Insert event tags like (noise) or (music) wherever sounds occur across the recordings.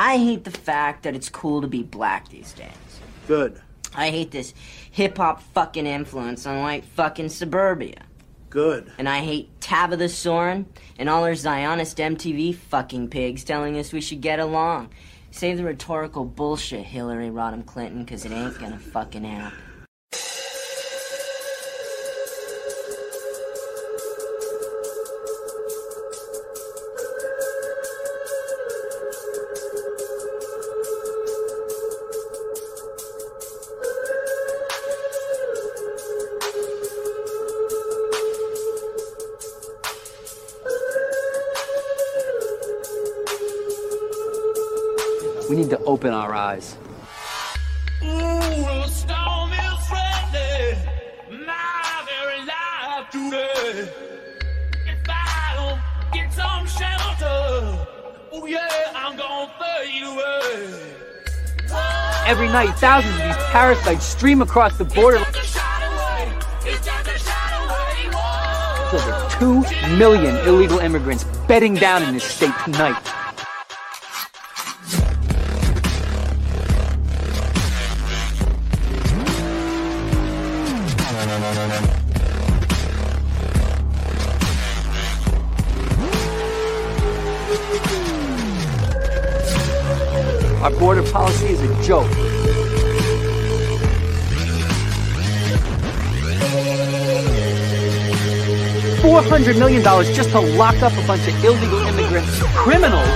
I hate the fact that it's cool to be black these days. Good. I hate this hip hop fucking influence on white fucking suburbia. Good. And I hate Tabitha Soren and all her Zionist MTV fucking pigs telling us we should get along. Save the rhetorical bullshit, Hillary Rodham Clinton, because it ain't gonna fucking happen. Gonna fade away. Every night, thousands of these parasites stream across the border. The shot away, it's got the shot away. Whoa. Over 2 million illegal immigrants bedding down in this state tonight. Is a joke. Four hundred million dollars just to lock up a bunch of illegal immigrants, criminals.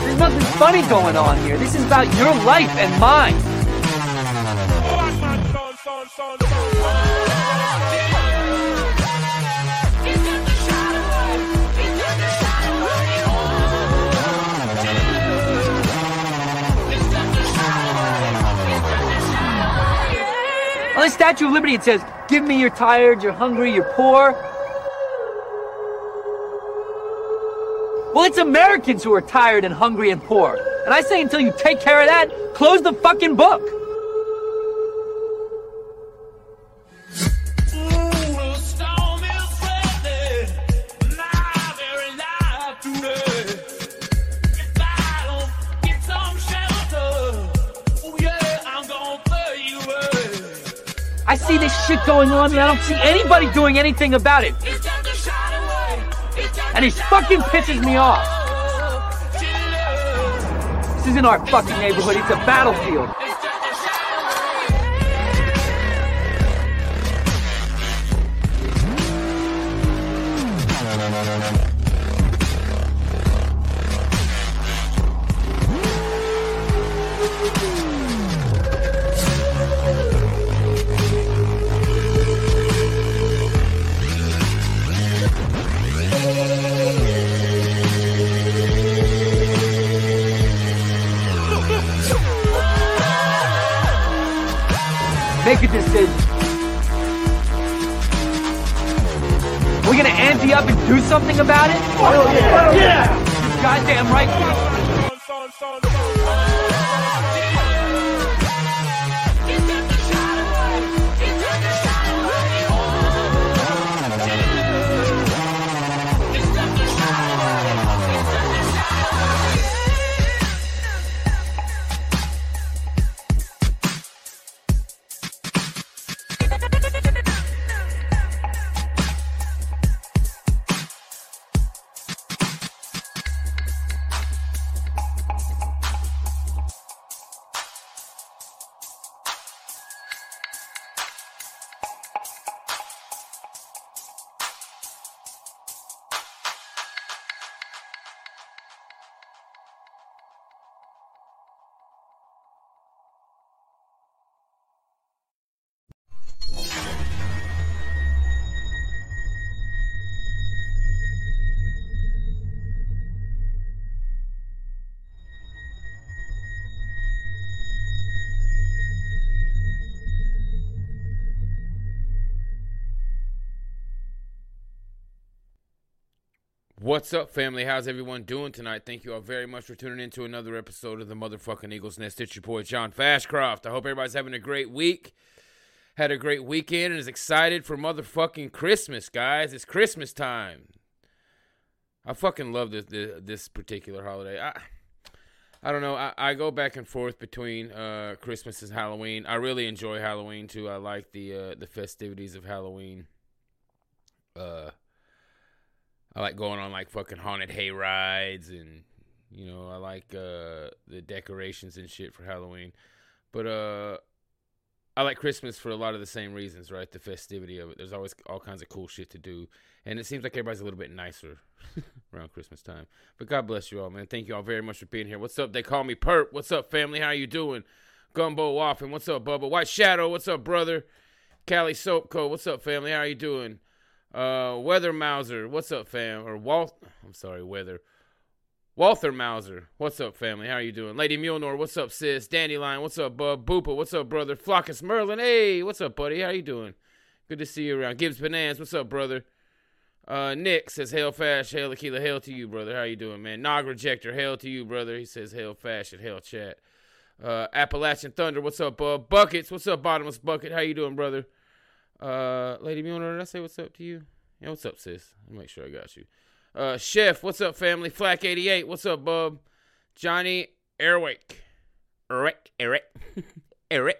There's nothing funny going on here. This is about your life and mine. The Statue of Liberty, it says, Give me you're tired, you're hungry, you're poor. Well, it's Americans who are tired and hungry and poor. And I say until you take care of that, close the fucking book. On and I don't see anybody doing anything about it. And it fucking pisses me off. This isn't our fucking neighborhood, it's a battlefield. Something about it? Oh, yeah! Yeah! Goddamn right. What's up, family? How's everyone doing tonight? Thank you all very much for tuning in to another episode of the motherfucking Eagles Nest. It's your boy, John Fashcroft. I hope everybody's having a great week. had a great weekend and is excited for motherfucking Christmas, guys. It's Christmas time. I fucking love this this, this particular holiday. I I don't know. I, I go back and forth between uh, Christmas and Halloween. I really enjoy Halloween too. I like the uh, the festivities of Halloween. Uh, I like going on like fucking haunted hay rides and you know I like uh, the decorations and shit for Halloween. But uh, I like Christmas for a lot of the same reasons, right? The festivity of it. There's always all kinds of cool shit to do, and it seems like everybody's a little bit nicer (laughs) around Christmas time. But God bless you all, man. Thank you all very much for being here. What's up? They call me Perp. What's up, family? How you doing? Gumbo Waffin. What's up, Bubba? White Shadow. What's up, brother? Cali Soap Co. What's up, family? How you doing? Uh, Weather Mauser. What's up, fam? Or Walt. I'm sorry, Weather. Walther Mauser, what's up, family? How are you doing? Lady Mulnor, what's up, sis? Dandelion, what's up, bub? Boopa, what's up, brother? Flockus Merlin, hey, what's up, buddy? How you doing? Good to see you around. Gibbs Bananas, what's up, brother? Uh, Nick says, hail fast, hail Aquila, hail to you, brother. How you doing, man? Nog Rejector, hail to you, brother. He says, hail fashion, hail chat. Uh, Appalachian Thunder, what's up, bub? Buckets, what's up, Bottomless Bucket? How you doing, brother? Uh, Lady Mulnor, did I say what's up to you? Yeah, what's up, sis? Make sure I got you. Uh, Chef, what's up, family? Flack 88, what's up, bub? Johnny Erwick. Eric, Eric, Eric.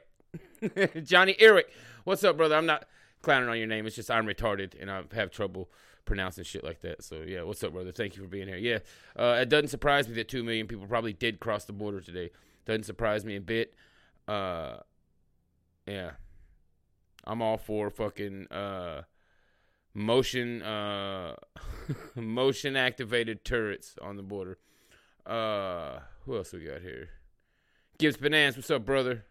(laughs) (laughs) Johnny Eric, what's up, brother? I'm not clowning on your name. It's just I'm retarded and I have trouble pronouncing shit like that. So, yeah, what's up, brother? Thank you for being here. Yeah, uh, it doesn't surprise me that 2 million people probably did cross the border today. Doesn't surprise me a bit. Uh, yeah. I'm all for fucking, uh, motion uh (laughs) motion activated turrets on the border. Uh who else we got here? Gibbs Bananas, what's up, brother?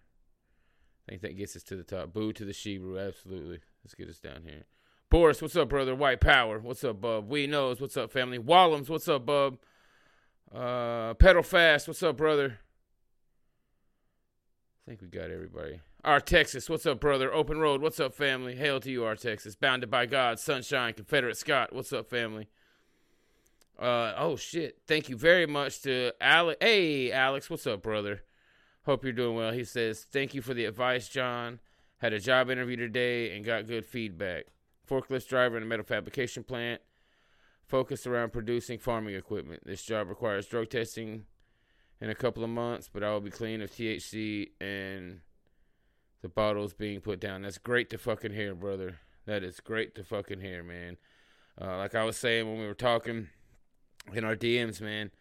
I think that gets us to the top. Boo to the Shebrew, absolutely. Let's get us down here. Boris, what's up, brother? White Power, what's up, bub? We knows, what's up, family? Wallums, what's up, bub? Uh Pedal Fast, what's up, brother? Think we got everybody. Our Texas, what's up, brother? Open Road, what's up, family? Hail to you, our Texas. Bounded by God, Sunshine, Confederate Scott, what's up, family? Uh oh shit! Thank you very much to Alex. Hey, Alex, what's up, brother? Hope you're doing well. He says, "Thank you for the advice, John. Had a job interview today and got good feedback. Forklift driver in a metal fabrication plant, focused around producing farming equipment. This job requires drug testing in a couple of months, but I will be clean of THC and." the bottles being put down. That's great to fucking hear, brother. That is great to fucking hear, man. Uh, like I was saying when we were talking in our DMs, man.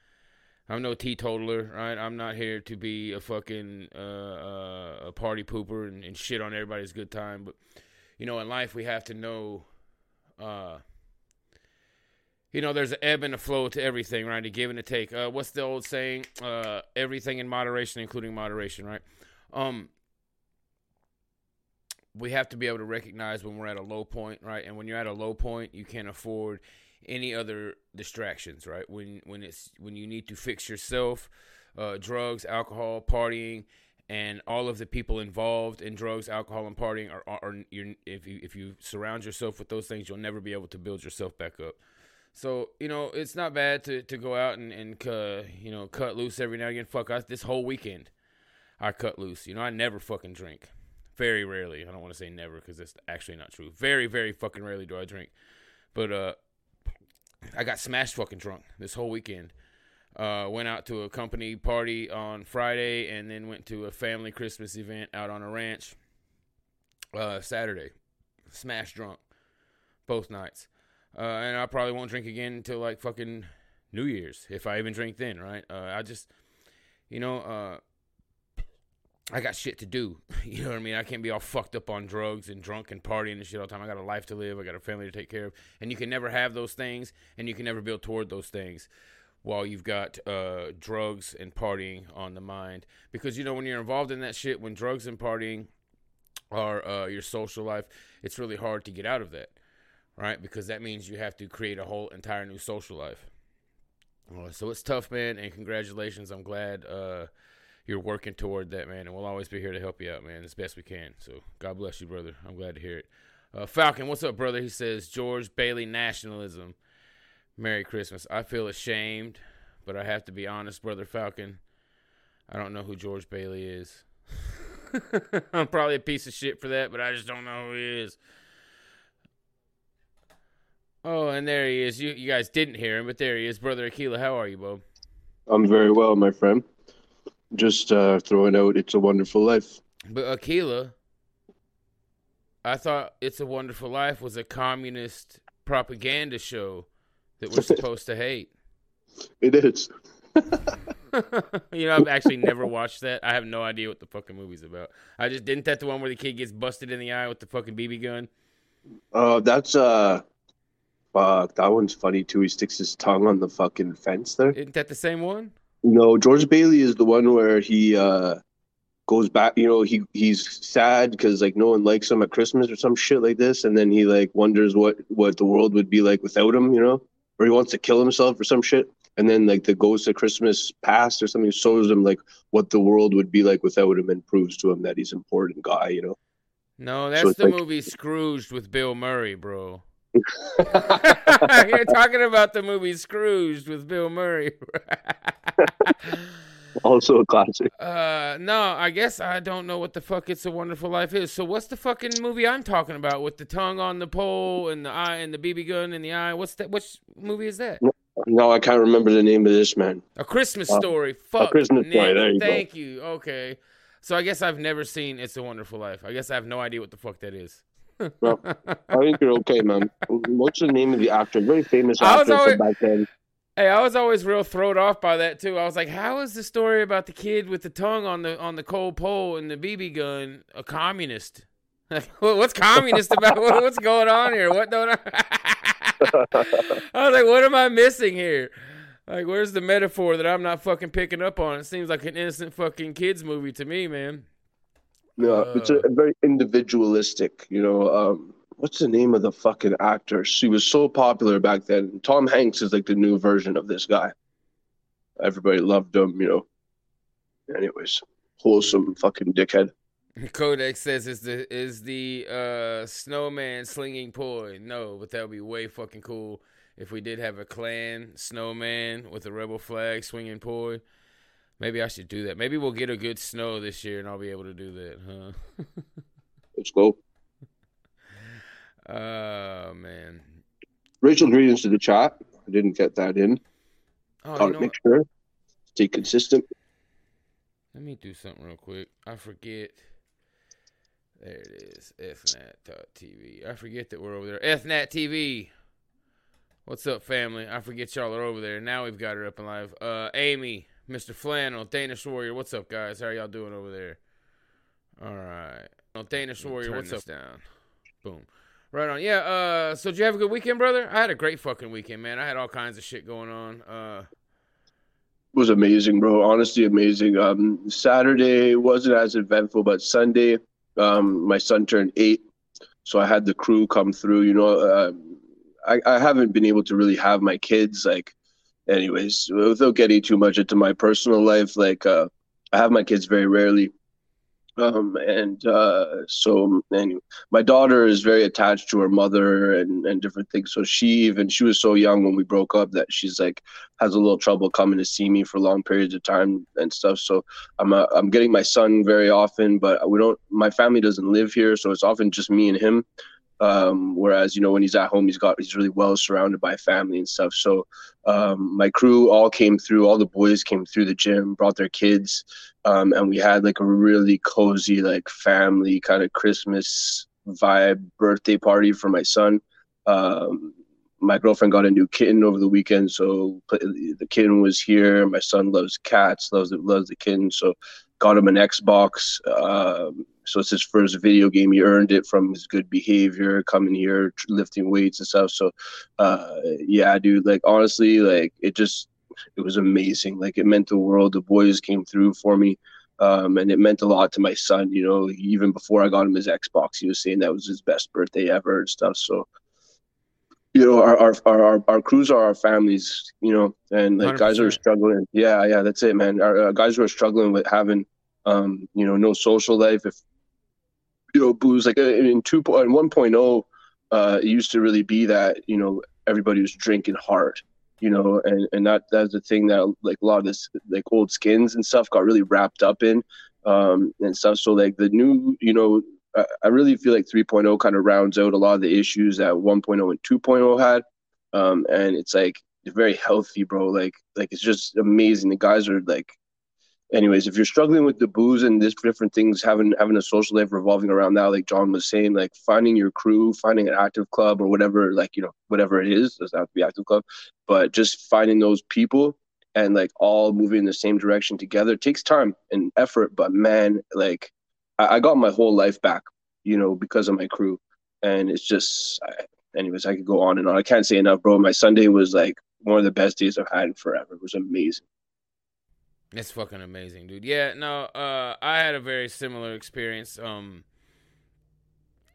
I'm no teetotaler, right? I'm not here to be a fucking uh, uh, a party pooper and, and, shit on everybody's good time. But you know, in life, we have to know. You know, there's an ebb and a flow to everything, right? A give and a take. Uh, what's the old saying? Uh, everything in moderation, including moderation, right? Um, we have to be able to recognize when we're at a low point, right? And when you're at a low point, you can't afford any other distractions, right? When when it's when you need to fix yourself, uh, drugs, alcohol, partying, and all of the people involved in drugs, alcohol, and partying are, are, are if you if you surround yourself with those things, you'll never be able to build yourself back up. So you know it's not bad to, to go out and and uh, you know cut loose every now and again. Fuck, I, this whole weekend I cut loose. You know I never fucking drink. Very rarely. I don't want to say never because that's actually not true. Very, very fucking rarely do I drink. But uh, I got smashed fucking drunk this whole weekend. Uh, went out to a company party on Friday and then went to a family Christmas event out on a ranch uh, Saturday. Smashed drunk both nights. Uh, and I probably won't drink again until like fucking New Year's if I even drink then, right? Uh, I just, you know, uh, I got shit to do. (laughs) You know what I mean? I can't be all fucked up on drugs and drunk and partying and shit all the time. I got a life to live. I got a family to take care of. And you can never have those things and you can never build toward those things while you've got uh, drugs and partying on the mind. Because, you know, when you're involved in that shit, when drugs and partying are uh, your social life, it's really hard to get out of that, right? Because that means you have to create a whole entire new social life. So it's tough, man. And congratulations. I'm glad. Uh, you're working toward that, man, and we'll always be here to help you out, man, as best we can. So God bless you, brother. I'm glad to hear it. Uh, Falcon, what's up, brother? He says George Bailey nationalism. Merry Christmas. I feel ashamed, but I have to be honest, brother Falcon. I don't know who George Bailey is. (laughs) I'm probably a piece of shit for that, but I just don't know who he is. Oh, and there he is. You you guys didn't hear him, but there he is, brother Aquila. How are you, Bo? I'm very well, my friend. Just uh, throwing out "It's a Wonderful Life." But Aquila, I thought "It's a Wonderful Life" was a communist propaganda show that we're (laughs) supposed to hate. It is. (laughs) (laughs) you know, I've actually never watched that. I have no idea what the fucking movie's about. I just didn't that the one where the kid gets busted in the eye with the fucking BB gun. Uh, that's uh, fuck. That one's funny too. He sticks his tongue on the fucking fence there. Isn't that the same one? No, George Bailey is the one where he uh goes back. You know, he he's sad because like no one likes him at Christmas or some shit like this, and then he like wonders what what the world would be like without him. You know, or he wants to kill himself or some shit. And then like the ghost of Christmas past or something shows him like what the world would be like without him and proves to him that he's an important guy. You know. No, that's it's the like- movie Scrooged with Bill Murray, bro. (laughs) You're talking about the movie Scrooged with Bill Murray. (laughs) also a classic. uh, no, I guess I don't know what the fuck It's a Wonderful Life is. So what's the fucking movie I'm talking about with the tongue on the pole and the eye and the BB gun in the eye? What's that? Which movie is that? No, I can't remember the name of this man. A Christmas Uh, Story. Fuck. A Christmas Story, there you go. Thank you. Okay. So I guess I've never seen It's a Wonderful Life. I guess I have no idea what the fuck that is. No, I think you're okay, man. What's the name of the actor? Very famous actor always- from back then. Hey, I was always real thrown off by that too. I was like, "How is the story about the kid with the tongue on the on the cold pole and the BB gun a communist? (laughs) Like, what's communist about? What's going on here? What don't I? (laughs) I was like, "What am I missing here? Like, where's the metaphor that I'm not fucking picking up on? It seems like an innocent fucking kids movie to me, man." Yeah, it's a, a very individualistic. You know, um, what's the name of the fucking actor? She was so popular back then. Tom Hanks is like the new version of this guy. Everybody loved him. You know. Anyways, wholesome fucking dickhead. Codex says is the is the uh snowman slinging poi. No, but that would be way fucking cool if we did have a clan snowman with a rebel flag swinging poi. Maybe I should do that. Maybe we'll get a good snow this year and I'll be able to do that, huh? (laughs) Let's go. Oh man. Rachel greetings to the chat. I didn't get that in. Oh, Thought you know make what? sure. Stay consistent. Let me do something real quick. I forget. There it is. Ethnat.tv. I forget that we're over there. Ethnat TV. What's up, family? I forget y'all are over there. Now we've got her up and live. Uh, Amy, Mr. Flannel, Danish Warrior. What's up, guys? How are y'all doing over there? All right. Oh, Danish Warrior. turn What's up? Down. Boom. Right on. Yeah. Uh. So did you have a good weekend, brother? I had a great fucking weekend, man. I had all kinds of shit going on. Uh. it was amazing, bro. Honestly, amazing. Um, Saturday wasn't as eventful, but Sunday, um, my son turned eight, so I had the crew come through. You know, uh, I I haven't been able to really have my kids like, anyways, without getting too much into my personal life. Like, uh, I have my kids very rarely. Um, and uh, so anyway, my daughter is very attached to her mother and, and different things. So she even she was so young when we broke up that she's like has a little trouble coming to see me for long periods of time and stuff. So I'm uh, I'm getting my son very often, but we don't. My family doesn't live here, so it's often just me and him. Um, whereas you know when he's at home, he's got he's really well surrounded by family and stuff. So um, my crew all came through. All the boys came through the gym, brought their kids, um, and we had like a really cozy like family kind of Christmas vibe birthday party for my son. Um, my girlfriend got a new kitten over the weekend, so the kitten was here. My son loves cats, loves loves the kitten, so got him an Xbox. Um, so it's his first video game. He earned it from his good behavior, coming here, tr- lifting weights and stuff. So, uh, yeah, dude, like honestly, like it just it was amazing. Like it meant the world. The boys came through for me. Um, and it meant a lot to my son, you know, even before I got him his Xbox, he was saying that was his best birthday ever and stuff. So, you know, our our our, our, crews are our families, you know, and like guys are struggling. Yeah, yeah, that's it, man. Our uh, guys who are struggling with having, um, you know, no social life. If you know, booze like uh, in two in one uh, it used to really be that you know everybody was drinking hard, you know, and and that that's the thing that like a lot of this like old skins and stuff got really wrapped up in. um, and stuff. So like the new, you know, I, I really feel like 3.0 kind of rounds out a lot of the issues that 1.0 and 2.0 had, um, and it's like very healthy, bro. Like like it's just amazing. The guys are like anyways, if you're struggling with the booze and this different things, having having a social life revolving around that, like John was saying, like finding your crew, finding an active club or whatever, like you know, whatever it is, doesn't have to be active club, but just finding those people and like all moving in the same direction together takes time and effort. But man, like I, I got my whole life back, you know, because of my crew, and it's just, I, anyways, I could go on and on. I can't say enough, bro. My Sunday was like one of the best days I've had in forever. It was amazing. It's fucking amazing, dude. Yeah, no, uh, I had a very similar experience. Um,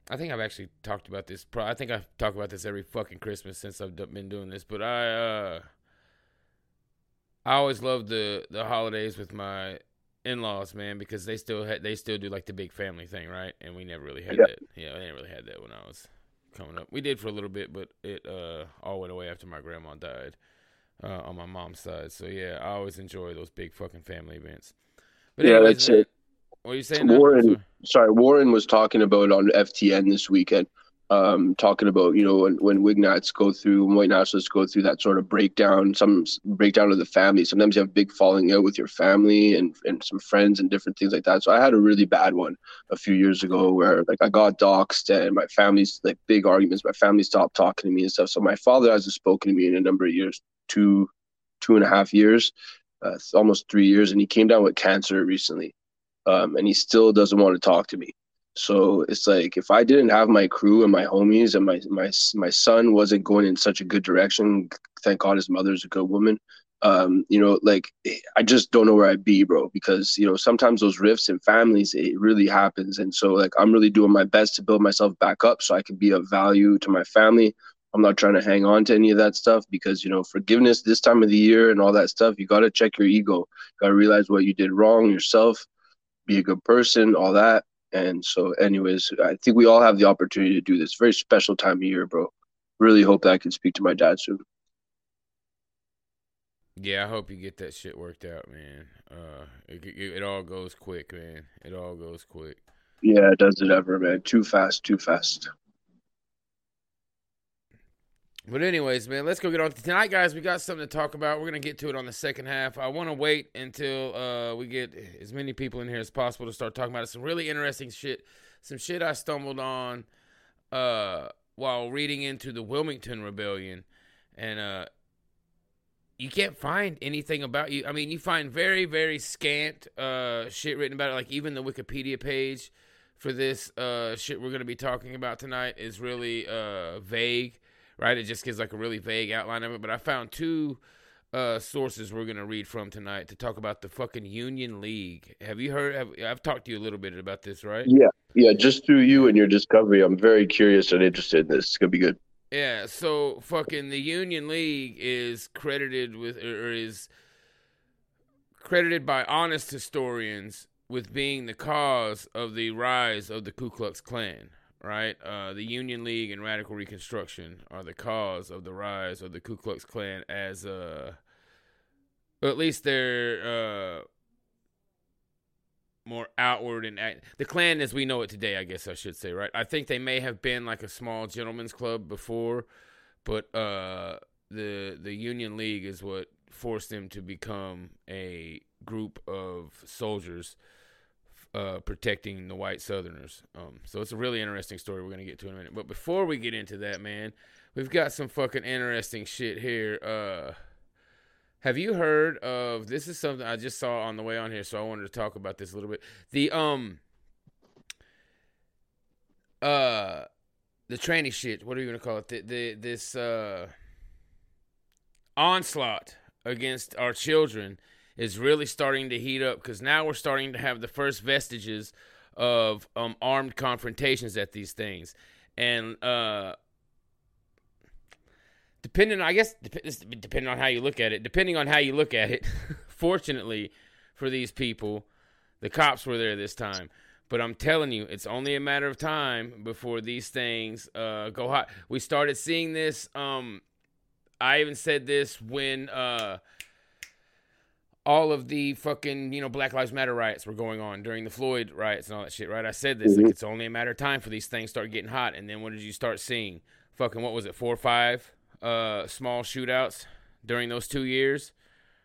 I think I've actually talked about this. Pro- I think I've talked about this every fucking Christmas since I've d- been doing this. But I, uh, I always loved the the holidays with my in-laws, man, because they still had they still do like the big family thing, right? And we never really had Yeah. that. Yeah, I didn't really had that when I was coming up. We did for a little bit, but it uh all went away after my grandma died uh, on my mom's side. So yeah, I always enjoy those big fucking family events. But Yeah, anyways, that's it. What are you saying? Warren, Sorry. sorry, Warren was talking about on FTN this weekend, um, talking about you know when when Wignats go through, when white nationalists go through that sort of breakdown, some breakdown of the family. Sometimes you have big falling out with your family and and some friends and different things like that. So I had a really bad one a few years ago where like I got doxxed and my family's like big arguments. My family stopped talking to me and stuff. So my father hasn't spoken to me in a number of years, two two and a half years, uh, almost three years, and he came down with cancer recently um, and he still doesn't want to talk to me. So it's like if I didn't have my crew and my homies and my my my son wasn't going in such a good direction. Thank God his mother's a good woman. Um, you know, like I just don't know where I'd be, bro. Because you know sometimes those rifts in families it really happens, and so like I'm really doing my best to build myself back up so I can be of value to my family. I'm not trying to hang on to any of that stuff because you know forgiveness this time of the year and all that stuff. You got to check your ego. Got to realize what you did wrong yourself be a good person, all that. And so, anyways, I think we all have the opportunity to do this. Very special time of year, bro. Really hope that I can speak to my dad soon. Yeah, I hope you get that shit worked out, man. Uh, it, it, it all goes quick, man. It all goes quick. Yeah, does it ever, man? Too fast, too fast. But anyways, man, let's go get on to tonight, guys. We got something to talk about. We're gonna get to it on the second half. I want to wait until uh, we get as many people in here as possible to start talking about it. Some really interesting shit. Some shit I stumbled on uh, while reading into the Wilmington Rebellion, and uh, you can't find anything about you. I mean, you find very, very scant uh, shit written about it. Like even the Wikipedia page for this uh, shit we're gonna be talking about tonight is really uh, vague right? It just gives like a really vague outline of it. But I found two uh, sources we're gonna read from tonight to talk about the fucking Union League. Have you heard? Have, I've talked to you a little bit about this, right? Yeah, yeah. Just through you and your discovery, I'm very curious and interested in this. It's gonna be good. Yeah. So fucking the Union League is credited with or is credited by honest historians with being the cause of the rise of the Ku Klux Klan. Right, uh, the Union League and Radical Reconstruction are the cause of the rise of the Ku Klux Klan as uh, at least they're uh, more outward and act- the Klan as we know it today. I guess I should say, right? I think they may have been like a small gentleman's club before, but uh, the the Union League is what forced them to become a group of soldiers uh, protecting the white Southerners. Um, so it's a really interesting story we're gonna get to in a minute. But before we get into that, man, we've got some fucking interesting shit here. Uh, have you heard of this? Is something I just saw on the way on here, so I wanted to talk about this a little bit. The um, uh, the tranny shit. What are you gonna call it? The, the this uh onslaught against our children is really starting to heat up because now we're starting to have the first vestiges of um, armed confrontations at these things, and uh, depending, I guess, dep- depending on how you look at it, depending on how you look at it, (laughs) fortunately for these people, the cops were there this time. But I'm telling you, it's only a matter of time before these things uh, go hot. We started seeing this. Um, I even said this when uh, all of the fucking you know Black Lives Matter riots were going on during the Floyd riots and all that shit, right? I said this like Mhm. it's only a matter of time for these things start getting hot, and then what did you start seeing? Fucking what was it, four or five uh, small shootouts during those two years,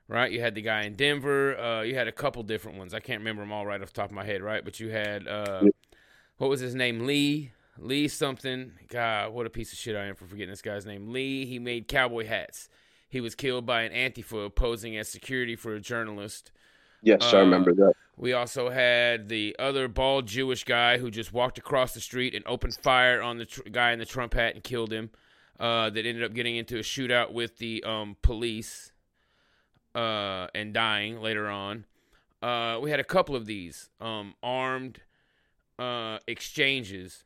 right? You had the guy in Denver, uh, you had a couple different ones. I can't remember them all right off the top of my head, right? But you had uh, what was his name, Lee. Lee something. God, what a piece of shit I am for forgetting this guy's name. Lee. He made cowboy hats. He was killed by an Antifa posing as security for a journalist. Yes, I Uh, remember that. We also had the other bald Jewish guy who just walked across the street and opened fire on the tr- guy in the Trump hat and killed him. Uh, that ended up getting into a shootout with the um, police uh, and dying later on. Uh, we had a couple of these um, armed uh, exchanges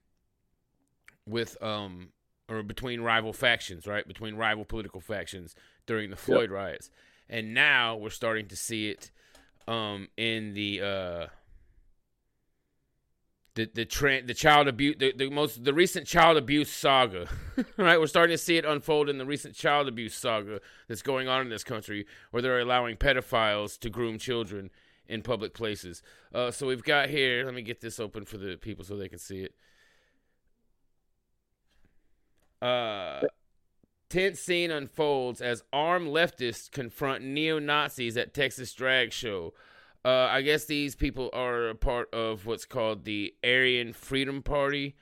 with um, or between rival factions, right? Between rival political factions during the Floyd riots, and now we're starting to see it um, in the uh, the the trend, the child abuse, the, the most the recent child abuse saga, (laughs) right? We're starting to see it unfold in the recent child abuse saga that's going on in this country, where they're allowing pedophiles to groom children in public places. Uh, so we've got here. Let me get this open for the people so they can see it. Uh, tense scene unfolds as armed leftists confront neo Nazis at Texas drag show. Uh, I guess these people are a part of what's called the Aryan Freedom Party.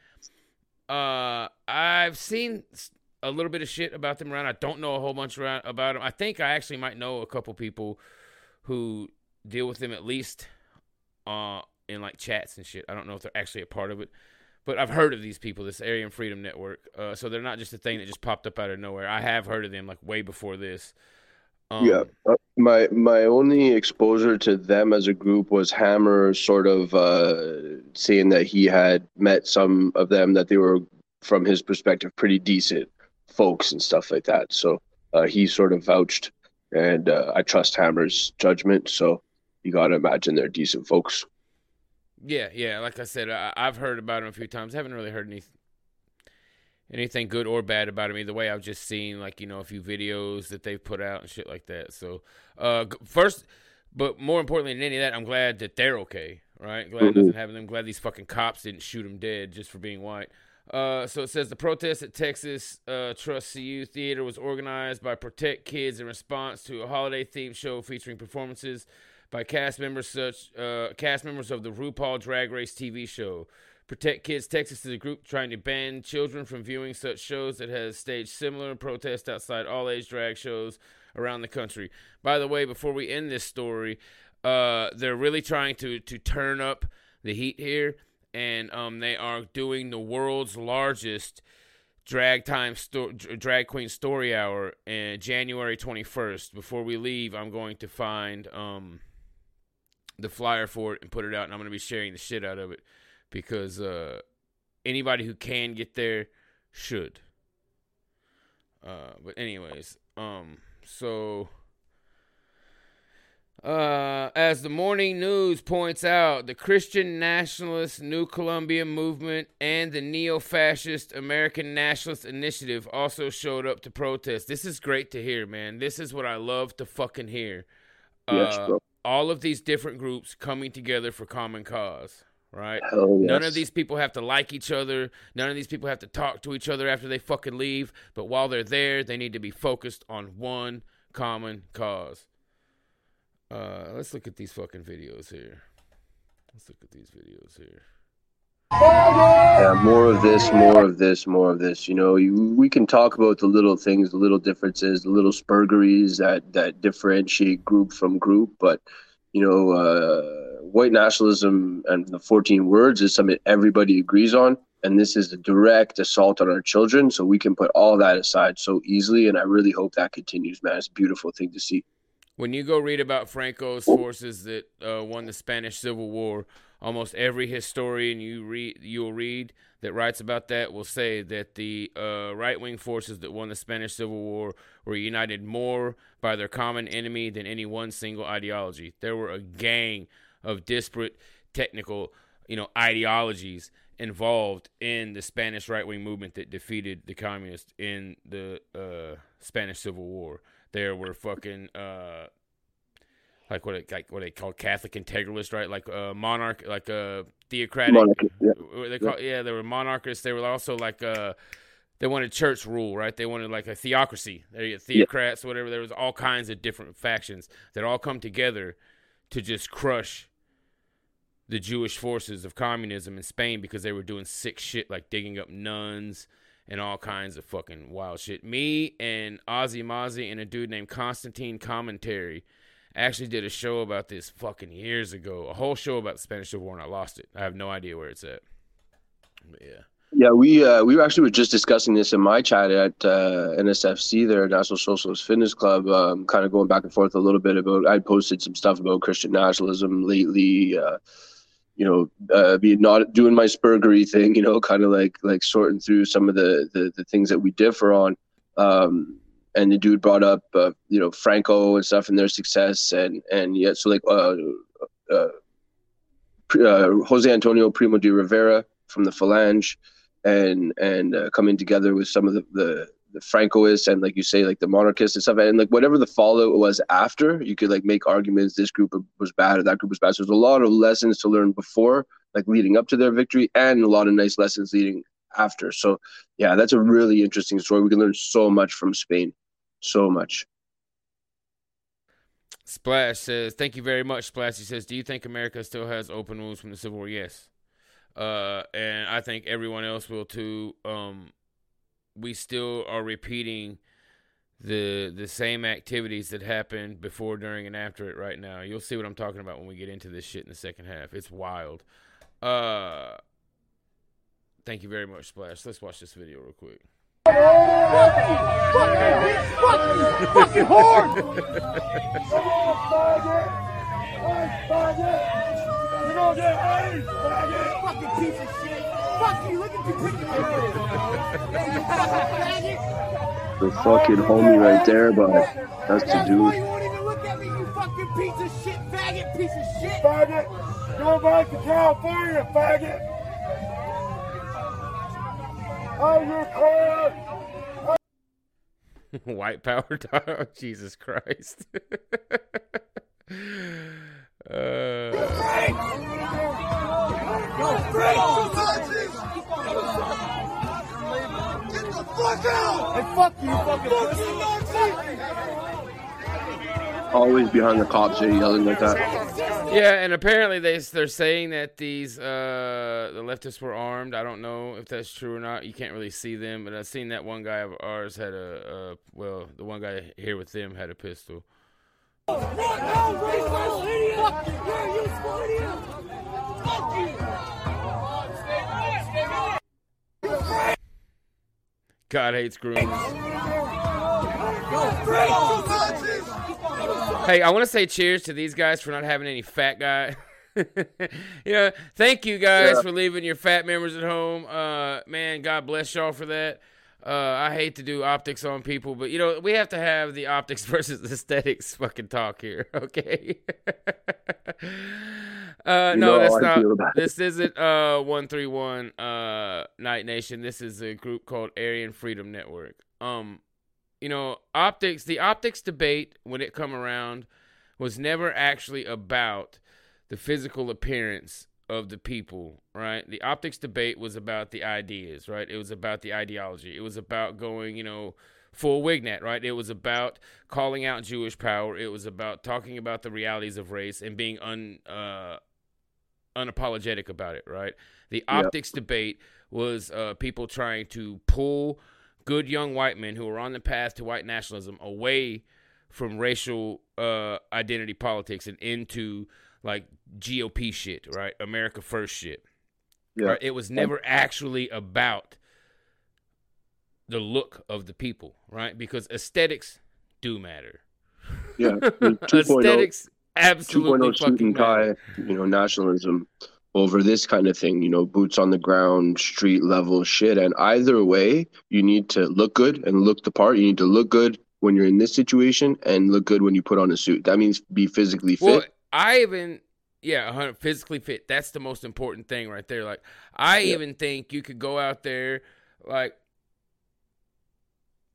Uh, I've seen a little bit of shit about them around. I don't know a whole bunch around about them. I think I actually might know a couple people who deal with them at least uh, in like chats and shit. I don't know if they're actually a part of it, but I've heard of these people, this Aryan Freedom Network. Uh, so they're not just a thing that just popped up out of nowhere. I have heard of them like way before this. Um, yeah, uh, my my only exposure to them as a group was Hammer sort of uh, saying that he had met some of them that they were, from his perspective, pretty decent folks and stuff like that. So uh, he sort of vouched, and uh, I trust Hammer's judgment. So you got to imagine they're decent folks. Yeah, yeah. Like I said, I, I've heard about him a few times. I haven't really heard any anything good or bad about him either way. I've just seen like you know a few videos that they've put out and shit like that. So, uh, first, but more importantly than any of that, I'm glad that they're okay. Right? Glad it doesn't happen to them. Glad these fucking cops didn't shoot him dead just for being white. Uh, so it says the protest at Texas uh, Trust CU Theater was organized by Protect Kids in response to a holiday themed show featuring performances by cast members such uh, cast members of the RuPaul Drag Race TV show. Protect Kids Texas is a group trying to ban children from viewing such shows that has staged similar protests outside all age drag shows around the country. By the way, before we end this story, uh, they're really trying to to turn up the heat here, and um, they are doing the world's largest drag time sto- drag queen story hour in January 21st. Before we leave, I'm going to find um the flyer for it and put it out, and I'm going to be sharing the shit out of it because uh, anybody who can get there should. Uh, but anyways, um, so uh, as the morning news points out, the Christian nationalist New Columbia movement and the neo-fascist American Nationalist Initiative also showed up to protest. This is great to hear, man. This is what I love to fucking hear. Yes, Uh, bro. All of these different groups coming together for common cause, right? Hell None of these people have to like each other. None of these people have to talk to each other after they fucking leave. But while they're there, they need to be focused on one common cause. Uh, let's look at these fucking videos here. Let's look at these videos here. Yeah, more of this, more of this, more of this. You know, you, we can talk about the little things, the little differences, the little spurgeries that that differentiate group from group. But you know, uh, white nationalism and the 14 words is something everybody agrees on, and this is a direct assault on our children. So we can put all that aside so easily, and I really hope that continues, man. It's a beautiful thing to see. When you go read about Franco's forces that uh, won the Spanish Civil War, almost every historian you read you'll read that writes about that will say that the uh, right wing forces that won the Spanish Civil War were united more by their common enemy than any one single ideology. There were a gang of disparate technical, you know, ideologies involved in the Spanish right wing movement that defeated the communists in the uh, Spanish Civil War. There were fucking uh, like what it, like what they call Catholic integralist, right? Like uh, monarch, like uh, theocratic. Yeah. They call yeah, they were monarchists. They were also like uh, they wanted church rule, right? They wanted like a theocracy. They theocrats, whatever. There was all kinds of different factions that all come together to just crush the Jewish forces of communism in Spain because they were doing sick shit like digging up nuns and all kinds of fucking wild shit. Me and Ozzy Mozzie and a dude named Constantine Commentary actually did a show about this fucking years ago. A whole show about the Spanish Civil War and I lost it. I have no idea where it's at. But yeah. Yeah, we uh, we actually were just discussing this in my chat at uh, NSFC, there, National Socialist Fitness Club. Um, kind of going back and forth a little bit about. I posted some stuff about Christian nationalism lately. Uh, you know, uh, be not doing my spurgery thing. (laughs) You know, kind of like like sorting through some of the the, the things that we differ on. Um, and the dude brought up, uh, you know, Franco and stuff and their success, and and yet so like uh, uh, uh, Jose Antonio Primo de Rivera from the Falange and and uh, coming together with some of the, the the Francoists and like you say like the monarchists and stuff. And like whatever the fallout was after you could like make arguments this group was bad or that group was bad. So there's a lot of lessons to learn before like leading up to their victory and a lot of nice lessons leading after. So yeah that's a really interesting story. We can learn so much from Spain so much Splash says, "Thank you very much." Splash he says, "Do you think America still has open wounds from the Civil War?" Yes, uh, and I think everyone else will too. Um, we still are repeating the the same activities that happened before, during, and after it right now. You'll see what I'm talking about when we get into this shit in the second half. It's wild. Uh, thank you very much, Splash. Let's watch this video real quick. Fucking piece of shit. Fuck you. Look at you picking the fucking homie right there but that's the dude you won't even look at me, you fucking piece of shit, faggot, piece of shit. Faggot! Go back to California, faggot! I'm your car! White power dog. (laughs) Jesus Christ. (laughs) uh, Hey, fuck you, fucking always behind the cops there yelling like that yeah, and apparently they they're saying that these uh the leftists were armed. I don't know if that's true or not. You can't really see them, but I've seen that one guy of ours had a uh well, the one guy here with them had a pistol. God hates groomers. Hey, I want to say cheers to these guys for not having any fat guy. (laughs) you know, thank you guys Yeah. for leaving your fat members at home. Uh, man, God bless y'all for that. Uh, I hate to do optics on people, but you know we have to have the optics (laughs) versus aesthetics fucking talk here, (laughs) okay? uh, no, that's not. feel about it. This isn't uh one three one uh Night Nation. This is a group called Aryan Freedom Network. Um, you know, optics. The optics debate when it come around was never actually about the physical appearance of the people, right? The optics debate was about the ideas, right? It was about the ideology. It was about going, you know, full Wignat, right? It was about calling out Jewish power. It was about talking about the realities of race and being un uh, unapologetic about it, right? The optics debate was uh, people trying to pull good young white men who are on the path to white nationalism away from racial uh, identity politics and into like GOP shit, right? America first shit. Yeah. Right? It was never actually about the look of the people, right? Because aesthetics do matter. yeah the (laughs) 2.0 aesthetics absolutely 2.0 fucking matter. tie, you know, nationalism over this kind of thing, you know, boots on the ground, street level shit. And either way, you need to look good and look the part. You need to look good when you're in this situation and look good when you put on a suit. That means be physically fit. Well, I even yeah, 100 physically fit. That's the most important thing right there. Like I Yeah. even think you could go out there like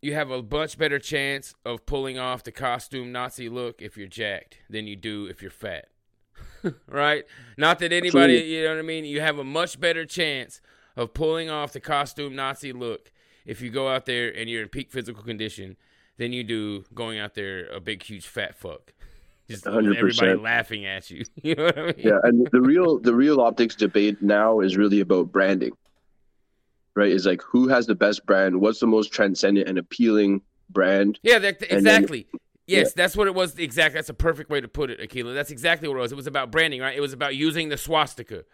you have a much better chance of pulling off the costume Nazi look if you're jacked than you do if you're fat. (laughs) right? Not that anybody, Absolutely. you know what I mean? You have a much better chance of pulling off the costume Nazi look if you go out there and you're in peak physical condition than you do going out there a big, huge fat fuck. Just 100%. everybody laughing at you. (laughs) You know what I mean? Yeah, and the real the real optics debate now is really about branding. Right? Is like who has the best brand? What's the most transcendent and appealing brand? Yeah, that, And then- yes, that's what it was. Exactly. That's a perfect way to put it, Akila. That's exactly what it was. It was about branding, right? It was about using the swastika,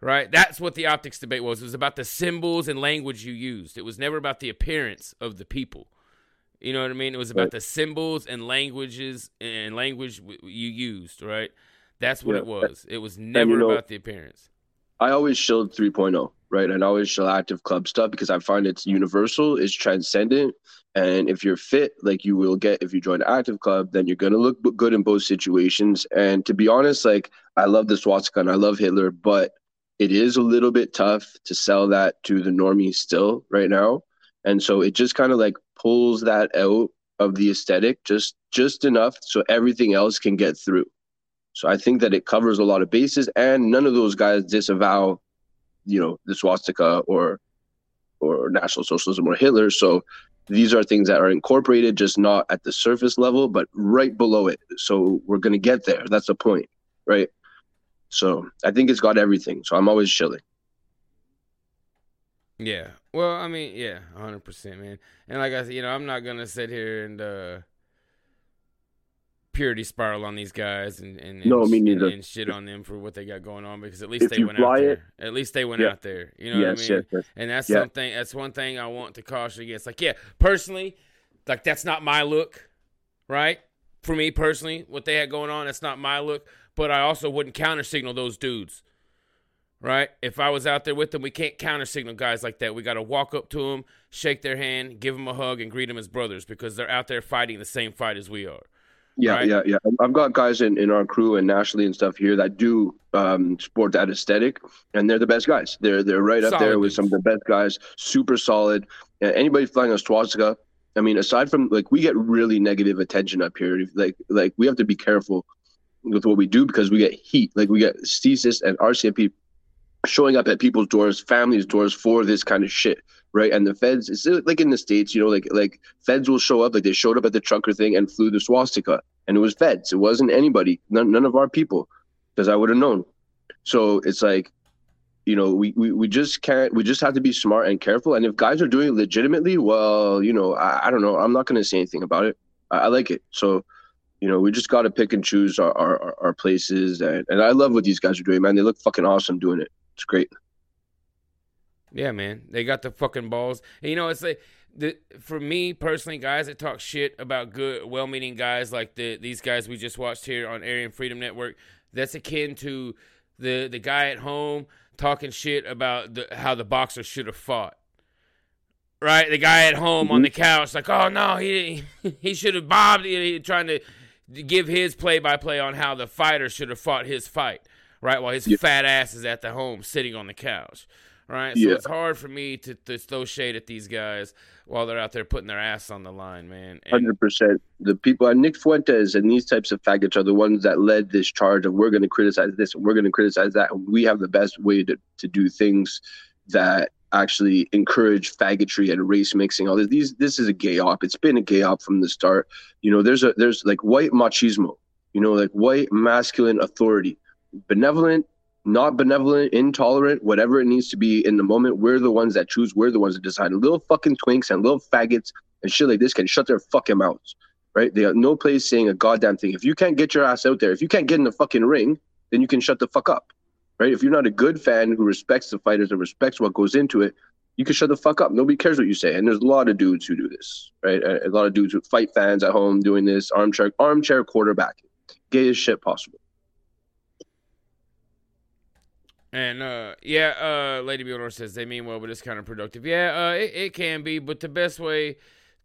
right? That's what the optics debate was. It was about the symbols and language you used. It was never about the appearance of the people. You know what I mean? It was about Right. the symbols and languages and language w- you used, right? That's what Yeah. it was. It was never you know- about the appearance. I always showed 3.0, right? And always shield active club stuff because I find it's universal, it's transcendent. And if you're fit, like you will get if you join active club, then you're gonna look good in both situations. And to be honest, like I love the swastika and I love Hitler, but it is a little bit tough to sell that to the normies still right now. And so it just kind of like pulls that out of the aesthetic just just enough so everything else can get through. So I think that it covers a lot of bases, and none of those guys disavow, you know, the swastika or or National Socialism or Hitler. So these are things that are incorporated, just not at the surface level, but right below it. So we're gonna get there. That's the point, right? So I think it's got everything. So I'm always chilling. Yeah. Well, I mean, yeah, hundred percent, man. And like I said, you know, I'm not gonna sit here and uh purity spiral on these guys and and, and No, and-. And, shit on them for what they got going on because at least If they went out there. it- At least they went Yeah. out there. You know yes, what I mean? yes, yes. And that's Yeah. something. That's one thing I want to caution against. Like, yeah, personally, like that's not my look, right? For me personally, what they had going on, that's not my look. But I also wouldn't counter signal those dudes, right? If I was out there with them, we can't counter signal guys like that. We got to walk up to them, shake their hand, give them a hug, and greet them as brothers because they're out there fighting the same fight as we are. Yeah, Right. yeah, yeah. I've got guys in, in our crew and nationally and stuff here that do um, sport that aesthetic, and they're the best guys. They're they're right up there with some of the best guys. Super solid. Anybody flying a swastika, I mean, aside from like we get really negative attention up here. Like like we have to be careful with what we do because we get heat. Like we get CSIS and RCMP showing up at people's doors, families' doors for this kind of shit, right? And the feds, it's like in the states, you know, like like feds will show up, like they showed up at the trucker thing and flew the swastika, and it was feds. It wasn't anybody, none, none of our people, because I would have known. So it's like, you know, we, we we just can't. We just have to be smart and careful. And if guys are doing it legitimately, well, you know, I, I don't know. I'm not going to say anything about it. I, I like it. So. You know, we just got to pick and choose our, our, our- our places. And, and I love what these guys are doing, man. They look fucking awesome doing it. It's great. Yeah, man, they got the fucking balls. And you know, it's like the for me personally, guys that talk shit about good, well-meaning guys like the these guys we just watched here on Aryan Freedom Network. That's akin to the the guy at home talking shit about the, how the boxer should have fought. Right, the guy at home on the mm-hmm. couch, like, oh no, he (laughs) he should have bobbed. He, trying to give his play-by-play on how the fighter should have fought his fight. Right, while his Yeah. fat ass is at the home sitting on the couch right? So Yeah. it's hard for me to, to throw shade at these guys while they're out there putting their ass on the line, man. Hundred percent. The people, and Nick Fuentes, and these types of faggots are the ones that led this charge of we're going to criticize this, and we're going to criticize that. We have the best way to to do things that actually encourage faggotry and race mixing. All this, these, this is a gay op. It's been a gay op from the start. You know, there's a there's like white machismo. You know, like white masculine authority, benevolent. Not benevolent, intolerant, whatever it needs to be in the moment. We're the ones that choose. We're the ones that decide. Little fucking twinks and little faggots and shit like this can shut their fucking mouths, right? They have no place saying a goddamn thing. If you can't get your ass out there, if you can't get in the fucking ring, then you can shut the fuck up, right? If you're not a good fan who respects the fighters and respects what goes into it, you can shut the fuck up. Nobody cares what you say. And there's a lot of dudes who do this, right? A, lot of dudes who fight fans at home doing this armchair armchair quarterback, gay as shit possible. And uh, yeah, uh, Lady Beodor says they mean well, but it's kind of productive. Yeah, uh, it, it can be, but the best way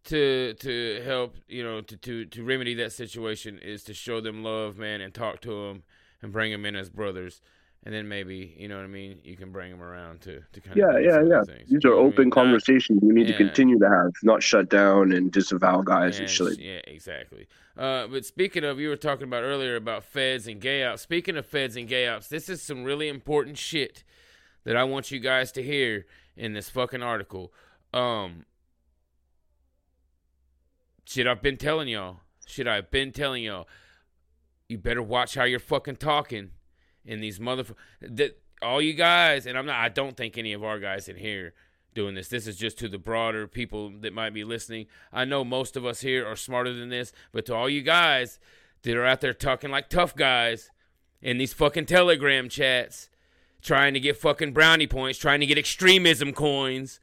to to help you know to, to to remedy that situation is to show them love, man, and talk to them and bring them in as brothers. And then maybe you know what I mean. You can bring them around to to kind Yeah, of yeah, yeah. These are open conversations we need to continue to have, not shut down and disavow guys Yeah, and shit. yeah, exactly. Uh, but speaking of, you were talking about earlier about feds and gay ops. Speaking of feds and gay ops, this is some really important shit that I want you guys to hear in this fucking article. Um, shit, I've been telling y'all. Shit, I've been telling y'all. You better watch how you're fucking talking in these motherfuckers. That all you guys, and I'm not. I don't think any of our guys in here doing this. This is just to the broader people that might be listening. I know most of us here are smarter than this, but to all you guys that are out there talking like tough guys in these fucking Telegram chats, trying to get fucking brownie points, trying to get extremism coins,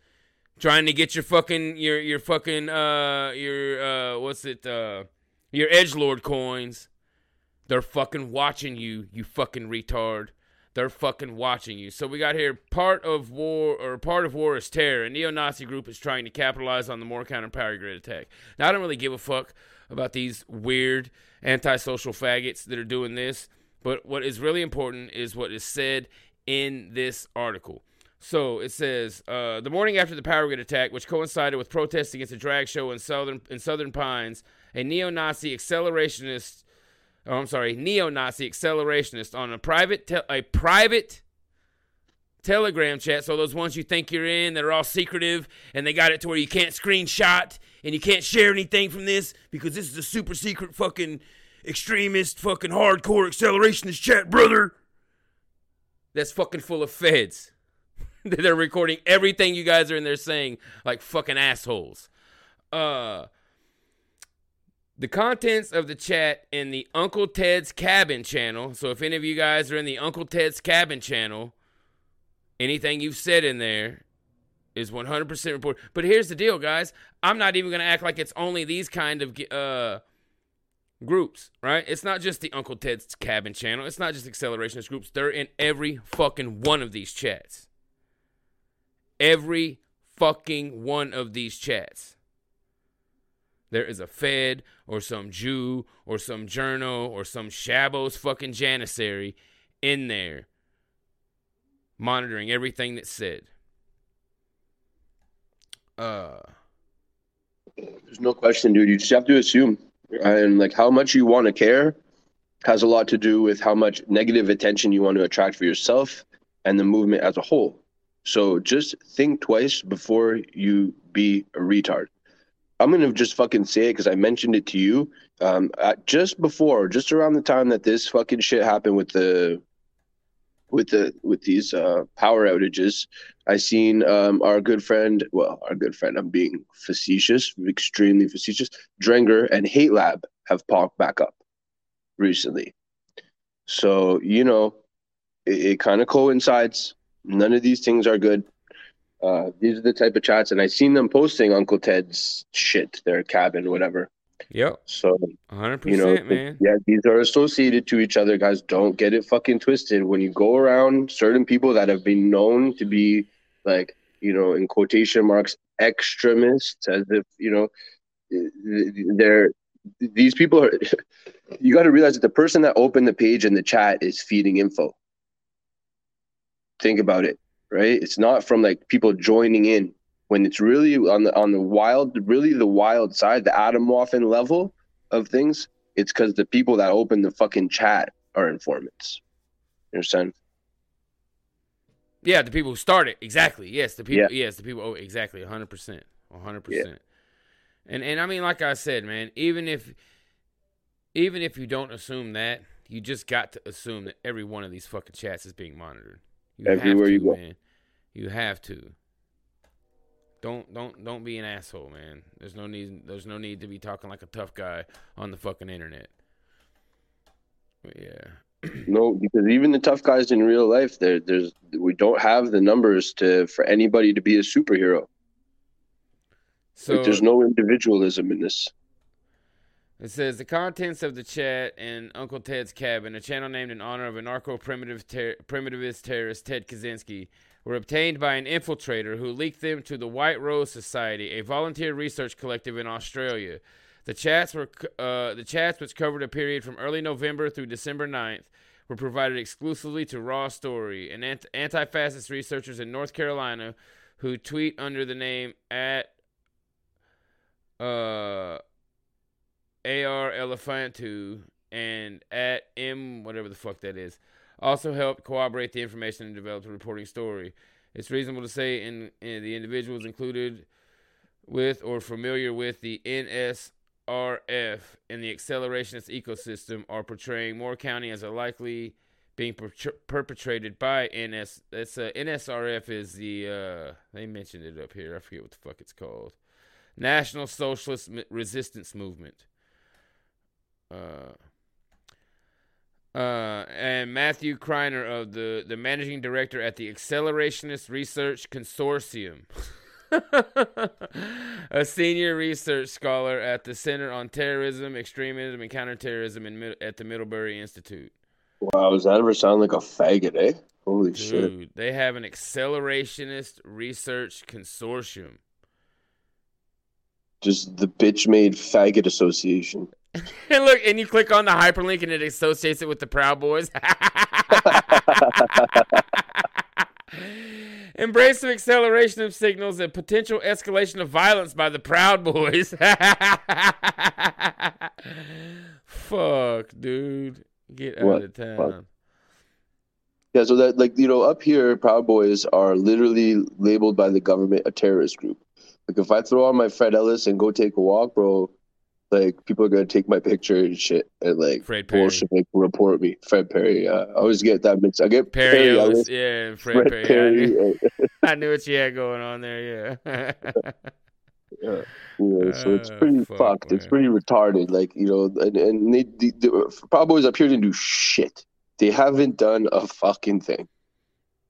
trying to get your fucking your your fucking uh your uh what's it uh your edge lord coins. They're fucking watching you, you fucking retard. They're fucking watching you. So we got here part of war or part of war is terror. A neo-Nazi group is trying to capitalize on the Moore County power grid attack. Now I don't really give a fuck about these weird antisocial faggots that are doing this, but what is really important is what is said in this article. So it says uh, the morning after the power grid attack, which coincided with protests against a drag show in southern in Southern Pines, a neo-Nazi accelerationist oh, I'm sorry, neo-Nazi accelerationist on a private te- a private Telegram chat. So those ones you think you're in that are all secretive and they got it to where you can't screenshot and you can't share anything from this because this is a super secret fucking extremist fucking hardcore accelerationist chat, brother. That's fucking full of feds. (laughs) They're recording everything you guys are in there saying like fucking assholes. Uh the contents of the chat in the Uncle Ted's Cabin channel. So if any of you guys are in the Uncle Ted's Cabin channel, anything you've said in there is 100% reported. But here's the deal, guys. I'm not even going to act like it's only these kind of uh groups, right? It's not just the Uncle Ted's Cabin channel. It's not just accelerationist groups. They're in every fucking one of these chats. Every fucking one of these chats there is a Fed or some Jew or some journal or some Shabos fucking janissary in there monitoring everything that's said. Uh, There's no question, dude. You just have to assume, and like how much you want to care has a lot to do with how much negative attention you want to attract for yourself and the movement as a whole. So just think twice before you be a retard. I'm gonna just fucking say it because I mentioned it to you um, at, just before, just around the time that this fucking shit happened with the with the with these uh, power outages. I seen um, our good friend, well, our good friend. I'm being facetious, extremely facetious. Drenger and Hate Lab have popped back up recently, so you know it, it kind of coincides. None of these things are good. Uh, these are the type of chats, and I seen them posting Uncle Ted's shit, their cabin, whatever. yep, So 100%, you know, man. yeah, these are associated to each other, guys. Don't get it fucking twisted. When you go around certain people that have been known to be like, you know, in quotation marks, extremists, as if you know, they're these people are. (laughs) You got to realize that the person that opened the page in the chat is feeding info. Think about it, right? It's not from like people joining in when it's really on the on the wild, really the wild side, the Atomwaffen level of things. It's because the people that open the fucking chat are informants. You understand? Yeah, the people who started exactly. Yes, the people. Yes, the people. Oh, exactly. One hundred percent. One hundred percent. And and I mean, like I said, man. Even if even if you don't assume that, you just got to assume that every one of these fucking chats is being monitored. You Everywhere to, you go. man. You have to. Don't don't don't be an asshole, man. There's no need. There's no need to be talking like a tough guy on the fucking internet. But yeah. (clears throat) No, because even the tough guys in real life, there, there's we don't have the numbers to for anybody to be a superhero. So like, there's no individualism in this. It says the contents of the chat in Uncle Ted's cabin, a channel named in honor of anarcho-primitive ter- primitivist terrorist Ted Kaczynski, were obtained by an infiltrator who leaked them to the White Rose Society, a volunteer research collective in Australia. The chats were uh, the chats, which covered a period from early November through December 9th, were provided exclusively to Raw Story, and ant- anti-fascist researchers in North Carolina who tweet under the name at uh, AR Elephantu and at M whatever the fuck that is also helped corroborate the information and develop the reporting story. It's reasonable to say in, in the individuals included with or familiar with the NSRF and the accelerationist ecosystem are portraying Moore County as a likely being per- perpetrated by NS. That's uh, NSRF is the uh, they mentioned it up here. I forget what the fuck it's called. National Socialist Resistance Movement. Uh, uh, and Matthew Kriner of the the managing director at the Accelerationist Research Consortium. (laughs) a senior research scholar at the Center on Terrorism, Extremism, and Counterterrorism in, Mid- at the Middlebury Institute. Wow, does that ever sound like a faggot, eh? Holy shit. Dude, they have an accelerationist research consortium. Just the bitch made faggot association. (laughs) And look, and you click on the hyperlink and it associates it with the Proud Boys. (laughs) Embrace of acceleration of signals and potential escalation of violence by the Proud Boys. (laughs) Fuck, dude. Get out What? of town. Fuck. Yeah, so that like you know, up here, Proud Boys are literally labeled by the government a terrorist group. Like if I throw on my Fred Ellis and go take a walk, bro, like people are gonna take my picture and shit and like Fred Perry. bullshit, like report me. Fred Perry, yeah. I always get that mix. I get Perry, Perry, Ellis, yeah, Fred, Fred Perry. I, knew, Perry. (laughs) uh, I knew what you had going on there, yeah. (laughs) Yeah, know, so it's Uh, pretty fuck, fucked. It's pretty retarded. Like you know, and, and they, the, the Proud Boys up here didn't do shit. They haven't done a fucking thing.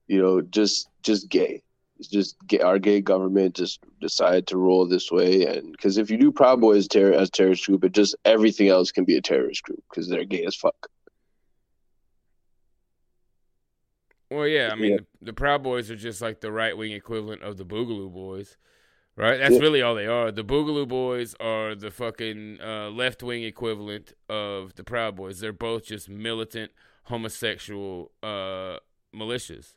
You know, just just gay. It's just gay, our gay government just decided to roll this way, and because if you do Proud Boys terror as terrorist group, it just everything else can be a terrorist group because they're gay as fuck. Well, yeah, I mean, Yeah. The, the Proud Boys are just like the right wing equivalent of the Boogaloo Boys, right? That's Yeah. really all they are. The Boogaloo Boys are the fucking uh, left wing equivalent of the Proud Boys. They're both just militant homosexual uh, militias.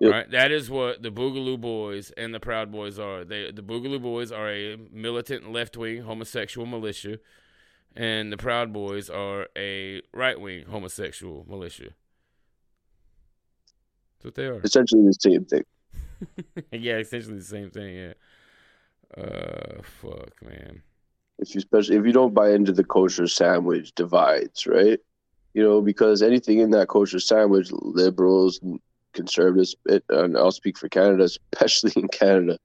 Yep. Right, that is what the Boogaloo Boys and the Proud Boys are. They, the Boogaloo Boys are a militant left wing homosexual militia, and the Proud Boys are a right wing homosexual militia. That's what they are. Essentially the same thing. (laughs) yeah, essentially the same thing. Yeah. Uh, fuck, man. if you especially if you don't buy into the kosher sandwich divides, right? You know, because anything in that kosher sandwich, liberals, conservatives, it, and I'll speak for Canada, especially in Canada,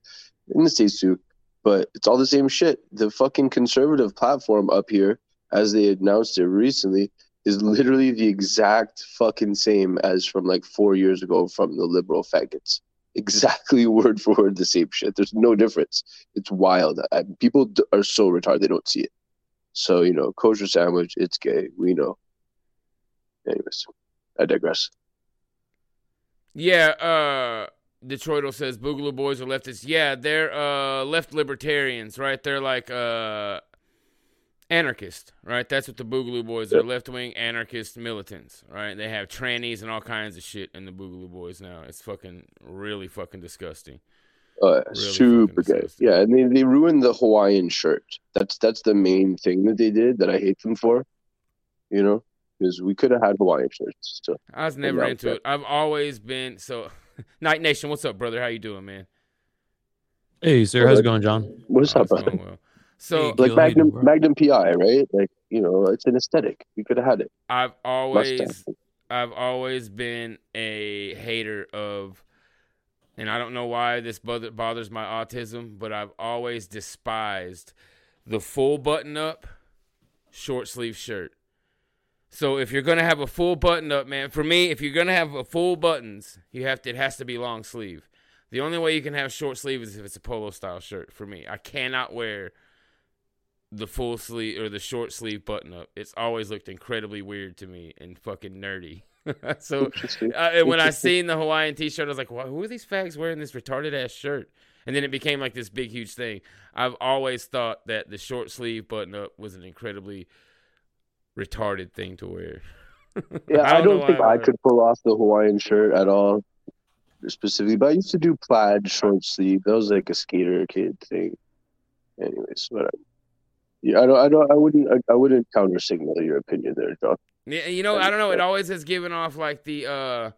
in the states too. But it's all the same shit. The fucking conservative platform up here, as they announced it recently, is literally the exact fucking same as from like four years ago from the liberal faggots. Exactly (laughs) word for word the same shit. There's no difference. It's wild. I, people are so retarded they don't see it. So you know, kosher sandwich, it's gay. We know. Anyways, I digress. Yeah, uh Detroito says Boogaloo Boys are leftists. Yeah, they're uh left libertarians, right? They're like uh anarchist, right? That's what the Boogaloo Boys are. Yep. Left wing anarchist militants, right? They have trannies and all kinds of shit in the Boogaloo Boys now. It's fucking really fucking disgusting. Uh, Really super disgusting. Yeah, and they, they ruined the Hawaiian shirt. That's that's the main thing that they did that I hate them for. You know, because we could have had Hawaiian shirts. So I was never that into it. I've always been so (laughs) Night Nation, what's up, brother? How you doing, man? Hey, sir, how's it going, John? what's Oh, up, brother? well. So Hey, Like Gil, how you Magnum bro? Magnum PI, right? Like you know, it's an aesthetic. We could have had it. I've Mustang. always I've always been a hater of and I don't know why this bothers my autism, but I've always despised the full button up short sleeve shirt. So if you're gonna have a full button up, man, for me, if you're gonna have a full buttons, you have to it has to be long sleeve. The only way you can have short sleeve is if it's a polo style shirt for me. I cannot wear the full sleeve or the short sleeve button up. It's always looked incredibly weird to me and fucking nerdy. (laughs) so uh, and when I seen the Hawaiian T-shirt, I was like, "Why- "Who are these fags wearing this retarded ass shirt?" And then it became like this big, huge thing. I've always thought that the short sleeve button up was an incredibly retarded thing to wear. (laughs) Yeah, I know don't, think I I could pull off the Hawaiian shirt at all, specifically. But I used to do plaid short sleeve. That was like a skater kid thing. Anyways, whatever. Yeah, I don't, I don't, I wouldn't, I, I wouldn't counter signal your opinion there, John. Yeah, you know, I don't know. It always has given off like the uh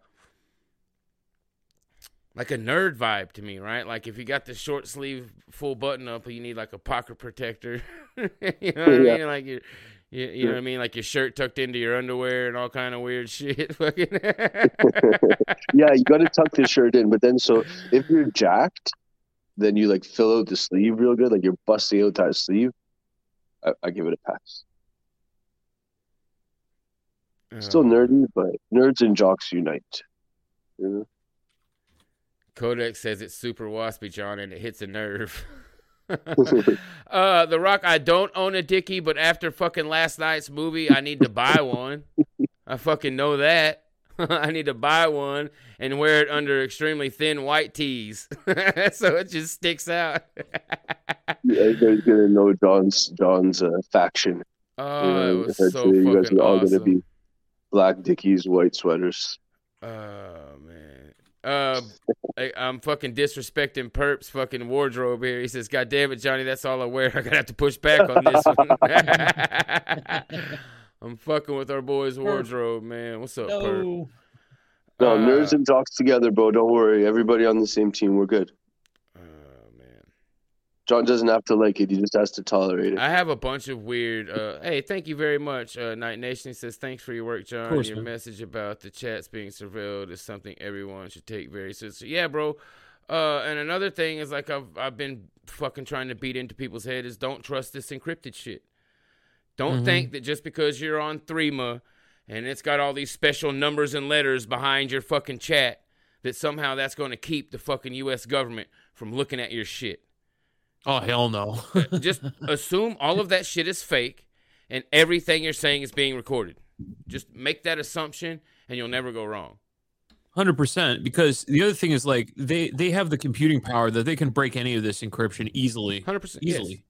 like a nerd vibe to me, right? Like if you got the short sleeve full button up, you need like a pocket protector. (laughs) you know what I mean? Like you, you, know what I mean? Like your shirt tucked into your underwear and all kind of weird (laughs) shit. (laughs) Yeah, you got to tuck the shirt in, but then so if you're jacked, then you like fill out the sleeve real good, like you're busting out that sleeve. I, I give it a pass. Still Uh, nerdy, but nerds and jocks unite. You know? Kodak says it's super waspy, John, and it hits a nerve. (laughs) (laughs) uh, The Rock, I don't own a Dickie, but after fucking last night's movie, I need to buy one. I fucking know that. (laughs) I need to buy one and wear it under extremely thin white tees, (laughs) so it just sticks out. Yeah, Everybody's gonna know John's John's uh, faction. oh, You know, it was so you guys fucking are all awesome. gonna be black Dickies, white sweaters. Oh man. Uh, I, I'm fucking disrespecting Perp's fucking wardrobe here. He says, "God damn it, Johnny, that's all I wear. (laughs) I'm gonna have to push back on this (laughs) one." (laughs) I'm fucking with our boy's wardrobe, man. What's up, Perp? No. No, Uh, nerds and jocks together, bro. Don't worry. Everybody on the same team. We're good. Oh man. John doesn't have to like it. He just has to tolerate it. I have a bunch of weird. Uh, hey, thank you very much, uh, Night Nation. He says thanks for your work, John. course, your man. message about the chats being surveilled is something everyone should take very seriously. Yeah, bro. Uh, and another thing is like I've I've been fucking trying to beat into people's head is don't trust this encrypted shit. Don't Mhm. think that just because you're on Threema and it's got all these special numbers and letters behind your fucking chat that somehow that's going to keep the fucking U.S. government from looking at your shit Oh hell no. Uh, just (laughs) assume all of that shit is fake and everything you're saying is being recorded. Just make that assumption and you'll never go wrong. Hundred percent. Because the other thing is like they they have the computing power that they can break any of this encryption easily. 100% Easily.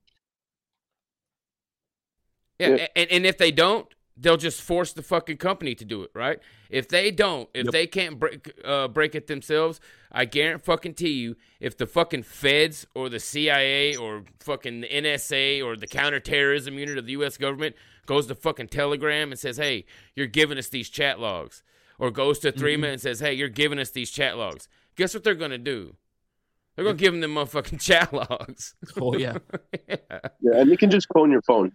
Yeah, Yeah. and, and if they don't, they'll just force the fucking company to do it, right? If they don't, if Yep. they can't break uh, break it themselves, I guarantee fucking to you, if the fucking feds or the CIA or fucking the NSA or the counterterrorism unit of the U.S. government goes to fucking Telegram and says, "Hey, you're giving us these chat logs," or goes to Threema and says, "Hey, you're giving us these chat logs," guess what they're gonna do? They're gonna give them the motherfucking (laughs) chat logs. Oh yeah. (laughs) Yeah, and you can just clone your phone.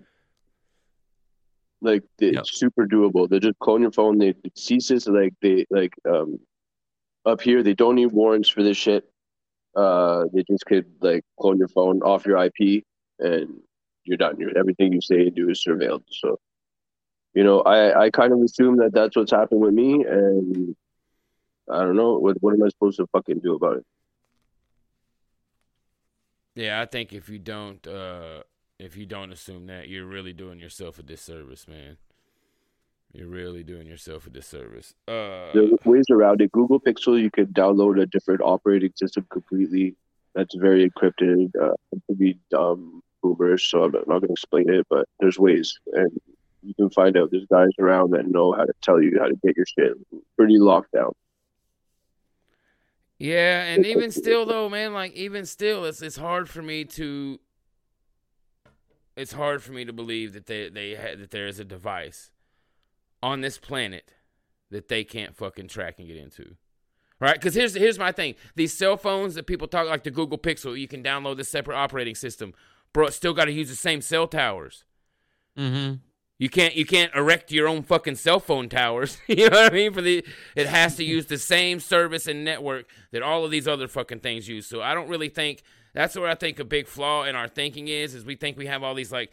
Like it's Yep. super doable. They just clone your phone. They it ceases like they like um up here. They don't need warrants for this shit. Uh, they just could like clone your phone off your IP, and you're done. You're, everything you say and do is surveilled. So, you know, I I kind of assume that that's what's happened with me, and I don't know what what am I supposed to fucking do about it? Yeah, I think if you don't uh if you don't assume that, you're really doing yourself a disservice, man. You're really doing yourself a disservice. Uh There are ways around it. Google Pixel, you can download a different operating system completely. That's very encrypted. Uh, it could be dumb boomers, so I'm not going to explain it, but there's ways, and you can find out. There's guys around that know how to tell you how to get your shit pretty locked down. Yeah, and even still though, man, like even still it's it's hard for me to it's hard for me to believe that they they had that there is a device on this planet that they can't fucking track and get into. Right? Cuz here's here's my thing. These cell phones that people talk like the Google Pixel, you can download the separate operating system. Bro, it's still got to use the same cell towers. Mm-hmm. You can't you can't erect your own fucking cell phone towers. (laughs) you know what I mean? For the it has to use the same service and network that all of these other fucking things use. So I don't really think that's where I think a big flaw in our thinking is is we think we have all these like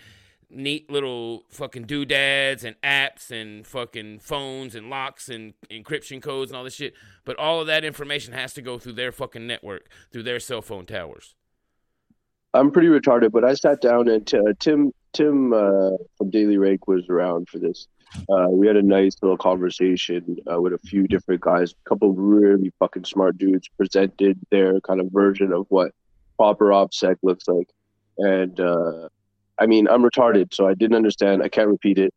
neat little fucking doodads and apps and fucking phones and locks and encryption codes and all this shit. But all of that information has to go through their fucking network, through their cell phone towers. I'm pretty retarded, but I sat down and uh, Tim Tim uh, from Daily Rake was around for this. Uh, we had a nice little conversation uh, with a few different guys, a couple really fucking smart dudes presented their kind of version of what proper OPSEC looks like. And uh, I mean, I'm retarded, so I didn't understand. I can't repeat it,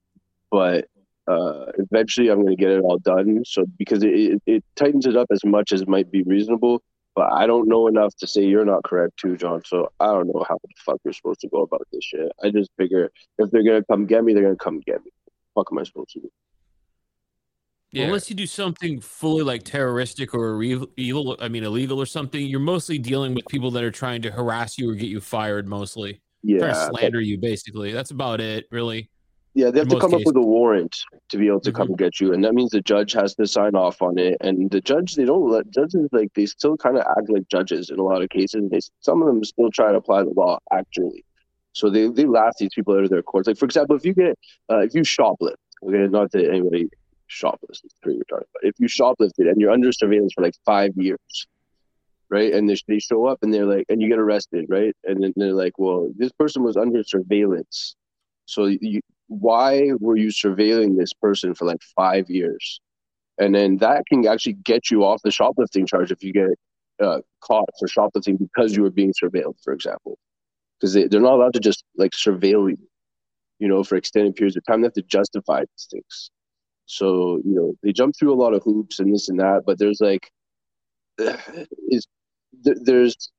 but uh, eventually I'm going to get it all done. So because it, it, it tightens it up as much as might be reasonable, but I don't know enough to say you're not correct too, John. So I don't know how the fuck you're supposed to go about this shit. I just figure if they're gonna come get me, they're gonna come get me. Fuck am I supposed to do? Yeah. Unless you do something fully like terroristic or evil, evil, I mean illegal or something, you're mostly dealing with people that are trying to harass you or get you fired. Mostly, trying to Yeah, slander you. Basically, that's about it. Really. yeah. They have to most come up with a warrant to be able to come Mhm. get you, and that means the judge has to sign off on it. And the judge, they don't let judges like they still kind of act like judges in a lot of cases. They some of them still try to apply the law actually. So they, they laugh these people out of their courts. Like for example, if you get uh, if you shoplift, okay, not that anybody shoplifts, it's pretty retarded. But if you shoplifted and you're under surveillance for like five years, right? And they, they show up and they're like, and you get arrested, right? And then they're like, well, this person was under surveillance, so you, why were you surveilling this person for like five years? And then that can actually get you off the shoplifting charge if you get uh, caught for shoplifting because you were being surveilled, for example because they, they're not allowed to just like surveil you, you know, for extended periods of time. They have to justify these things. So, you know, they jump through a lot of hoops and this and that, but there's like, (sighs) is there's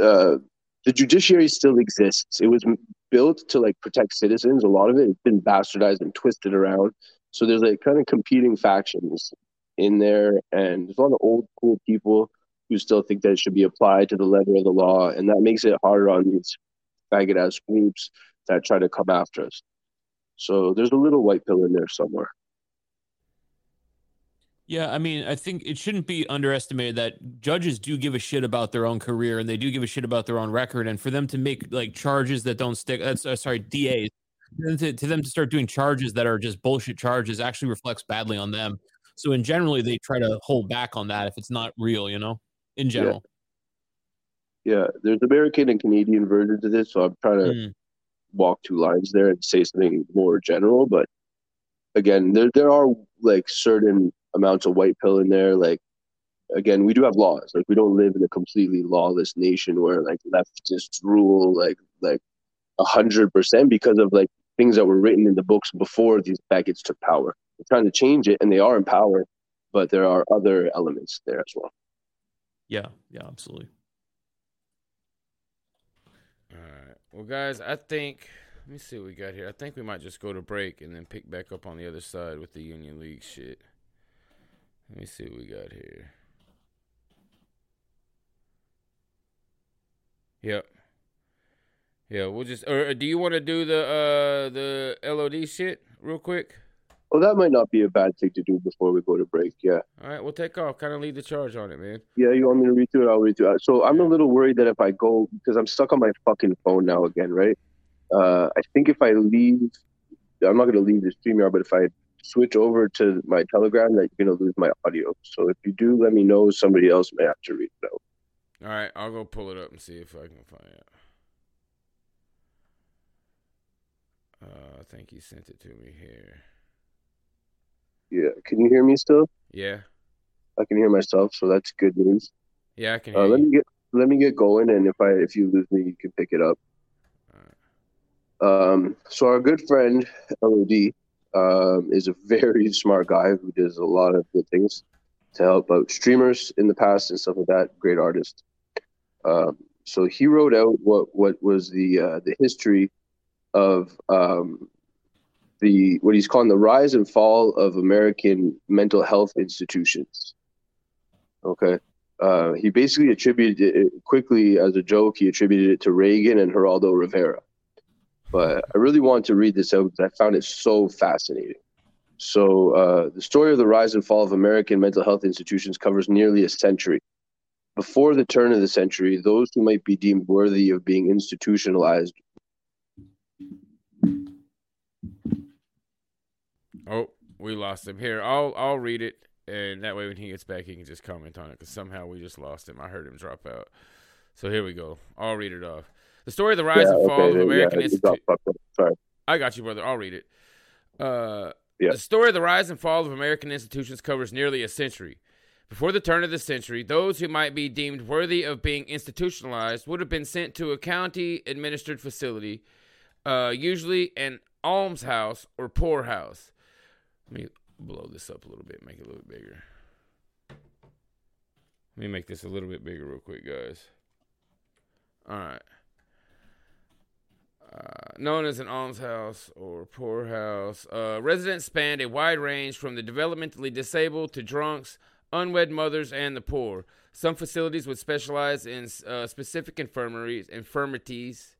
uh, the judiciary still exists. It was built to like protect citizens. A lot of it has been bastardized and twisted around. So there's like kind of competing factions in there, and there's a lot of old school people who still think that it should be applied to the letter of the law, and that makes it harder on these faggot ass groups that try to come after us. So there's a little white pill in there somewhere. Yeah, I mean, I think it shouldn't be underestimated that judges do give a shit about their own career and they do give a shit about their own record. And for them to make like charges that don't stick, that's uh, sorry, DAs, to, to them to start doing charges that are just bullshit charges actually reflects badly on them. So, in generally, they try to hold back on that if it's not real, you know, in general. Yeah, there's American and Canadian versions of this, so I'm trying to Mm. Walk two lines there and say something more general. But again, there there are like certain amounts of white pill in there. Like again, we do have laws. Like we don't live in a completely lawless nation where like leftists rule like like a hundred percent because of like things that were written in the books before these faggots took power. They're trying to change it, and they are in power, but there are other elements there as well. Yeah, yeah, absolutely. All right. Well, guys, I think. Let me see what we got here. I think we might just go to break and then pick back up on the other side with the Union League shit. Let me see what we got here. Yep. Yeah, we'll just. Or do you want to do the uh the LOD shit real quick? Well, that might not be a bad thing to do before we go to break. Yeah. All right, we'll take off. Kind of lead the charge on it, man. Yeah, you want me to read through it? I'll read through it. So I'm a little worried that if I go, because I'm stuck on my fucking phone now again, right? Uh, I think if I leave, I'm not going to leave the StreamYard, but if I switch over to my Telegram, that you're going to lose my audio. So if you do, let me know. Somebody else may have to read it out. All right, I'll go pull it up and see if I can find it. Uh, I think he sent it to me here. Yeah. Can you hear me still? Yeah, I can hear myself, so that's good news. yeah, I can hear Uh, let you. me get let me get going, and if I if you lose me, you can pick it up. Um, so our good friend LOD um, is a very (laughs) smart guy who does a lot of good things to help out streamers in the past and stuff like that. Great artist. Um, so he wrote out what what was the uh, the history of um, the what he's calling the rise and fall of American mental health institutions. Okay. Uh, he basically attributed it quickly as a joke. He attributed it to Reagan and Geraldo Rivera. But I really wanted to read this out because I found it so fascinating. So, uh, the story of the rise and fall of American mental health institutions covers nearly a century. Before the turn of the century, those who might be deemed worthy of being institutionalized Oh, we lost him. Here, I'll I'll read it, and that way when he gets back, he can just comment on it. Because somehow we just lost him. I heard him drop out. So here we go. I'll read it off. The story of the rise Yeah, and fall okay, of then, American yeah, Institute. got fucked up. Sorry. I got you, brother. I'll read it. Uh, Yeah. The story of the rise and fall of American institutions covers nearly a century. Before the turn of the century, those who might be deemed worthy of being institutionalized would have been sent to a county administered facility, uh, usually an almshouse or poorhouse. Let me blow this up a little bit, make it a little bit bigger. Let me make this a little bit bigger, real quick, guys. All right. Uh, known as an almshouse or poorhouse, uh, residents spanned a wide range from the developmentally disabled to drunks, unwed mothers, and the poor. Some facilities would specialize in uh, specific infirmaries, infirmities,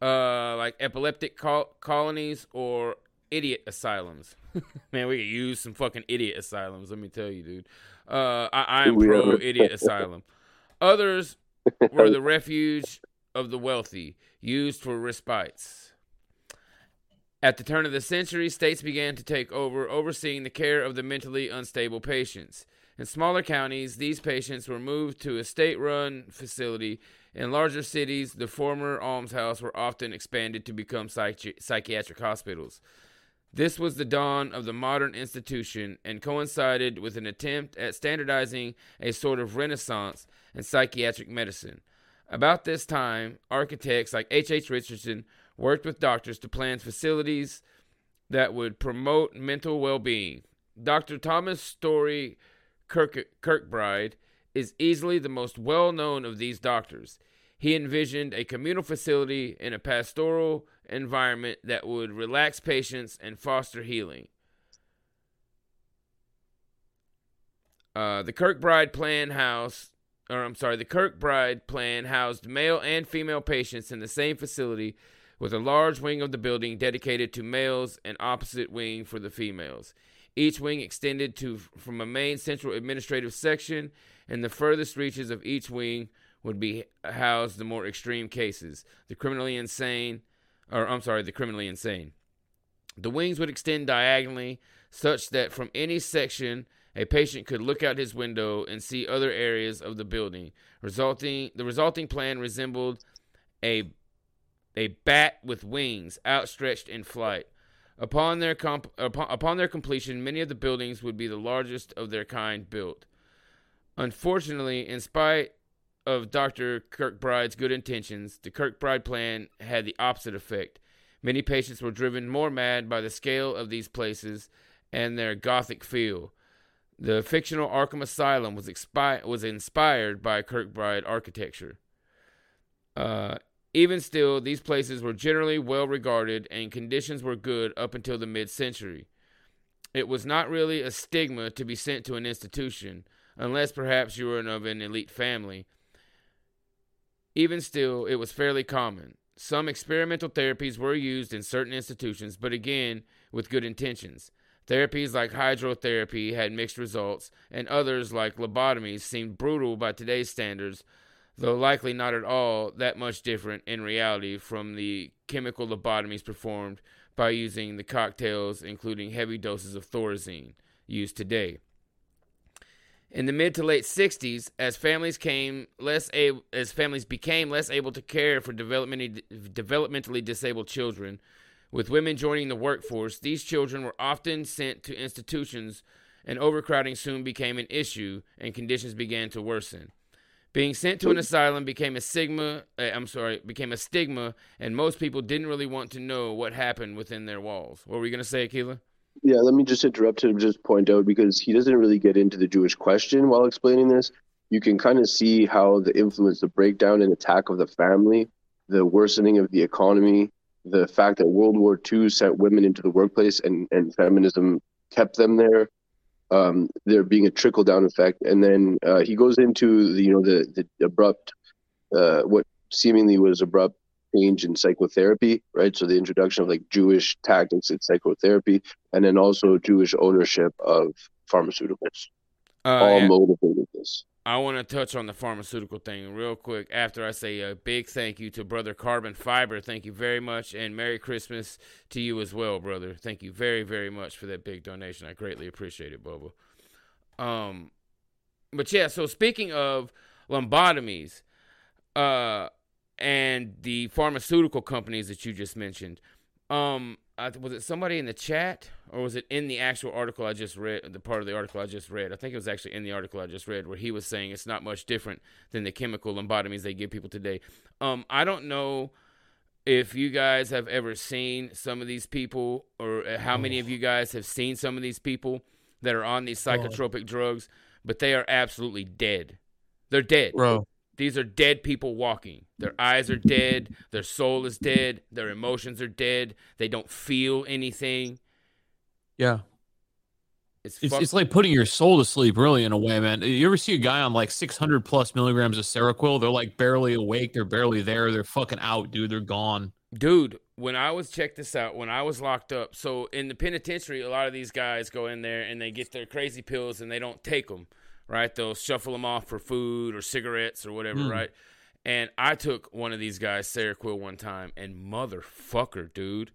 uh, like epileptic col- colonies or idiot asylums. (laughs) Man, we could use some fucking idiot asylums. Let me tell you, dude. Uh, I, I am pro idiot asylum. Others (laughs) were the refuge of the wealthy, used for respites. At the turn of the century, states began to take over, overseeing the care of the mentally unstable patients. In smaller counties, these patients were moved to a state run facility. In larger cities, the former almshouse were often expanded to become psychi- psychiatric hospitals. This was the dawn of the modern institution and coincided with an attempt at standardizing a sort of renaissance in psychiatric medicine. About this time, architects like H. H. Richardson worked with doctors to plan facilities that would promote mental well being. Dr. Thomas Story Kirk- Kirkbride is easily the most well known of these doctors. He envisioned a communal facility in a pastoral environment that would relax patients and foster healing. Uh, the Kirkbride Plan House, or I'm sorry, the Kirkbride Plan housed male and female patients in the same facility with a large wing of the building dedicated to males and opposite wing for the females. Each wing extended to from a main central administrative section, and the furthest reaches of each wing would be housed the more extreme cases, the criminally insane, or I'm sorry, the criminally insane. The wings would extend diagonally such that from any section a patient could look out his window and see other areas of the building. Resulting the resulting plan resembled a a bat with wings outstretched in flight. Upon their comp- upon, upon their completion, many of the buildings would be the largest of their kind built. Unfortunately, in spite of Dr. Kirkbride's good intentions, the Kirkbride plan had the opposite effect. Many patients were driven more mad by the scale of these places and their gothic feel. The fictional Arkham Asylum was, expi- was inspired by Kirkbride architecture. Uh, even still, these places were generally well regarded and conditions were good up until the mid century. It was not really a stigma to be sent to an institution, unless perhaps you were of an elite family. Even still, it was fairly common. Some experimental therapies were used in certain institutions, but again, with good intentions. Therapies like hydrotherapy had mixed results, and others, like lobotomies, seemed brutal by today's standards, though likely not at all that much different in reality from the chemical lobotomies performed by using the cocktails, including heavy doses of thorazine, used today. In the mid to late 60s, as families came less as families became less able to care for developmentally, developmentally disabled children, with women joining the workforce, these children were often sent to institutions, and overcrowding soon became an issue, and conditions began to worsen. Being sent to an asylum became a stigma. Uh, I'm sorry, became a stigma, and most people didn't really want to know what happened within their walls. What were you gonna say, Akila? Yeah, let me just interrupt him, just point out because he doesn't really get into the Jewish question while explaining this. You can kind of see how the influence, the breakdown and attack of the family, the worsening of the economy, the fact that World War II sent women into the workplace and, and feminism kept them there. Um, there being a trickle down effect, and then uh, he goes into the you know the the abrupt, uh, what seemingly was abrupt change in psychotherapy, right? So the introduction of like Jewish tactics in psychotherapy, and then also Jewish ownership of pharmaceuticals, Uh, all motivated this. I want to touch on the pharmaceutical thing real quick after I say a big thank you to brother Carbon Fiber. Thank you very much, and Merry Christmas to you as well, brother. Thank you very very much for that big donation. I greatly appreciate it, Bubba. Um, but yeah. So speaking of lobotomies, uh, and the pharmaceutical companies that you just mentioned, um, I, was it somebody in the chat or was it in the actual article I just read? The part of the article I just read, I think it was actually in the article I just read, where he was saying it's not much different than the chemical lobotomies they give people today. Um, I don't know if you guys have ever seen some of these people, or how many of Oh. you guys have seen some of these people that are on these psychotropic drugs, but they are absolutely dead. They're dead. bro. These are dead people walking. Their eyes are dead. Their soul is dead. Their emotions are dead. They don't feel anything. Yeah. It's It's, it's like putting your soul to sleep, really, in a way, man. You ever see a guy on like 600 plus milligrams of Seroquel? They're like barely awake. They're barely there. They're fucking out, dude. They're gone. dude when i was check this out when i was locked up so in the penitentiary a lot of these guys go in there and they get their crazy pills and they don't take them right they'll shuffle them off for food or cigarettes or whatever Hmm. right and i took one of these guys Seroquel one time and motherfucker dude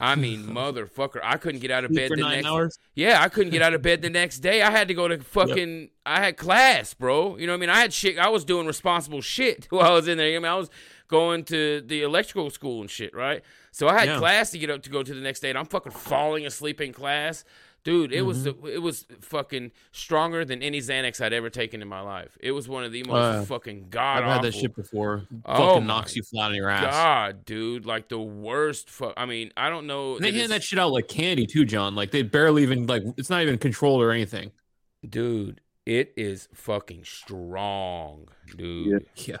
I (laughs) mean, motherfucker! I couldn't get out of bed for the nine next. hours? Yeah, I couldn't get out of bed the next day. I had to go to fucking. I had class, bro. You know what I mean? I had shit. I was doing responsible shit (laughs) while I was in there. I mean, I was going to the electrical school and shit, right? So I had Yeah. class to get up to go to the next day, and I'm fucking falling asleep in class, dude. It was the, Mm-hmm. it was fucking stronger than any Xanax I'd ever taken in my life. It was one of the most Uh, fucking god I've had that shit before. Oh fucking knocks you flat on your ass. God, dude, like the worst. Fuck. I mean, I don't know. And they hand that shit out like candy too, John. Like they barely even like it's not even controlled or anything. Dude, it is fucking strong, dude. Yeah.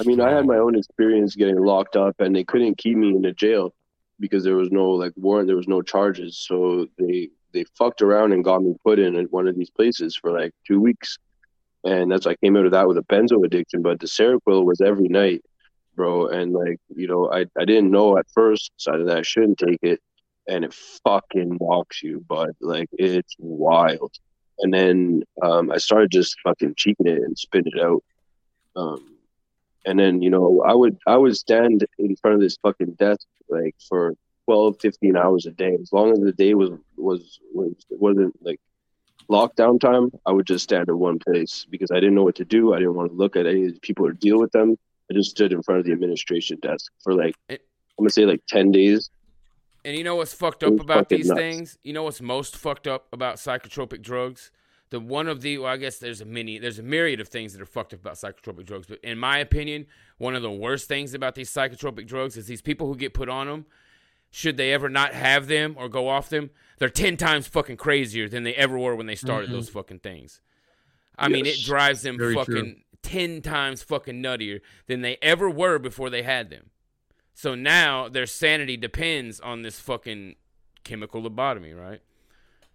I mean, I had my own experience getting locked up, and they couldn't keep me in the jail because there was no like warrant, there was no charges. So they they fucked around and got me put in at one of these places for like two weeks, and that's I came out of that with a benzo addiction. But the Seroquel was every night, bro, and like you know, I I didn't know at first, decided that I shouldn't take it, and it fucking walks you, but like it's wild. And then um, I started just fucking cheeking it and spitting it out. Um, and then you know i would i would stand in front of this fucking desk like for 12 15 hours a day as long as the day was was was wasn't like lockdown time i would just stand in one place because i didn't know what to do i didn't want to look at any of these people or deal with them i just stood in front of the administration desk for like It- i'm gonna say like 10 days And you know what's fucked up about these nuts. things? You know what's most fucked up about psychotropic drugs? The one of the well, I guess there's a many, there's a myriad of things that are fucked up about psychotropic drugs. But in my opinion, one of the worst things about these psychotropic drugs is these people who get put on them. Should they ever not have them or go off them, they're ten times fucking crazier than they ever were when they started Mhm. those fucking things. I mean, it drives them Very true. fucking ten times fucking nuttier than they ever were before they had them. So now their sanity depends on this fucking chemical lobotomy, right?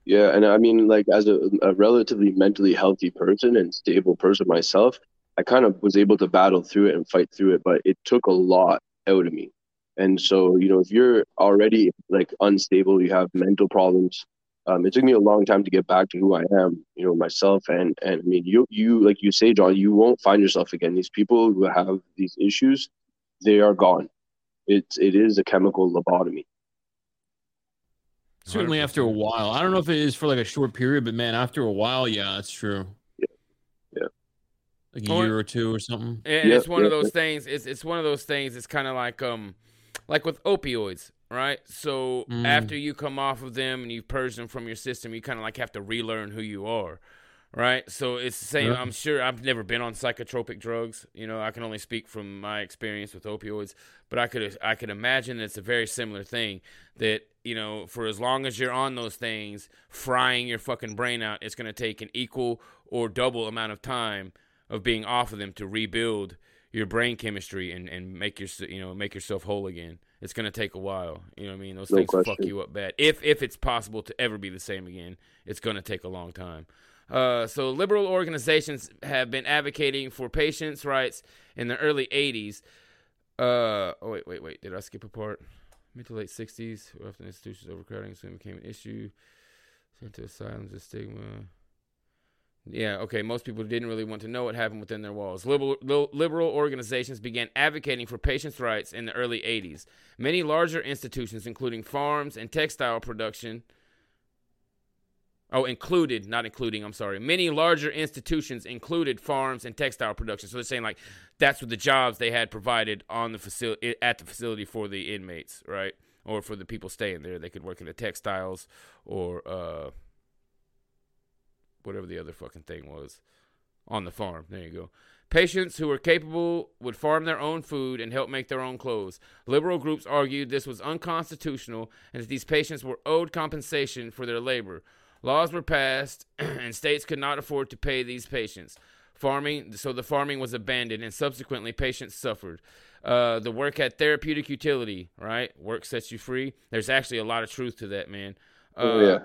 Yeah, and I mean, like as a, a relatively mentally healthy person and stable person myself, I kind of was able to battle through it and fight through it, but it took a lot out of me. And so, you know, if you're already like unstable, you have mental problems. Um, it took me a long time to get back to who I am, you know, myself. And and I mean, you you like you say, John, you won't find yourself again. These people who have these issues, they are gone. It's it is a chemical lobotomy. Certainly after a while. I don't know if it is for like a short period, but man, after a while, yeah, that's true. Yeah. Yeah. Like a Or- year or two or something. And Yeah, it's one of yeah, those things. It's it's one of those things. It's kind of like um, like with opioids, right? So Mm. after you come off of them and you've purged them from your system, you kind of like have to relearn who you are, right? So it's the same. Yeah. I'm sure I've never been on psychotropic drugs. You know, I can only speak from my experience with opioids, but I could I could imagine it's a very similar thing. That you know, for as long as you're on those things, frying your fucking brain out, it's going to take an equal or double amount of time of being off of them to rebuild your brain chemistry and, and make your you know make yourself whole again. It's gonna take a while. You know what I mean? Those No things fuck you up bad. If if it's possible to ever be the same again, it's gonna take a long time. Uh, so liberal organizations have been advocating for patients' rights in the early '80s. Uh, oh wait, wait, wait. Did I skip a part? Mid to late '60s, after institutions overcrowding soon became an issue. Sent to asylums and stigma. Yeah, okay. Most people didn't really want to know what happened within their walls. Liberal, liberal organizations began advocating for patients' rights in the early 80s. Many larger institutions, including farms and textile production, oh, included, not including, I'm sorry. Many larger institutions included farms and textile production. So they're saying, like, that's what the jobs they had provided on the facility at the facility for the inmates, right? Or for the people staying there. They could work in the textiles or, uh, whatever the other fucking thing was on the farm. There you go. Patients who were capable would farm their own food and help make their own clothes. Liberal groups argued this was unconstitutional and that these patients were owed compensation for their labor. Laws were passed, (clears throat) and states could not afford to pay these patients. Farming, so the farming was abandoned, and subsequently patients suffered. Uh, the work had therapeutic utility, right? Work sets you free. There's actually a lot of truth to that, man. Uh, Oh, yeah.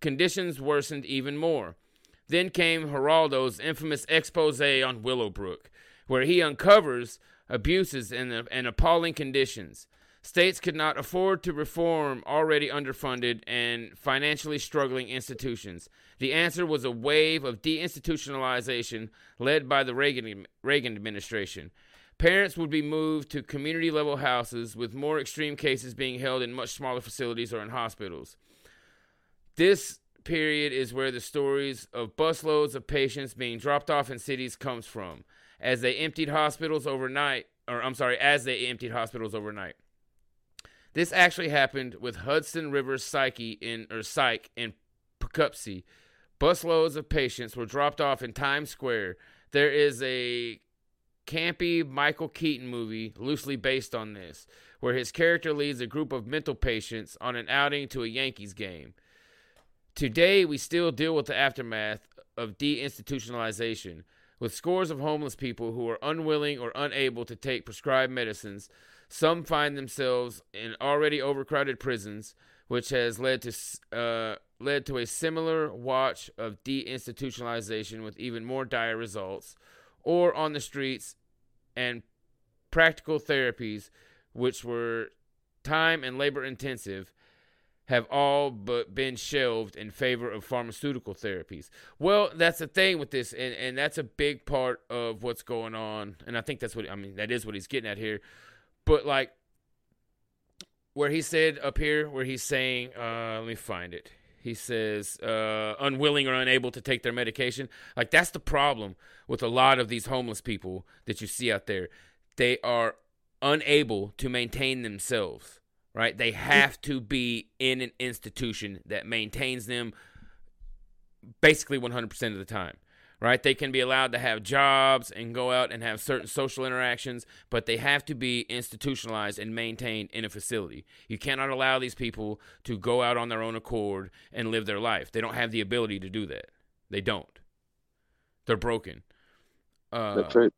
Conditions worsened even more. Then came Geraldo's infamous expose on Willowbrook, where he uncovers abuses and, and appalling conditions. States could not afford to reform already underfunded and financially struggling institutions. The answer was a wave of deinstitutionalization led by the Reagan, Reagan administration. Parents would be moved to community level houses, with more extreme cases being held in much smaller facilities or in hospitals. This period is where the stories of busloads of patients being dropped off in cities comes from, as they emptied hospitals overnight, or I'm sorry, as they emptied hospitals overnight. This actually happened with Hudson River Psyche in or Psych in Poughkeepsie. Busloads of patients were dropped off in Times Square. There is a campy Michael Keaton movie loosely based on this, where his character leads a group of mental patients on an outing to a Yankees game. Today, we still deal with the aftermath of deinstitutionalization, with scores of homeless people who are unwilling or unable to take prescribed medicines. Some find themselves in already overcrowded prisons, which has led to uh, led to a similar watch of deinstitutionalization with even more dire results, or on the streets and practical therapies, which were time and labor intensive, have all but been shelved in favor of pharmaceutical therapies. Well, that's the thing with this, and, and that's a big part of what's going on. And I think that's what I mean. That is what he's getting at here. But like where he said up here, where he's saying, uh, let me find it. He says, uh, unwilling or unable to take their medication. Like, that's the problem with a lot of these homeless people that you see out there. They are unable to maintain themselves, right? They have to be in an institution that maintains them basically 100% of the time, right? They can be allowed to have jobs and go out and have certain social interactions, but they have to be institutionalized and maintained in a facility. You cannot allow these people to go out on their own accord and live their life. They don't have the ability to do that. They don't. They're broken. Uh, That's right.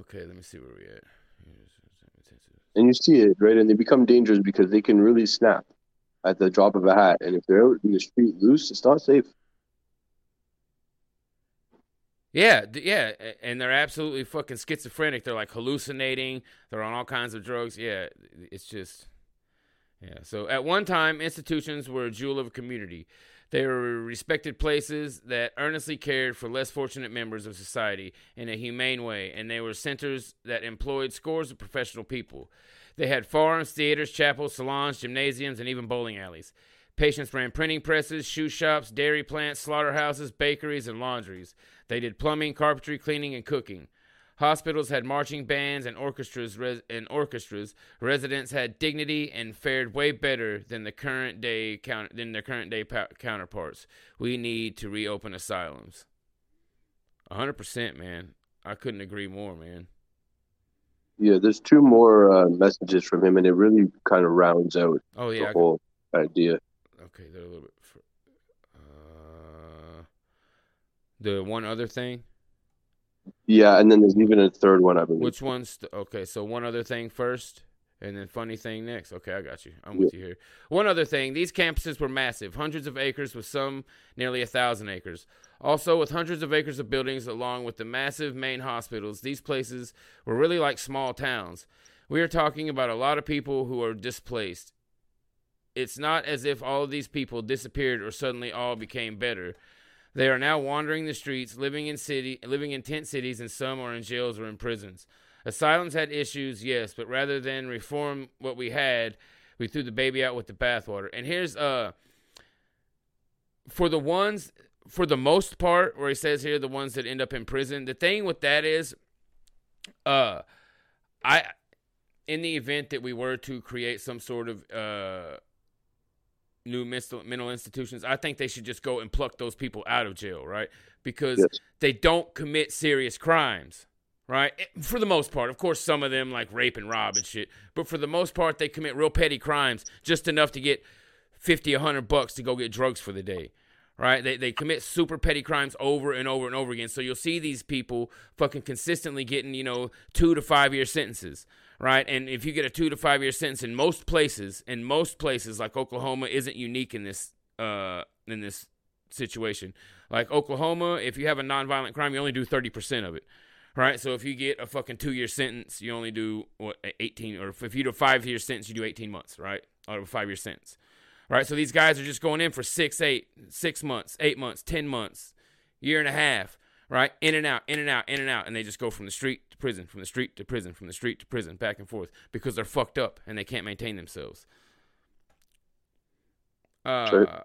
Okay, let me see where we at. And you see it, right? And they become dangerous because they can really snap at the drop of a hat. And if they're out in the street loose, it's not safe. Yeah, yeah, and they're absolutely fucking schizophrenic. They're like hallucinating. They're on all kinds of drugs. Yeah, it's just, yeah. So at one time, institutions were a jewel of a community. They were respected places that earnestly cared for less fortunate members of society in a humane way, and they were centers that employed scores of professional people. They had farms, theaters, chapels, salons, gymnasiums, and even bowling alleys. Patients ran printing presses, shoe shops, dairy plants, slaughterhouses, bakeries, and laundries. They did plumbing, carpentry, cleaning, and cooking. Hospitals had marching bands and orchestras. Res- and orchestras. Residents had dignity and fared way better than the current day count- than their current day pa- counterparts. We need to reopen asylums. A hundred percent, man. I couldn't agree more, man. Yeah, there's two more uh, messages from him, and it really kind of rounds out Oh yeah. the whole idea. okay, they're a little bit. Fr- uh, the one other thing. Yeah, and then there's even a third one, I believe. Which one's th- okay? So one other thing first, and then funny thing next. Okay, I got you. I'm with you here. One other thing: these campuses were massive, hundreds of acres, with some nearly a thousand acres. Also, with hundreds of acres of buildings, along with the massive main hospitals, these places were really like small towns. We are talking about a lot of people who are displaced. It's not as if all of these people disappeared or suddenly all became better. They are now wandering the streets, living in city, living in tent cities, and some are in jails or in prisons. Asylums had issues, yes, but rather than reform what we had, we threw the baby out with the bathwater. And here's uh for the ones for the most part where he says here the ones that end up in prison, the thing with that is uh I in the event that we were to create some sort of uh new mental mental institutions, I think they should just go and pluck those people out of jail, right? because Yes. they don't commit serious crimes, right? Eh, For the most part, of course, some of them like rape and rob and shit, but for the most part, they commit real petty crimes, just enough to get fifty, a hundred bucks to go get drugs for the day. Right? They, they commit super petty crimes over and over and over again. So you'll see these people fucking consistently getting, you know, two to five year sentences. Right? And if you get a two to five year sentence in most places, in most places, like Oklahoma isn't unique in this uh in this situation. Like Oklahoma, if you have a nonviolent crime, you only do thirty percent of it. Right? So if you get a fucking two year sentence, you only do what eighteen or if you do a five year sentence, you do eighteen months, right? Out of a five year sentence right? So these guys are just going in for six, eight, six months, eight months, ten months, year and a half, right? In and out, in and out, in and out, and they just go from the street to prison, from the street to prison, from the street to prison, back and forth because they're fucked up and they can't maintain themselves. Uh, Sure.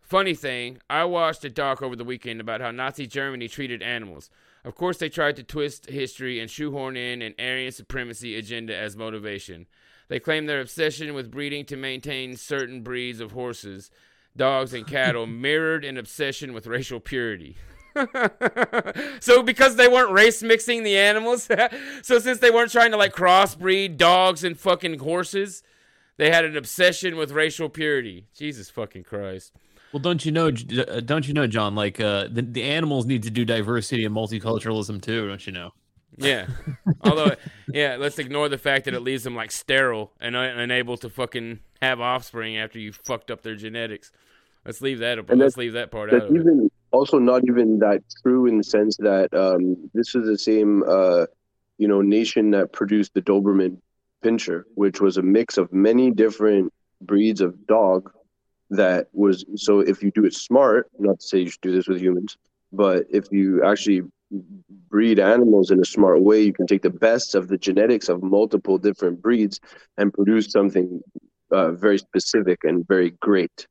Funny thing, I watched a doc over the weekend about how Nazi Germany treated animals. Of course, they tried to twist history and shoehorn in an Aryan supremacy agenda as motivation. They claim their obsession with breeding to maintain certain breeds of horses, dogs, and cattle (laughs) mirrored an obsession with racial purity. (laughs) (laughs) so because they weren't race mixing the animals, (laughs) so since they weren't trying to like crossbreed dogs and fucking horses, they had an obsession with racial purity. Jesus fucking Christ. Well, don't you know? Uh, Don't you know, John? Like uh, the the animals need to do diversity and multiculturalism too. Don't you know? Yeah. (laughs) Although, yeah, let's ignore the fact that it leaves them like sterile and un- unable to fucking have offspring after you fucked up their genetics. Let's leave that. And let's leave that part out That's of it. even also not even that true in the sense that um, this is the same, uh, you know, nation that produced the Doberman Pinscher, which was a mix of many different breeds of dog. That was so. If you do it smart, not to say you should do this with humans, but if you actually breed animals in a smart way, you can take the best of the genetics of multiple different breeds and produce something uh, very specific and very great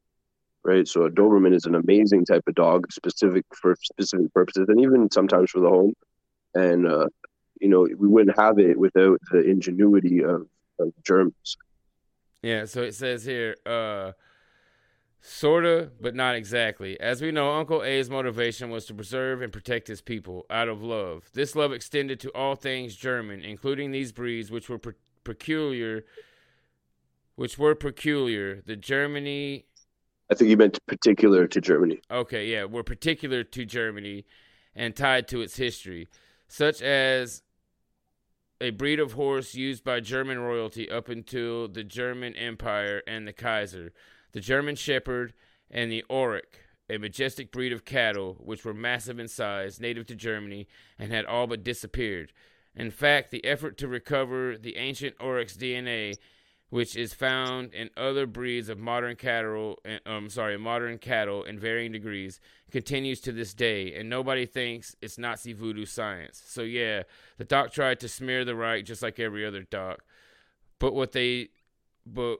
right? So a Doberman is an amazing type of dog, specific for specific purposes, and even sometimes for the home. And uh, you know, we wouldn't have it without the ingenuity of, of Germans. Yeah, so it says here, uh, sorta, but not exactly. As we know, Uncle A's motivation was to preserve and protect his people out of love. This love extended to all things German, including these breeds, which were pe- peculiar, which were peculiar. The Germany I think you meant particular to Germany. Okay, yeah, were particular to Germany and tied to its history, such as a breed of horse used by German royalty up until the German Empire and the Kaiser, the German Shepherd, and the Auroch, a majestic breed of cattle which were massive in size, native to Germany, and had all but disappeared. In fact, the effort to recover the ancient aurochs DNA which is found in other breeds of modern cattle. Um, sorry, modern cattle in varying degrees, continues to this day, and nobody thinks it's Nazi voodoo science. So yeah, the doc tried to smear the right just like every other doc, but what they, but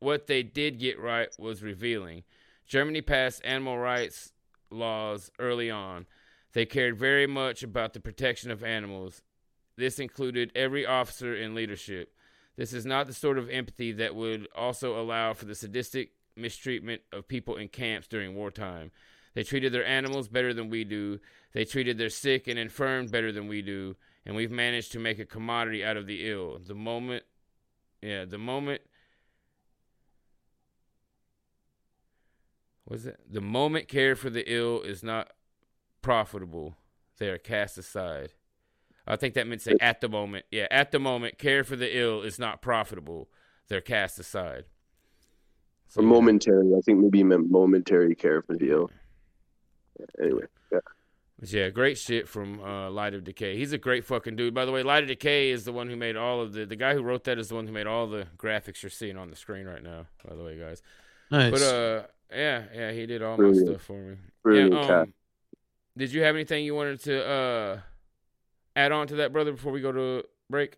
what they did get right was revealing. Germany passed animal rights laws early on. They cared very much about the protection of animals. This included every officer in leadership. This is not the sort of empathy that would also allow for the sadistic mistreatment of people in camps during wartime. They treated their animals better than we do. They treated their sick and infirm better than we do. And we've managed to make a commodity out of the ill. The moment, yeah, the moment, was it? The moment care for the ill is not profitable. They are cast aside. I think that meant say at the moment. Yeah, at the moment, care for the ill is not profitable. They're cast aside. For yeah. momentary, I think maybe you meant momentary care for the ill. Anyway, yeah. Yeah, great shit from uh, Light of Decay. He's a great fucking dude. By the way, Light of Decay is the one who made all of the. The guy who wrote that is the one who made all the graphics you're seeing on the screen right now. By the way, guys. Nice. But uh, yeah, yeah, he did all Brilliant. my stuff for me. Brilliant yeah, cat. um, did you have anything you wanted to uh add on to that, brother, before we go to break?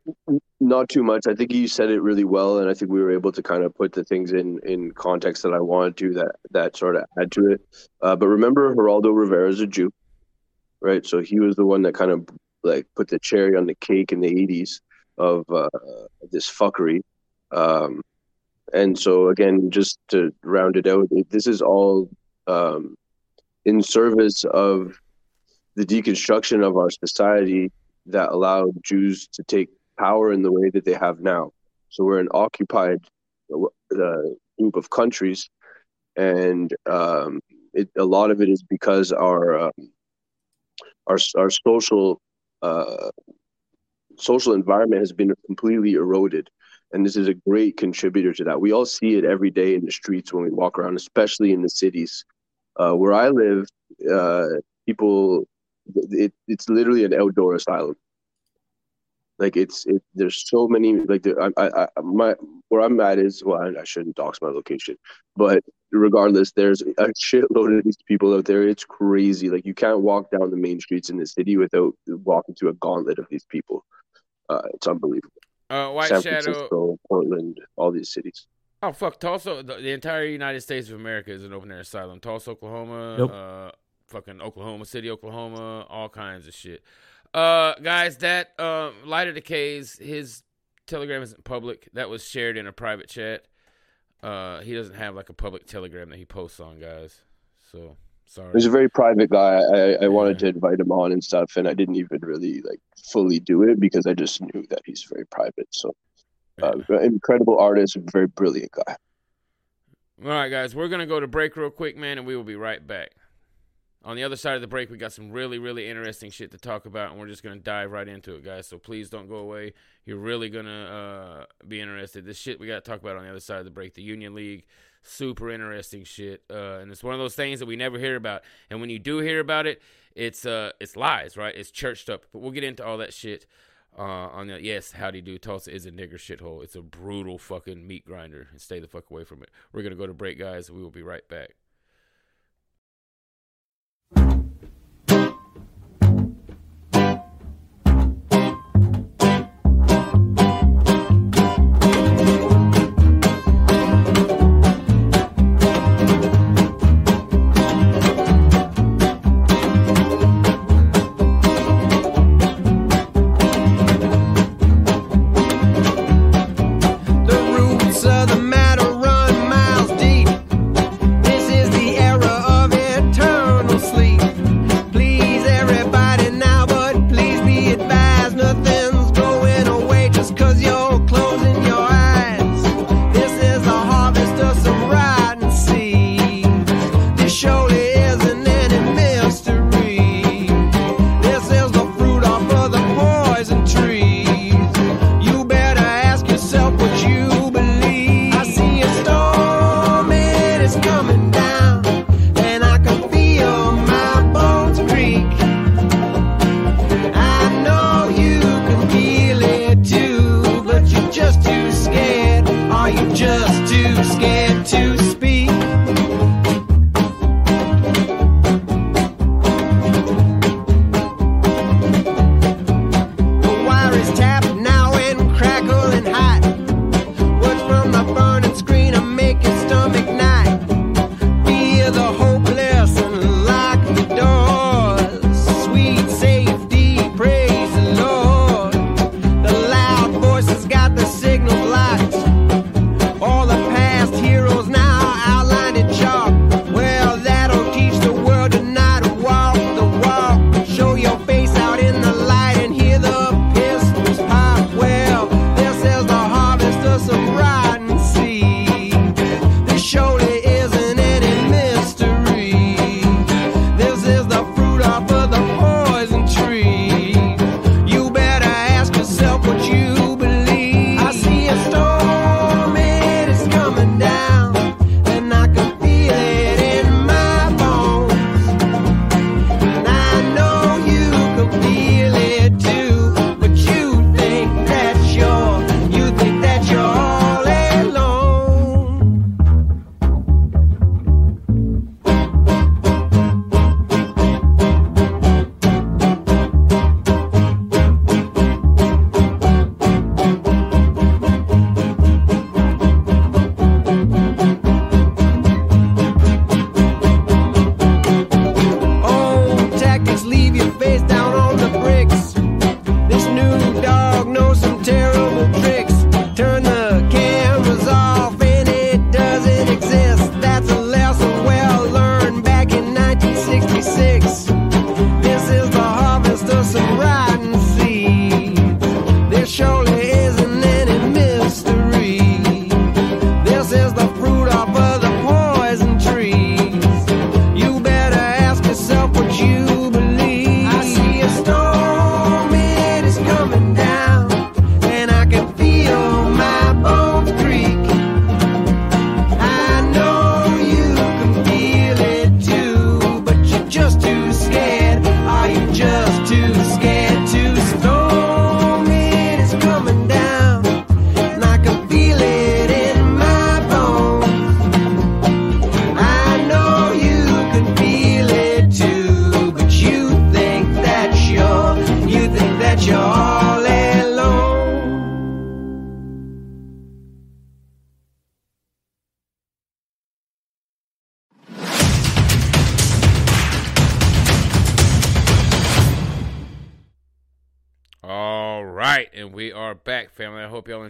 Not too much. I think you said it really well, and I think we were able to kind of put the things in in context that I wanted to that that sort of add to it. Uh, but remember, Geraldo Rivera is a Jew, right? So he was the one that kind of like put the cherry on the cake in the '80s of uh, this fuckery. Um, and so again, just to round it out, this is all um, in service of the deconstruction of our society that allowed Jews to take power in the way that they have now. So we're an occupied uh, group of countries, and um, it, a lot of it is because our um, our our social uh, social environment has been completely eroded, and this is a great contributor to that. We all see it every day in the streets when we walk around, especially in the cities. Uh, where I live, uh, people, it, it's literally an outdoor asylum. Like it's it. There's so many like the, I, I, I my where I'm at is well I, I shouldn't dox my location, but regardless, there's a shitload of these people out there. It's crazy. Like you can't walk down the main streets in the city without walking through a gauntlet of these people. Uh, it's unbelievable. Uh, White San Shadow. Francisco, Portland, all these cities. Oh fuck, Tulsa. The, the entire United States of America is an open air asylum. Tulsa, Oklahoma. Yep. Uh, fucking Oklahoma City, Oklahoma. All kinds of shit. Uh, guys, that um, Light of Decays, his Telegram isn't public. That was shared in a private chat. Uh, he doesn't have like a public Telegram that he posts on, guys. So sorry. He's a very private guy. I, I wanted to invite him on and stuff, and I didn't even really like fully do it because I just knew that he's very private. So, uh, incredible artist, very brilliant guy. All right, guys, we're gonna go to break real quick, man, and we will be right back. On the other side of the break, we got some really, really interesting shit to talk about, and we're just gonna dive right into it, guys. So please don't go away. You're really gonna uh, be interested. This shit we got to talk about on the other side of the break. The Union League, super interesting shit, uh, and it's one of those things that we never hear about. And when you do hear about it, it's uh, it's lies, right? It's churched up. But we'll get into all that shit. Uh, on the yes, howdy do. Tulsa is a nigger shithole. It's a brutal fucking meat grinder. And stay the fuck away from it. We're gonna go to break, guys. We will be right back.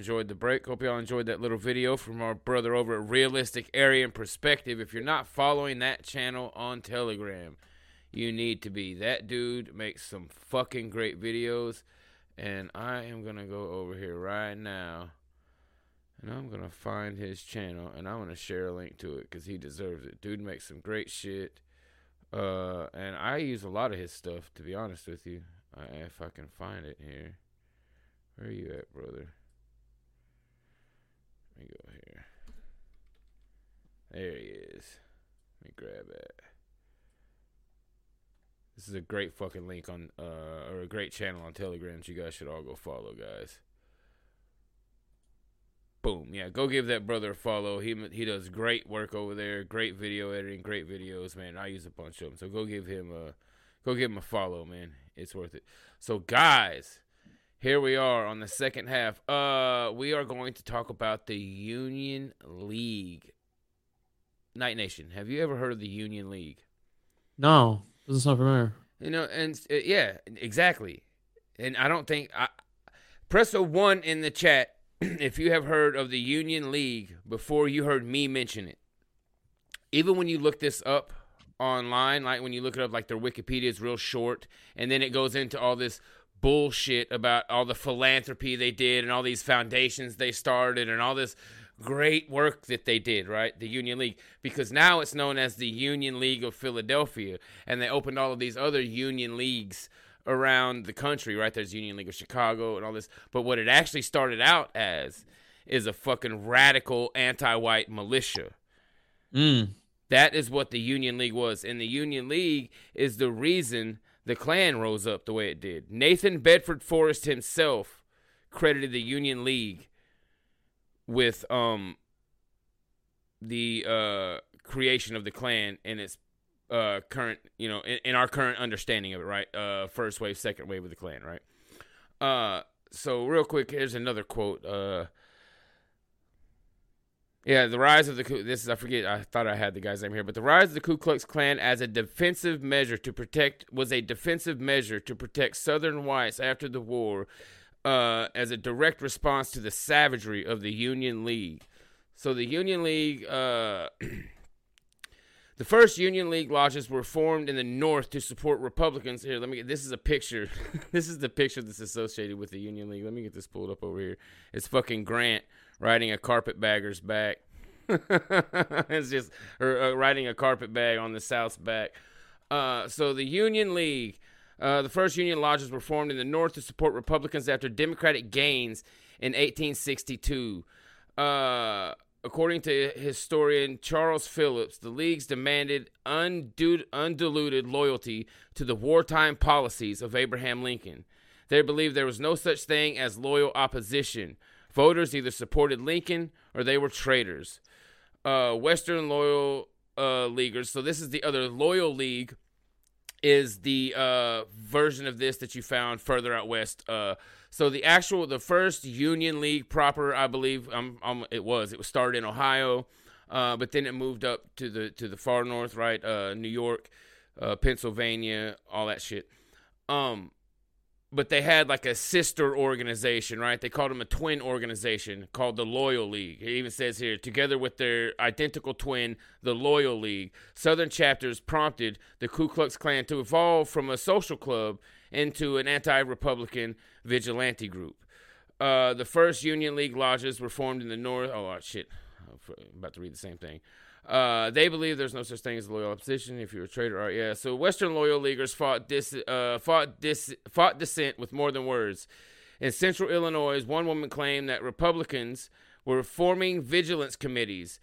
Enjoyed the break. Hope y'all enjoyed that little video from our brother over at Realistic Aryan Perspective. If you're not following that channel on Telegram, you need to be. That dude makes some fucking great videos. And I am going to go over here right now. And I'm going to find his channel. And I'm going to share a link to it because he deserves it. Dude makes some great shit. Uh, and I use a lot of his stuff, to be honest with you. If I can find it here. Where are you at, brother? Let me go here. There he is. Let me grab that. This is a great fucking link on, uh, or a great channel on Telegram. that You guys should all go follow, guys. Boom. Yeah, go give that brother a follow. He he does great work over there. Great video editing, great videos, man. I use a bunch of them. So go give him a go give him a follow, man. It's worth it. So guys, here we are on the second half. Uh we are going to talk about the Union League. Night Nation. Have you ever heard of the Union League? No, doesn't sound familiar. You know, and uh, yeah, exactly. And I don't think I press a one in the chat (clears throat) if you have heard of the Union League before you heard me mention it. Even when you look this up online, like when you look it up, like their Wikipedia is real short, and then it goes into all this bullshit about all the philanthropy they did and all these foundations they started and all this great work that they did, right? The Union League. Because now it's known as the Union League of Philadelphia. And they opened all of these other Union Leagues around the country, right? There's Union League of Chicago and all this. But what it actually started out as is a fucking radical anti white militia. Mm. That is what the Union League was. And the Union League is the reason the Klan rose up the way it did. Nathan Bedford Forrest himself credited the Union League with um the uh creation of the Klan and its uh current you know in, in our current understanding of it right? Uh first wave second wave of the Klan right? Uh so real quick here's another quote uh yeah, the rise of the this is I forget I thought I had the guy's name here, but the rise of the Ku Klux Klan as a defensive measure to protect was a defensive measure to protect Southern whites after the war, uh, as a direct response to the savagery of the Union League. So the Union League, uh, (clears throat) the first Union League lodges were formed in the North to support Republicans. Here, let me get this is a picture. (laughs) this is the picture that's associated with the Union League. Let me get this pulled up over here. It's fucking Grant riding a carpetbagger's back. (laughs) it's just or uh, riding a carpet bag on the South's back. Uh, so the Union League, uh, the first Union lodges were formed in the North to support Republicans after Democratic gains in 1862. Uh, according to historian Charles Phillips, the leagues demanded undiluted loyalty to the wartime policies of Abraham Lincoln. They believed there was no such thing as loyal opposition. Voters either supported Lincoln or they were traitors. Uh, Western Loyal uh, Leaguers. So this is the other Loyal League. Is the uh, version of this that you found further out west? Uh, so the actual, the first Union League proper, I believe, um, um it was. It was started in Ohio, uh, but then it moved up to the to the far north, right? Uh, New York, uh, Pennsylvania, all that shit. Um, but they had like a sister organization, right? They called them a twin organization called the Loyal League. It even says here, together with their identical twin, the Loyal League, Southern chapters prompted the Ku Klux Klan to evolve from a social club into an anti-Republican vigilante group. Uh, the first Union League lodges were formed in the North. Oh, shit. I'm about to read the same thing. Uh, they believe there's no such thing as loyal opposition. If you're a traitor, yeah. So Western loyal leaguers fought dis, uh, fought dis, fought dissent with more than words. In Central Illinois, one woman claimed that Republicans were forming vigilance committees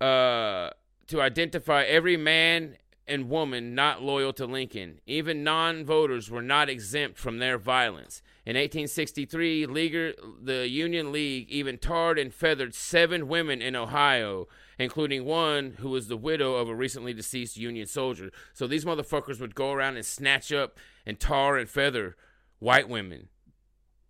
uh, to identify every man and woman not loyal to Lincoln. Even non-voters were not exempt from their violence. In 1863, Leaguer, the Union League even tarred and feathered seven women in Ohio, including one who was the widow of a recently deceased Union soldier. So these motherfuckers would go around and snatch up and tar and feather white women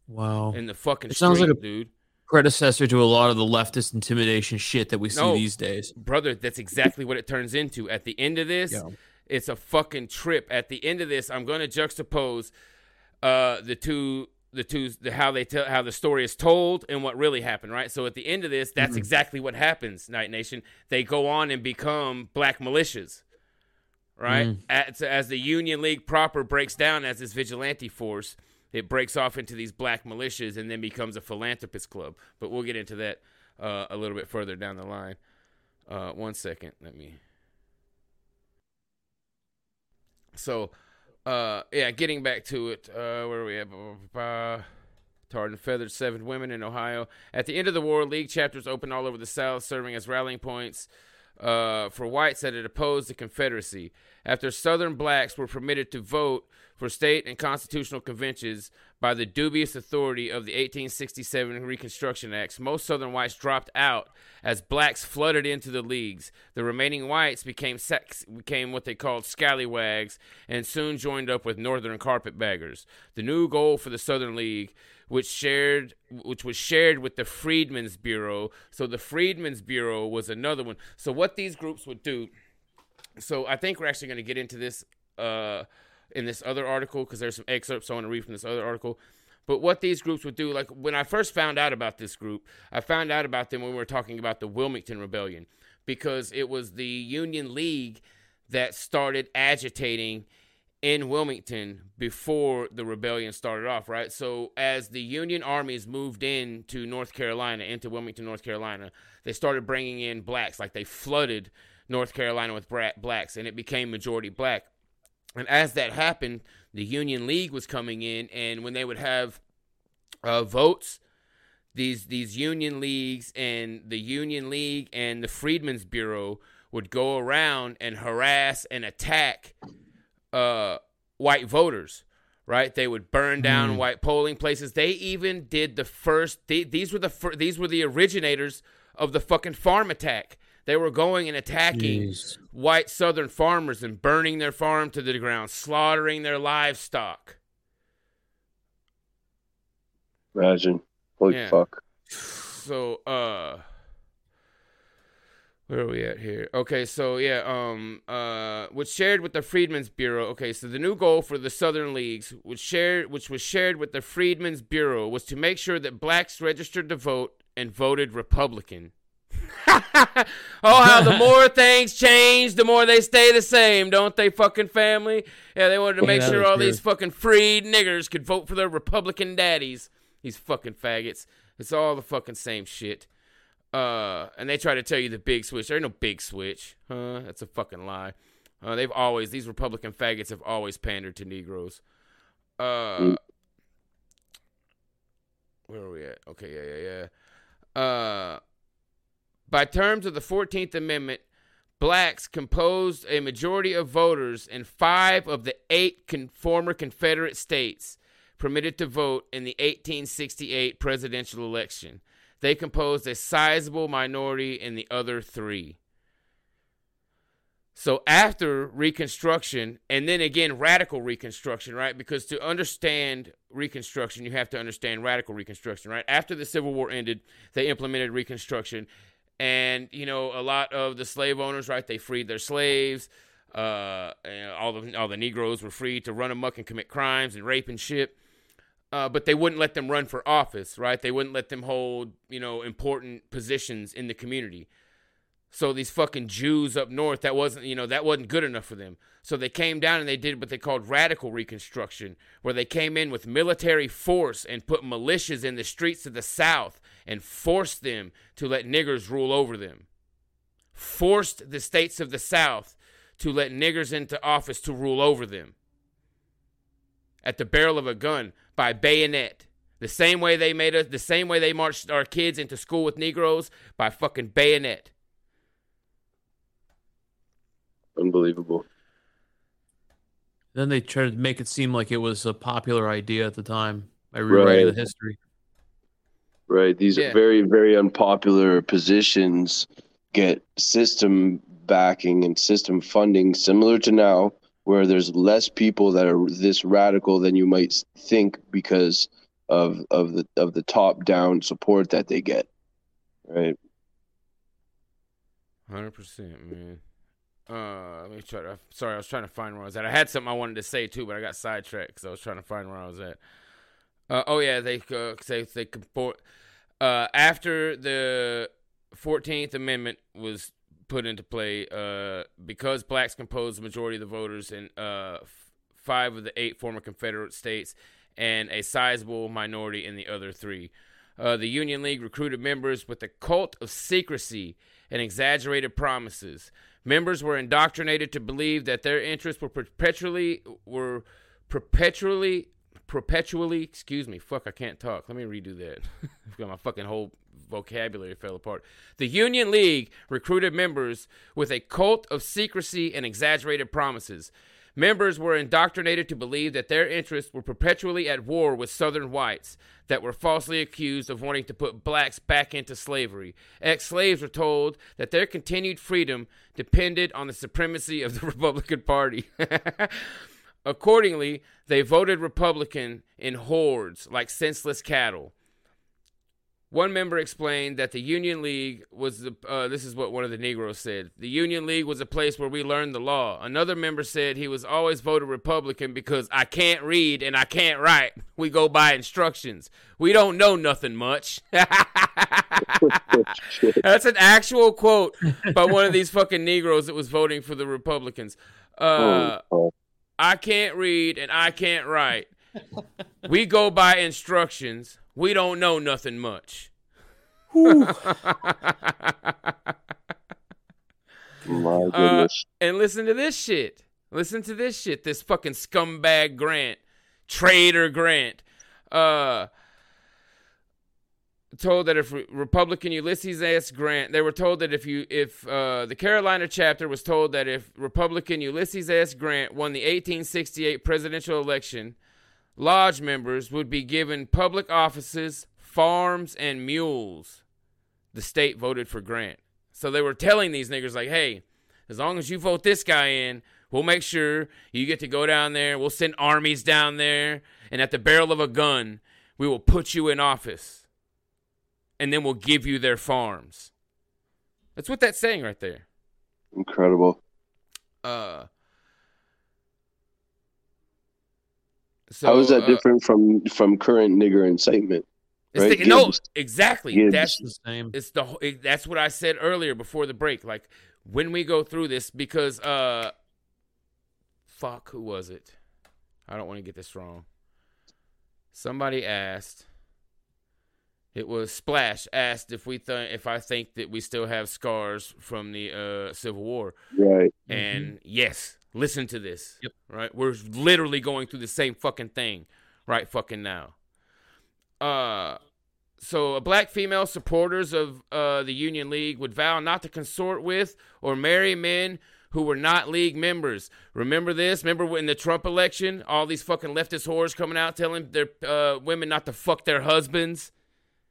Wow. in the fucking It sounds street, like a- dude. Predecessor to a lot of the leftist intimidation shit that we see No. these days. brother that's exactly what it turns into at the end of this Yeah. it's a fucking trip at the end of this i'm going to juxtapose uh the two the two the, how they tell how the story is told and what really happened, right? So at the end of this, that's exactly what happens. Night Nation. They go on and become black militias, right? As, as the Union League proper breaks down as this vigilante force, it breaks off into these black militias and then becomes a philanthropist club. But we'll get into that uh, a little bit further down the line. Uh, one second, let me. So, uh, yeah, getting back to it, uh, where are we at? Blah. Tarred and feathered seven women in Ohio. At the end of the war, League chapters opened all over the South, serving as rallying points uh, for whites that had opposed the Confederacy. After Southern blacks were permitted to vote for state and constitutional conventions by the dubious authority of the 1867 Reconstruction Acts, most Southern whites dropped out as blacks flooded into the leagues. The remaining whites became sex, became what they called scallywags and soon joined up with Northern carpetbaggers. The new goal for the Southern League which shared which was shared with the Freedmen's Bureau. So the Freedmen's Bureau was another one. So what these groups would do so I think we're actually going to get into this uh, in this other article because there's some excerpts I want to read from this other article. But what these groups would do, like when I first found out about this group, I found out about them when we were talking about the Wilmington Rebellion because it was the Union League that started agitating in Wilmington before the rebellion started off, right? So as the Union armies moved into North Carolina, into Wilmington, North Carolina, they started bringing in blacks, like they flooded North Carolina with blacks, and it became majority black. And as that happened, the Union League was coming in, and when they would have uh, votes, these these Union leagues and the Union League and the Freedmen's Bureau would go around and harass and attack uh, white voters. Right? They would burn down white polling places. They even did the first. They, these were the fir- these were the originators of the fucking farm attack. They were going and attacking Jeez. white Southern farmers and burning their farm to the ground, slaughtering their livestock. Imagine. Holy Yeah. fuck. So, uh, where are we at here? Okay, so yeah, um, uh, was shared with the Freedmen's Bureau. Okay, so the new goal for the Southern Leagues, was shared, which was shared with the Freedmen's Bureau, was to make sure that blacks registered to vote and voted Republican. (laughs) oh, how the more things change, the more they stay the same, don't they, fucking family? Yeah, they wanted to make that sure all true. these fucking freed niggers could vote for their Republican daddies. These fucking faggots. It's all the fucking same shit. Uh, and they try to tell you the big switch. There ain't no big switch. Huh? That's a fucking lie. Uh, they've always, these Republican faggots have always pandered to Negroes. Uh, where are we at? Okay, yeah, yeah, yeah. Uh, by terms of the 14th Amendment, blacks composed a majority of voters in five of the eight con- former Confederate states permitted to vote in the 1868 presidential election. They composed a sizable minority in the other three. So after Reconstruction, and then again radical Reconstruction, right? Because to understand Reconstruction, you have to understand radical Reconstruction, right? After the Civil War ended, they implemented Reconstruction, and you know a lot of the slave owners, right? They freed their slaves. Uh, all the all the Negroes were free to run amok and commit crimes and rape and shit. Uh, but they wouldn't let them run for office, right? They wouldn't let them hold, you know, important positions in the community. So these fucking Jews up north, that wasn't, you know, that wasn't good enough for them. So they came down and they did what they called radical reconstruction, where they came in with military force and put militias in the streets of the South and forced them to let niggers rule over them. Forced the states of the South to let niggers into office to rule over them. At the barrel of a gun by bayonet. The same way they made us, the same way they marched our kids into school with Negroes by fucking bayonet. Unbelievable. Then they tried to make it seem like it was a popular idea at the time by rewriting Right. the history. Right. These Yeah. very, very unpopular positions get system backing and system funding similar to now, where there's less people that are this radical than you might think because of of the of the top down support that they get. Right. Hundred percent, man. Uh, let me try to. Sorry, I was trying to find where I was at. I had something I wanted to say too, but I got sidetracked because I was trying to find where I was at. Uh, oh yeah, they uh, say they comport. Uh, after the Fourteenth Amendment was put into play, uh, because blacks composed the majority of the voters in uh, f- five of the eight former Confederate states, and a sizable minority in the other three. Uh, the Union League recruited members with a cult of secrecy and exaggerated promises. Members were indoctrinated to believe that their interests were perpetually were perpetually perpetually excuse me fuck i can't talk. Let me redo that. (laughs) I've got my fucking whole vocabulary fell apart. The union league recruited members with a cult of secrecy and exaggerated promises. Members were indoctrinated to believe that their interests were perpetually at war with southern whites that were falsely accused of wanting to put blacks back into slavery. Ex-slaves were told that their continued freedom depended on the supremacy of the (laughs) republican party (laughs) Accordingly, they voted Republican in hordes like senseless cattle. One member explained that the Union League was the. Uh, this is what one of the Negroes said. The Union League was a place where we learned the law. Another member said he was always voted Republican because I can't read and I can't write. We go by instructions. We don't know nothing much. (laughs) That's an actual quote by one of these fucking Negroes that was voting for the Republicans. Uh, Oh, I can't read and I can't write. we go by instructions. We don't know nothing much. (laughs) my Uh, goodness. and listen to this shit. Listen to this shit. This fucking scumbag Grant, traitor Grant, uh, told that if Republican Ulysses S. Grant, they were told that if you, if uh, the Carolina chapter was told that if Republican Ulysses S. Grant won the 1868 presidential election, lodge members would be given public offices, farms, and mules. The state voted for Grant. So they were telling these niggers, like, hey, as long as you vote this guy in, we'll make sure you get to go down there. We'll send armies down there. And at the barrel of a gun, we will put you in office. And then we'll give you their farms. That's what that's saying right there. Incredible. Uh, so, How is that uh, different from from current nigger incitement? It's right? the, no, exactly. Gibbs. That's the same. it's the it, that's what I said earlier before the break. Like when we go through this, because uh, fuck, who was it? I don't want to get this wrong. Somebody asked. It was Splash asked if we think if I think that we still have scars from the uh, Civil War, Right. and yes, listen to this. Yep. Right, we're literally going through the same fucking thing right fucking now. Uh, so a black female supporters of uh, the Union League would vow not to consort with or marry men who were not league members. Remember this? Remember in the Trump election, all these fucking leftist whores coming out telling their uh, women not to fuck their husbands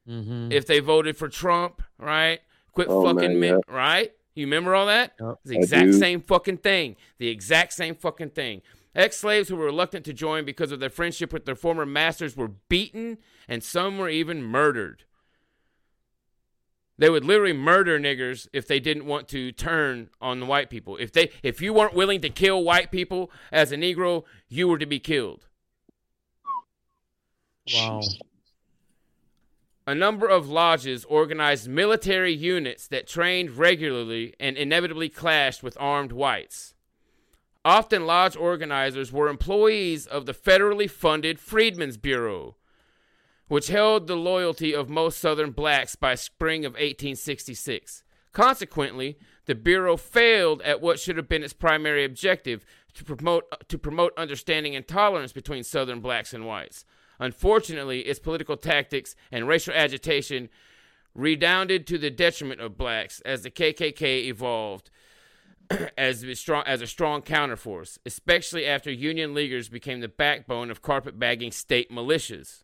Mm-hmm. if they voted for Trump, right? Quit Oh, fucking man, men, yeah. right? You remember all that? Yep. It's the exact same fucking thing. The exact same fucking thing. Ex slaves who were reluctant to join because of their friendship with their former masters were beaten, and some were even murdered. They would literally murder niggers if they didn't want to turn on the white people. If they if you weren't willing to kill white people as a Negro, you were to be killed. Wow. A number of lodges organized military units that trained regularly and inevitably clashed with armed whites. Often, lodge organizers were employees of the federally funded Freedmen's Bureau, which held the loyalty of most Southern blacks by spring of 1866. Consequently, the Bureau failed at what should have been its primary objective to promote, to promote understanding and tolerance between Southern blacks and whites. Unfortunately, its political tactics and racial agitation redounded to the detriment of blacks as the KKK evolved (clears throat) as a strong as a strong counterforce, especially after Union Leaguers became the backbone of carpetbagging state militias.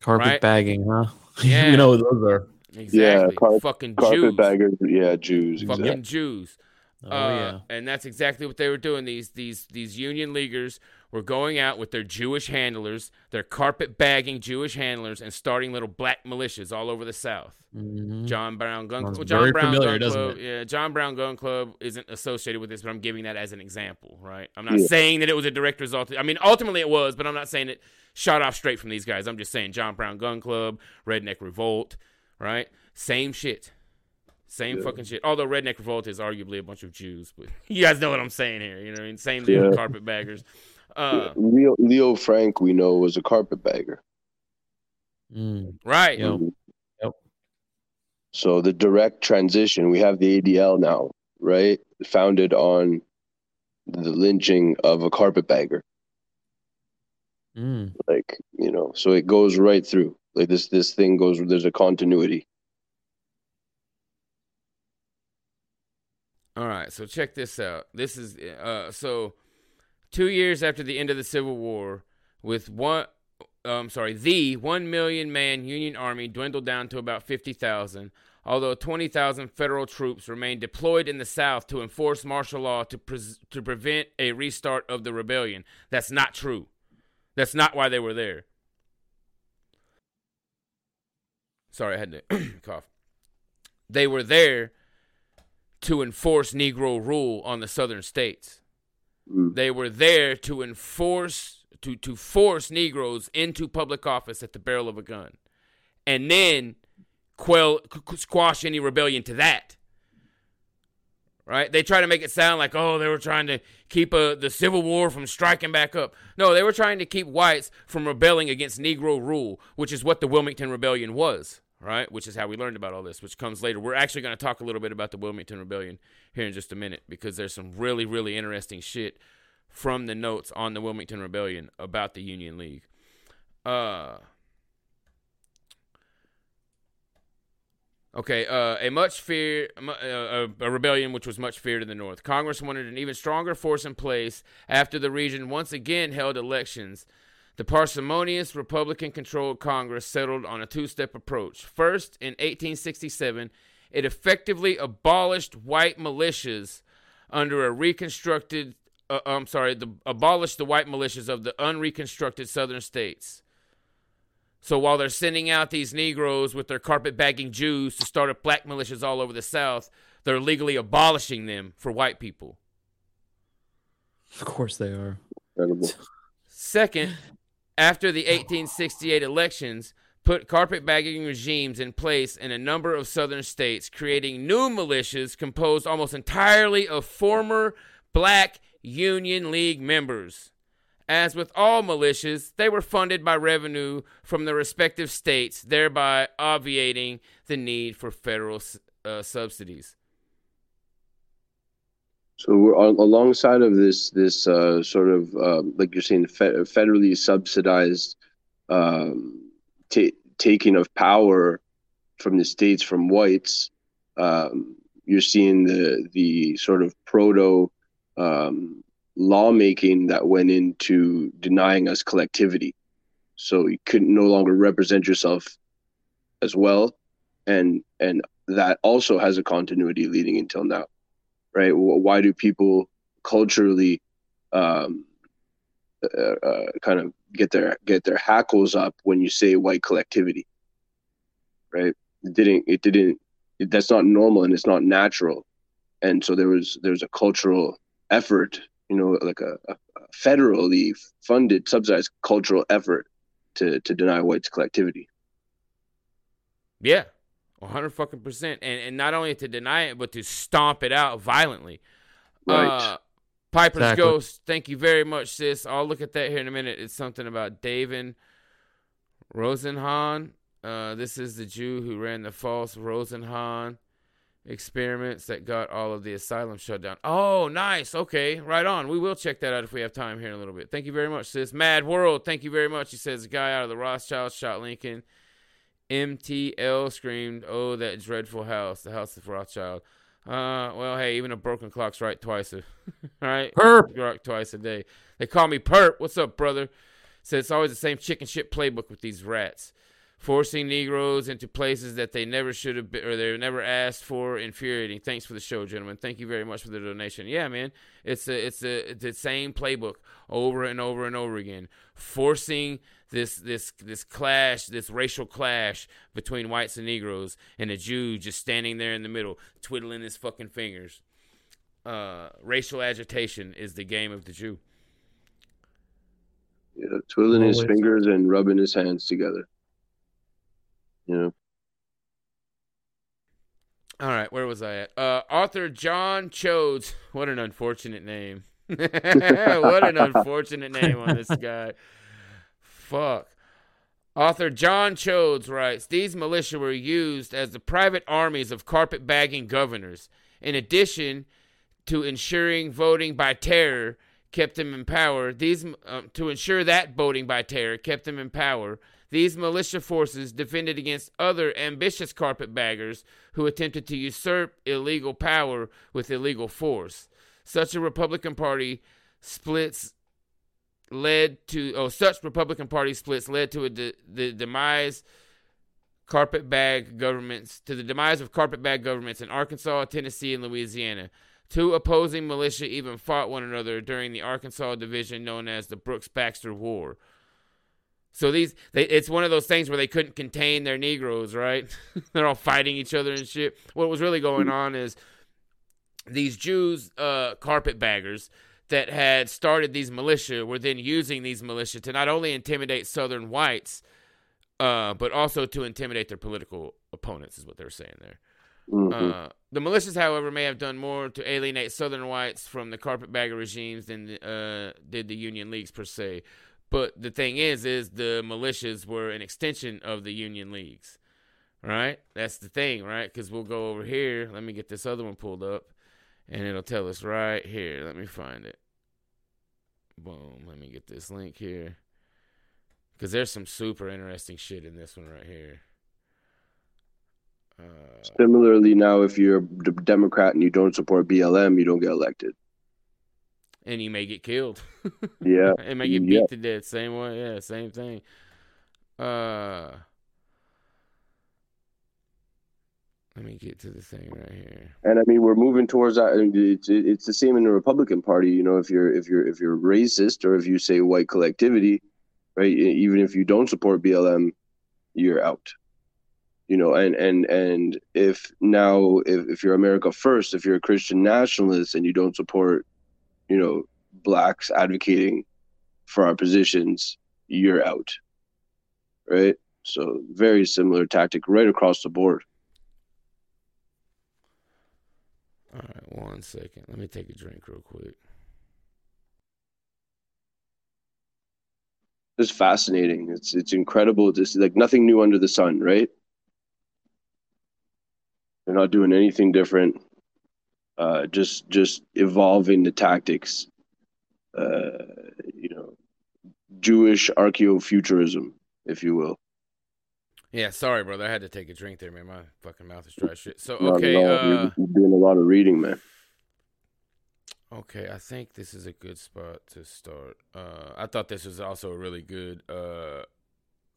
Carpetbagging, Right? huh? (laughs) Yeah. we know what those are. Exactly, car- fucking Jews, Carpetbaggers. Yeah, Jews. fucking Exactly. Jews. Oh Uh, yeah. and that's exactly what they were doing. These these these Union Leaguers were going out with their Jewish handlers, their carpet bagging Jewish handlers, and starting little black militias all over the South. Mhm. John Brown Gun well, John very Brown familiar, Gun Club. it? Yeah, John Brown Gun Club isn't associated with this, but I'm giving that as an example, right? I'm not Yeah. saying that it was a direct result. I mean, ultimately it was, but I'm not saying it shot off straight from these guys. I'm just saying John Brown Gun Club, Redneck Revolt, right? Same shit. Same Yeah. fucking shit. Although Redneck Revolt is arguably a bunch of Jews, but (laughs) you guys know what I'm saying here. You know what I mean? Same Yeah. carpetbaggers. Uh, Leo, Leo Frank, we know, was a carpetbagger. Mm. right. Yep. Yep. So the direct transition, we have the ADL now, right? Founded on the lynching of a carpetbagger. Mm. Like, you know, so it goes right through. Like this this thing goes there's a continuity. All right, so check this out. This is uh so 2 years after the end of the Civil War with one um sorry, the 1 million man Union army dwindled down to about 50,000, although 20,000 federal troops remained deployed in the South to enforce martial law to pres to prevent a restart of the rebellion. That's not true. That's not why they were there. Sorry, I had to (clears throat) cough. They were there to enforce Negro rule on the southern states. Mm. They were there to enforce to to force Negroes into public office at the barrel of a gun, and then quell squash any rebellion to that. Right? They try to make it sound like oh they were trying to keep uh, the Civil War from striking back up. No, they were trying to keep whites from rebelling against Negro rule, which is what the Wilmington Rebellion was. Right? Which is how we learned about all this, which comes later. We're actually going to talk a little bit about the Wilmington Rebellion here in just a minute because there's some really really interesting shit from the notes on the Wilmington Rebellion about the Union League. Uh Okay, uh, a much fear, uh, a rebellion which was much feared in the North. Congress wanted an even stronger force in place after the region once again held elections. The parsimonious Republican controlled Congress settled on a two step approach. First, in 1867, it effectively abolished white militias under a reconstructed, uh, I'm sorry, the, abolished the white militias of the unreconstructed southern states. So while they're sending out these Negroes with their carpetbagging Jews to start up black militias all over the South, they're legally abolishing them for white people. Of course they are. Incredible. Second, after the 1868 elections, put carpetbagging regimes in place in a number of southern states, creating new militias composed almost entirely of former black Union League members. As with all militias, they were funded by revenue from the respective states, thereby obviating the need for federal uh, subsidies. So we're alongside of this this uh, sort of um, like you're saying fe- federally subsidized um, ta- taking of power from the states from whites. Um, you're seeing the the sort of proto um, lawmaking that went into denying us collectivity. So you couldn't no longer represent yourself as well, and and that also has a continuity leading until now right? Why do people culturally um, uh, uh, kind of get their get their hackles up when you say white collectivity, right? It didn't. It didn't. It, that's not normal and it's not natural, and so there was there was a cultural effort, you know, like a, a federally funded, subsidized cultural effort to to deny whites collectivity. Yeah, one hundred fucking percent, and and not only to deny it, but to stomp it out violently. Right. Uh, Piper's Exactly. Ghost, thank you very much, sis. I'll look at that here in a minute. It's something about David Rosenhan. Uh, this is the Jew who ran the false Rosenhan experiments that got all of the asylum shut down. Oh, nice. Okay, right on. We will check that out if we have time here in a little bit. Thank you very much, sis. Mad World, thank you very much. He says, the guy out of the Rothschild shot Lincoln. MTL screamed, "Oh, that dreadful house, the house of Rothschild." Uh, well, hey, even a broken clock's right twice. A, (laughs) right, Perp. right twice a day. They call me Perp. What's up, brother? Said it's always the same chicken shit playbook with these rats. forcing Negroes into places that they never should have been or they were never asked for. Infuriating. Thanks for the show, gentlemen. Thank you very much for the donation. Yeah, man, it's a, it's a, it's the same playbook over and over and over again, forcing this this this clash, this racial clash between whites and Negroes, and a Jew just standing there in the middle, twiddling his fucking fingers. Uh, racial agitation is the game of the Jew. Yeah, twiddling his fingers and rubbing his hands together. You know, All right, where was I at? Uh, author John Chodes. What an unfortunate name. (laughs) what an (laughs) unfortunate name on this guy. Fuck. Author John Chodes writes These militia were used as the private armies of carpetbagging governors. In addition to ensuring voting by terror kept them in power, these um, to ensure that voting by terror kept them in power. These militia forces defended against other ambitious carpetbaggers who attempted to usurp illegal power with illegal force. Such a Republican Party splits led to oh such Republican Party splits led to de- the demise carpetbag governments to the demise of carpetbag governments in Arkansas, Tennessee, and Louisiana. Two opposing militia even fought one another during the Arkansas division known as the Brooks Baxter War. So these, they, it's one of those things where they couldn't contain their Negroes, right? (laughs) They're all fighting each other and shit. What was really going on is these Jews, uh, carpetbaggers that had started these militia were then using these militia to not only intimidate Southern whites, uh, but also to intimidate their political opponents, is what they're saying there. Mhm. Uh, the militias, however, may have done more to alienate Southern whites from the carpetbagger regimes than uh, did the Union Leagues per se. But the thing is, is the militias were an extension of the Union Leagues, right? That's the thing, right? Because we'll go over here. Let me get this other one pulled up, and it'll tell us right here. Let me find it. Boom. Let me get this link here. Because there's some super interesting shit in this one right here. Uh, Similarly, now if you're a Democrat and you don't support BLM, you don't get elected. and you may get killed. Yeah, (laughs) and may get beat yeah. to death. Same way, yeah, same thing. Uh, let me get to the thing right here. and I mean we're moving towards that. and It's it's the same in the Republican Party. You know, if you're if you're if you're racist or if you say white collectivity, right? Even if you don't support BLM, you're out. You know, and and and if now if if you're America First, if you're a Christian nationalist and you don't support, you know, blacks advocating for our positions, you're out. Right. So very similar tactic right across the board. All right, one second. Let me take a drink real quick. It's fascinating. It's it's incredible to see like nothing new under the sun, right? They're not doing anything different. Uh, just just evolving the tactics. Uh, you know, Jewish archaeofuturism, if you will. Yeah, sorry, brother. I had to take a drink there, man. My fucking mouth is dry as shit. So Not okay, uh, You're, you're doing a lot of reading, man. Okay, I think this is a good spot to start. Uh, I thought this was also a really good uh,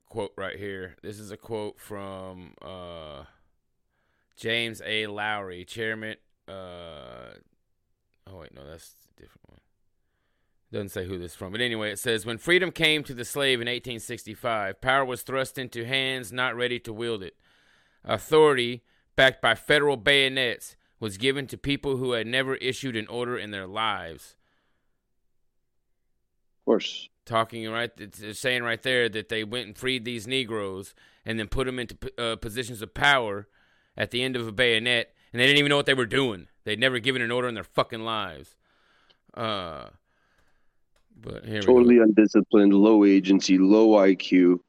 quote right here. This is a quote from uh, James A. Lowry, chairman. Uh, oh wait, no, that's a different one. Doesn't say who this is from, but anyway, it says when freedom came to the slave in 1865, power was thrust into hands not ready to wield it. Authority, backed by federal bayonets, was given to people who had never issued an order in their lives. Of course. Talking right, it's saying right there that they went and freed these Negroes and then put them into uh, positions of power at the end of a bayonet, and they didn't even know what they were doing. They'd never given an order in their fucking lives. Uh, but Totally undisciplined, low agency, low IQ,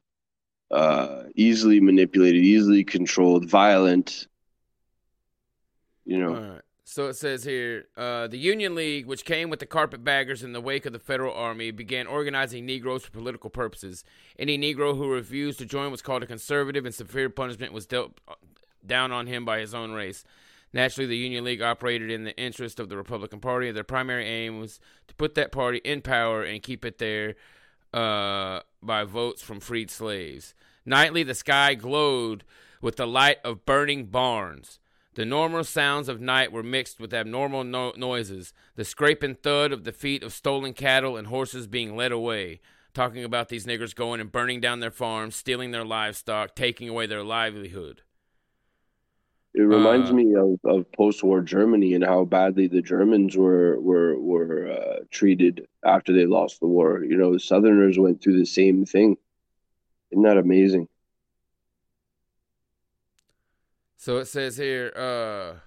uh, easily manipulated, easily controlled, violent. You know. Right. So it says here uh, the Union League, which came with the carpetbaggers in the wake of the Federal Army, began organizing Negroes for political purposes. Any Negro who refused to join was called a conservative, and severe punishment was dealt uh, down on him by his own race. Naturally, the Union League operated in the interest of the Republican Party. Their primary aim was to put that party in power and keep it there uh, by votes from freed slaves. Nightly, the sky glowed with the light of burning barns. The normal sounds of night were mixed with abnormal no- noises, the scrape and thud of the feet of stolen cattle and horses being led away. Talking about these niggers going and burning down their farms, stealing their livestock, taking away their livelihood. It reminds Uh, me of, of post-war Germany and how badly the Germans were were were uh, treated after they lost the war. You know, the Southerners went through the same thing. Isn't that amazing? So it says here, uh,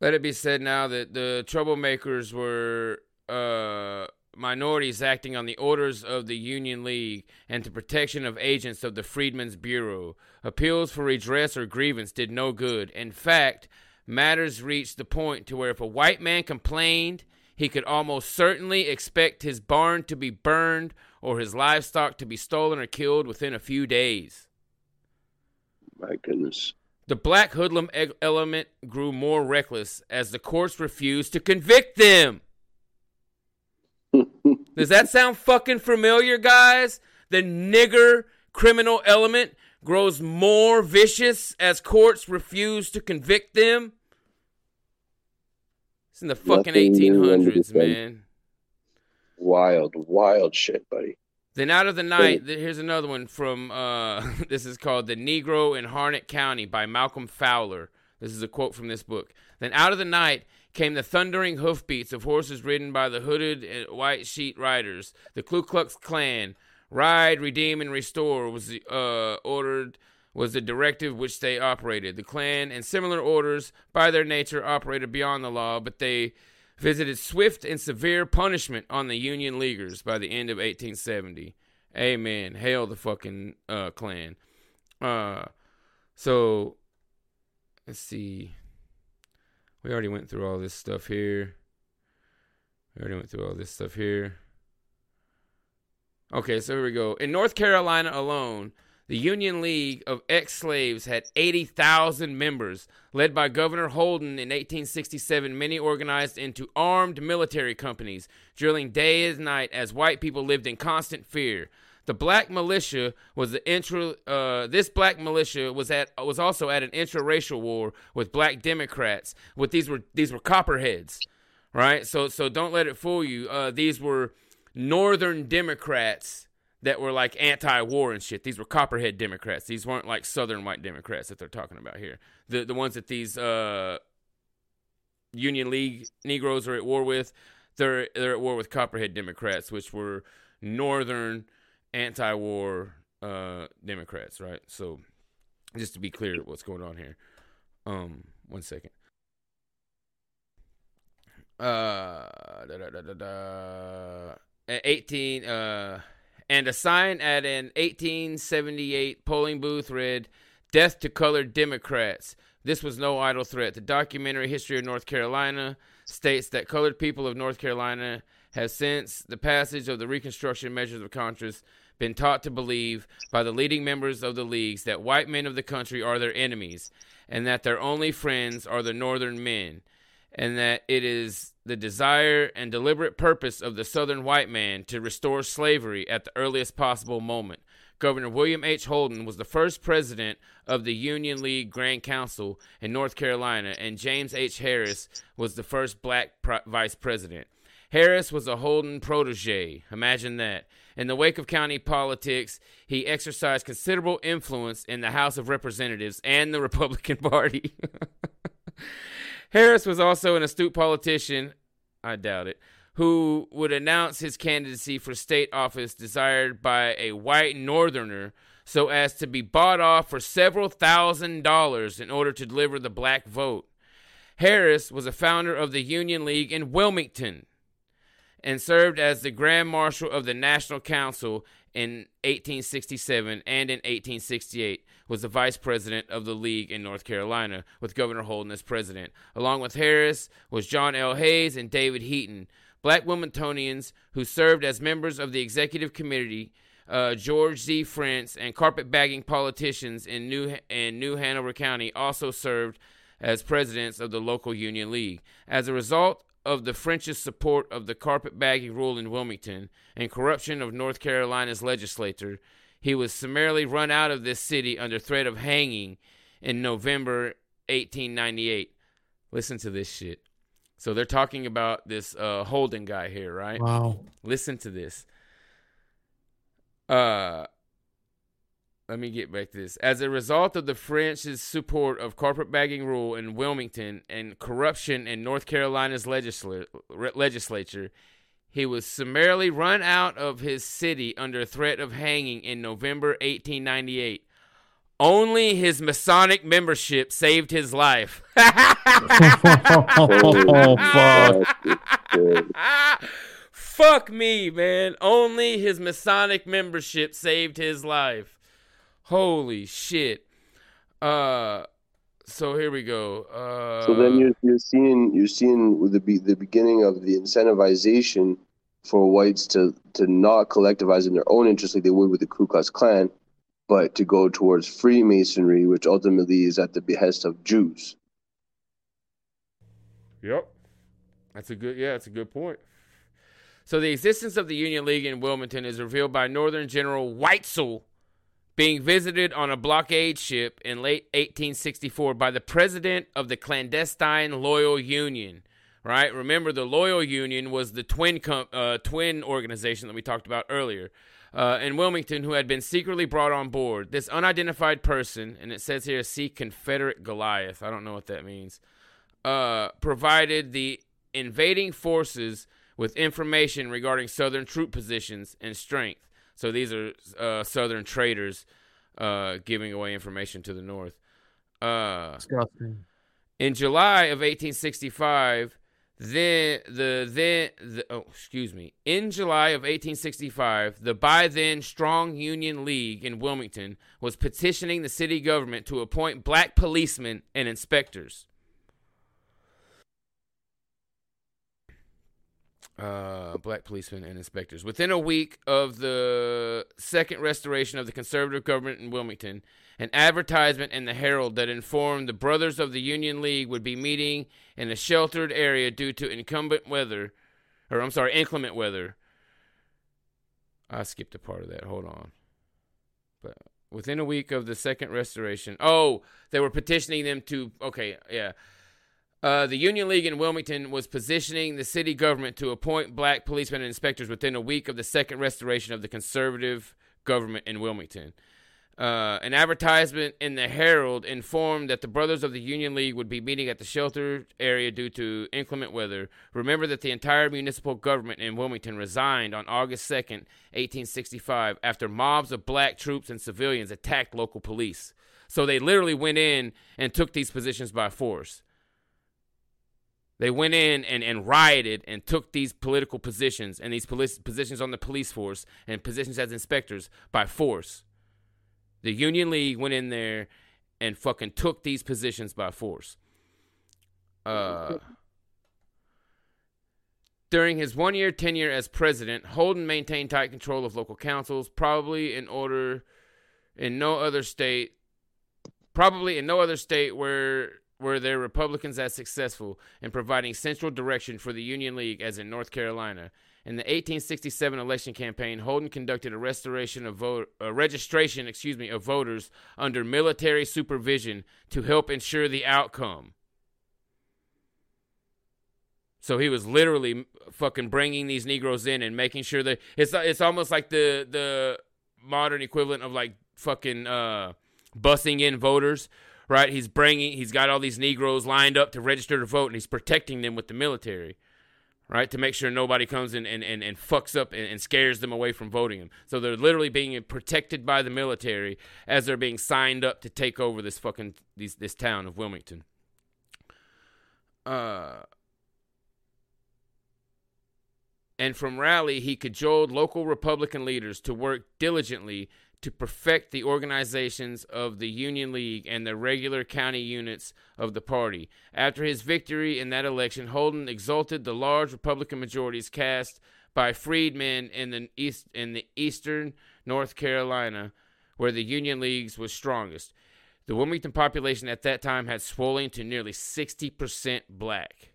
let it be said now that the troublemakers were uh, minorities acting on the orders of the Union League and to protection of agents of the Freedmen's Bureau. Appeals for redress or grievance did no good. In fact, matters reached the point to where if a white man complained, he could almost certainly expect his barn to be burned or his livestock to be stolen or killed within a few days. My goodness. The black hoodlum element grew more reckless as the courts refused to convict them. Does that sound fucking familiar, guys? The nigger criminal element grows more vicious as courts refuse to convict them. It's in the fucking Nothing new under the 1800s, sun. man. Wild, wild shit, buddy. Then out of the night, th- here's another one from uh (laughs) this is called The Negro in Harnett County by Malcolm Fowler. This is a quote from this book. Then out of the night came the thundering hoofbeats of horses ridden by the hooded and white sheet riders. The Ku Klux Klan, ride, redeem, and restore was the, uh, ordered was the directive which they operated. The Klan and similar orders, by their nature, operated beyond the law, but they visited swift and severe punishment on the Union Leaguers by the end of 1870. Amen. Hail the fucking uh, Klan. Uh, so let's see. We already went through all this stuff here. We already went through all this stuff here. Okay, so here we go. In North Carolina alone, the Union League of Ex Slaves had 80,000 members, led by Governor Holden in 1867. Many organized into armed military companies, drilling day and night as white people lived in constant fear. The black militia was the intra. Uh, this black militia was at was also at an interracial war with black Democrats. With these were these were copperheads, right? So so don't let it fool you. Uh, these were northern Democrats that were like anti-war and shit. These were copperhead Democrats. These weren't like southern white Democrats that they're talking about here. The the ones that these uh, Union League Negroes are at war with, they're they're at war with copperhead Democrats, which were northern anti-war uh, Democrats, right? So just to be clear, what's going on here? Um, one second. Uh, da, da, da, da, da. At 18, uh, and a sign at an 1878 polling booth read, Death to Colored Democrats. This was no idle threat. The documentary History of North Carolina states that colored people of North Carolina have since the passage of the Reconstruction measures of Congress been taught to believe by the leading members of the leagues that white men of the country are their enemies and that their only friends are the northern men and that it is the desire and deliberate purpose of the southern white man to restore slavery at the earliest possible moment. Governor William H. Holden was the first president of the Union League Grand Council in North Carolina, and James H. Harris was the first black vice president. Harris was a Holden protege. Imagine that. In the wake of county politics, he exercised considerable influence in the House of Representatives and the (laughs) Republican Party. Harris was also an astute politician, I doubt it, who would announce his candidacy for state office desired by a white northerner so as to be bought off for several thousand dollars in order to deliver the black vote. Harris was a founder of the Union League in Wilmington and served as the Grand Marshal of the National Council in 1867 and in 1868 was the vice president of the league in North Carolina with Governor Holden as president. Along with Harris was John L. Hayes and David Heaton, black Wilmingtonians who served as members of the executive committee. Uh, George Z. French and carpetbagging politicians in New in New Hanover County also served as presidents of the local Union League. As a result of the French's support of the carpetbagging rule in Wilmington and corruption of North Carolina's legislature, He was summarily run out of this city under threat of hanging in November 1898. Listen to this shit. So they're talking about this uh, Holden guy here, right? Wow. Listen to this. Uh let me get back to this. As a result of the French's support of carpetbagging rule in Wilmington and corruption in North Carolina's legisla- legislature, he was summarily run out of his city under threat of hanging in November 1898. Only his Masonic membership saved his life. (laughs) oh fuck. Fuck me, man. Only his Masonic membership saved his life. Holy shit. Uh so here we go. Uh So then you're, you're seeing you're seeing with the be, the beginning of the incentivization for whites to to not collectivize in their own interest like they would with the Ku Klux Klan, but to go towards Freemasonry, which ultimately is at the behest of Jews. Yep. That's a good yeah, that's a good point. So the existence of the Union League in Wilmington is revealed by Northern General Weitzel being visited on a blockade ship in late 1864 by the president of the clandestine Loyal Union. Right? Remember, the Loyal Union was the twin com- uh, twin organization that we talked about earlier uh, in Wilmington, who had been secretly brought on board. This unidentified person, and it says here, see Confederate Goliath. I don't know what that means. Uh, provided the invading forces with information regarding Southern troop positions and strength. So these are uh, Southern traders uh, giving away information to the North. Uh, Disgusting. in July of 1865, then the then the oh excuse me. In July of 1865, the by then strong Union League in Wilmington was petitioning the city government to appoint black policemen and inspectors. Uh, black policemen and inspectors. Within a week of the second restoration of the conservative government in Wilmington, an advertisement in the Herald that informed the Brothers of the Union League would be meeting in a sheltered area due to incumbent weather, or I'm sorry, inclement weather. I skipped a part of that. Hold on. But within a week of the second restoration, oh, they were petitioning them to. Okay, yeah. Uh, the Union League in Wilmington was positioning the city government to appoint black policemen and inspectors within a week of the second restoration of the conservative government in Wilmington. Uh, an advertisement in the Herald informed that the Brothers of the Union League would be meeting at the sheltered area due to inclement weather. Remember that the entire municipal government in Wilmington resigned on August 2nd, 1865, after mobs of black troops and civilians attacked local police. So they literally went in and took these positions by force. They went in and, and rioted and took these political positions and these positions on the police force and positions as inspectors by force. The Union League went in there and fucking took these positions by force. Uh, during his one year tenure as president, Holden maintained tight control of local councils, probably in order in no other state probably in no other state where were there Republicans as successful in providing central direction for the Union League as in North Carolina. In the 1867 election campaign, Holden conducted a restoration of vote, a registration, excuse me, of voters under military supervision to help ensure the outcome. So he was literally fucking bringing these Negroes in and making sure that it's it's almost like the the modern equivalent of like fucking uh, bussing in voters, right? He's bringing he's got all these Negroes lined up to register to vote, and he's protecting them with the military, right, to make sure nobody comes in and, and, and fucks up and, and scares them away from voting them. So they're literally being protected by the military as they're being signed up to take over this fucking these, this town of Wilmington. Uh and from Raleigh, he cajoled local Republican leaders to work diligently to perfect the organizations of the Union League and the regular county units of the party. After his victory in that election, Holden exalted the large Republican majorities cast by freedmen in the east in the eastern North Carolina, where the Union Leagues was strongest. The Wilmington population at that time had swollen to nearly 60% black.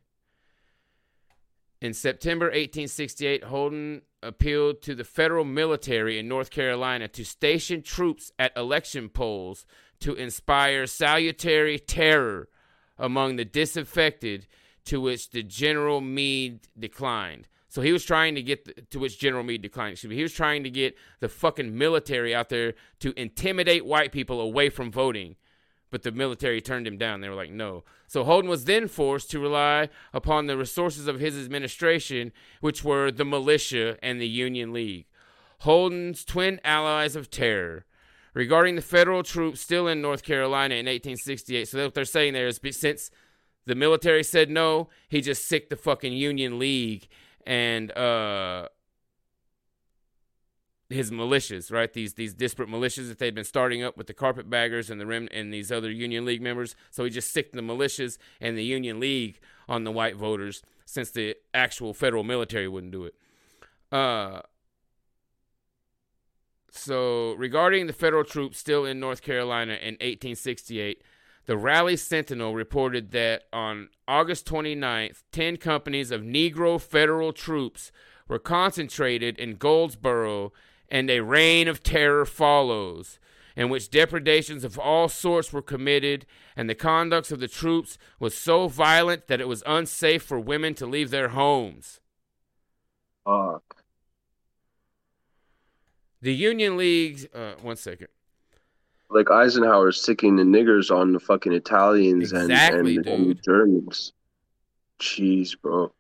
In September 1868, Holden appealed to the federal military in North Carolina to station troops at election polls to inspire salutary terror among the disaffected, to which the General Meade declined. So he was trying to get the, to which General Meade declined. Excuse me. He was trying to get the fucking military out there to intimidate white people away from voting but the military turned him down. They were like, no. So Holden was then forced to rely upon the resources of his administration, which were the militia and the Union League, Holden's twin allies of terror. Regarding the federal troops still in North Carolina in 1868, so what they're saying there is since the military said no, he just sicked the fucking Union League and uh his militias, right? These these disparate militias that they'd been starting up with the carpetbaggers and the rem and these other Union League members. So he just sicked the militias and the Union League on the white voters, since the actual federal military wouldn't do it. Uh. So regarding the federal troops still in North Carolina in 1868, the Raleigh Sentinel reported that on August 29th, 10 companies of Negro federal troops were concentrated in Goldsboro and a reign of terror follows, in which depredations of all sorts were committed, and the conduct of the troops was so violent that it was unsafe for women to leave their homes. Fuck. The Union League, uh, one second. Like Eisenhower sticking the niggers on the fucking Italians and, Exactly, and, and the. Germans. Jeez, bro.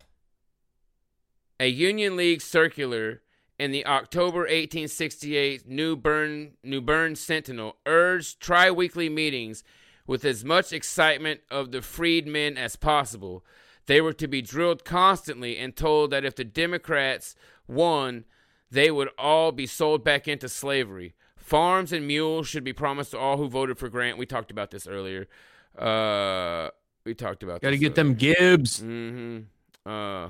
A Union League circular in the October 1868 New Bern, New Bern Sentinel urged tri-weekly meetings with as much excitement of the freedmen as possible. They were to be drilled constantly and told that if the Democrats won, they would all be sold back into slavery. Farms and mules should be promised to all who voted for Grant. We talked about this earlier. Uh, we talked about Got to get them Gibbs. Mm-hmm. Uh,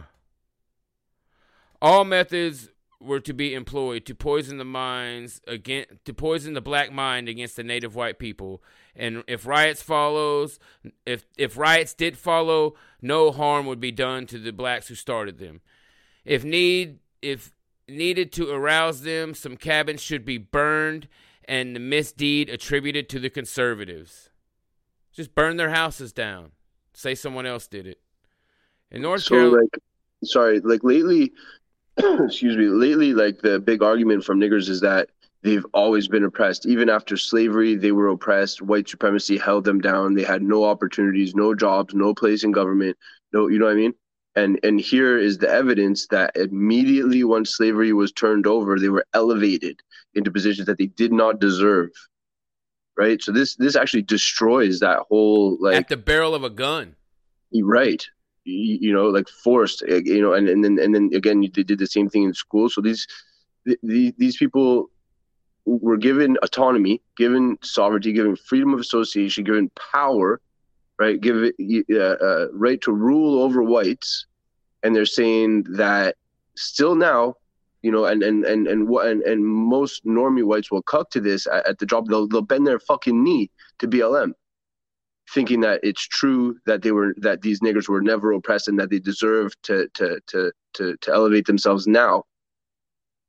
all methods were to be employed to poison the minds again to poison the black mind against the native white people. And if riots follows, if if riots did follow, no harm would be done to the blacks who started them. If need if needed to arouse them, some cabins should be burned and the misdeed attributed to the conservatives. Just burn their houses down. Say someone else did it. In North So Carolina, like, sorry, like lately, (coughs) excuse me, lately, like the big argument from niggers is that they've always been oppressed. Even after slavery, they were oppressed. White supremacy held them down. They had no opportunities, no jobs, no place in government. No, you know what I mean? And and here is the evidence that immediately once slavery was turned over, they were elevated into positions that they did not deserve. Right. So this this actually destroys that whole like at the barrel of a gun. right you, know like forced uh, you know and, and then and then again they did the same thing in school. So these the, these people were given autonomy given sovereignty given freedom of association given power right? Give it uh, uh, right to rule over whites. And they're saying that still now you know and and and and what and, and most normie whites will cuck to this at, at the drop. They'll, they'll bend their fucking knee to blm thinking that it's true that they were that these niggers were never oppressed and that they deserve to to to to, to elevate themselves now.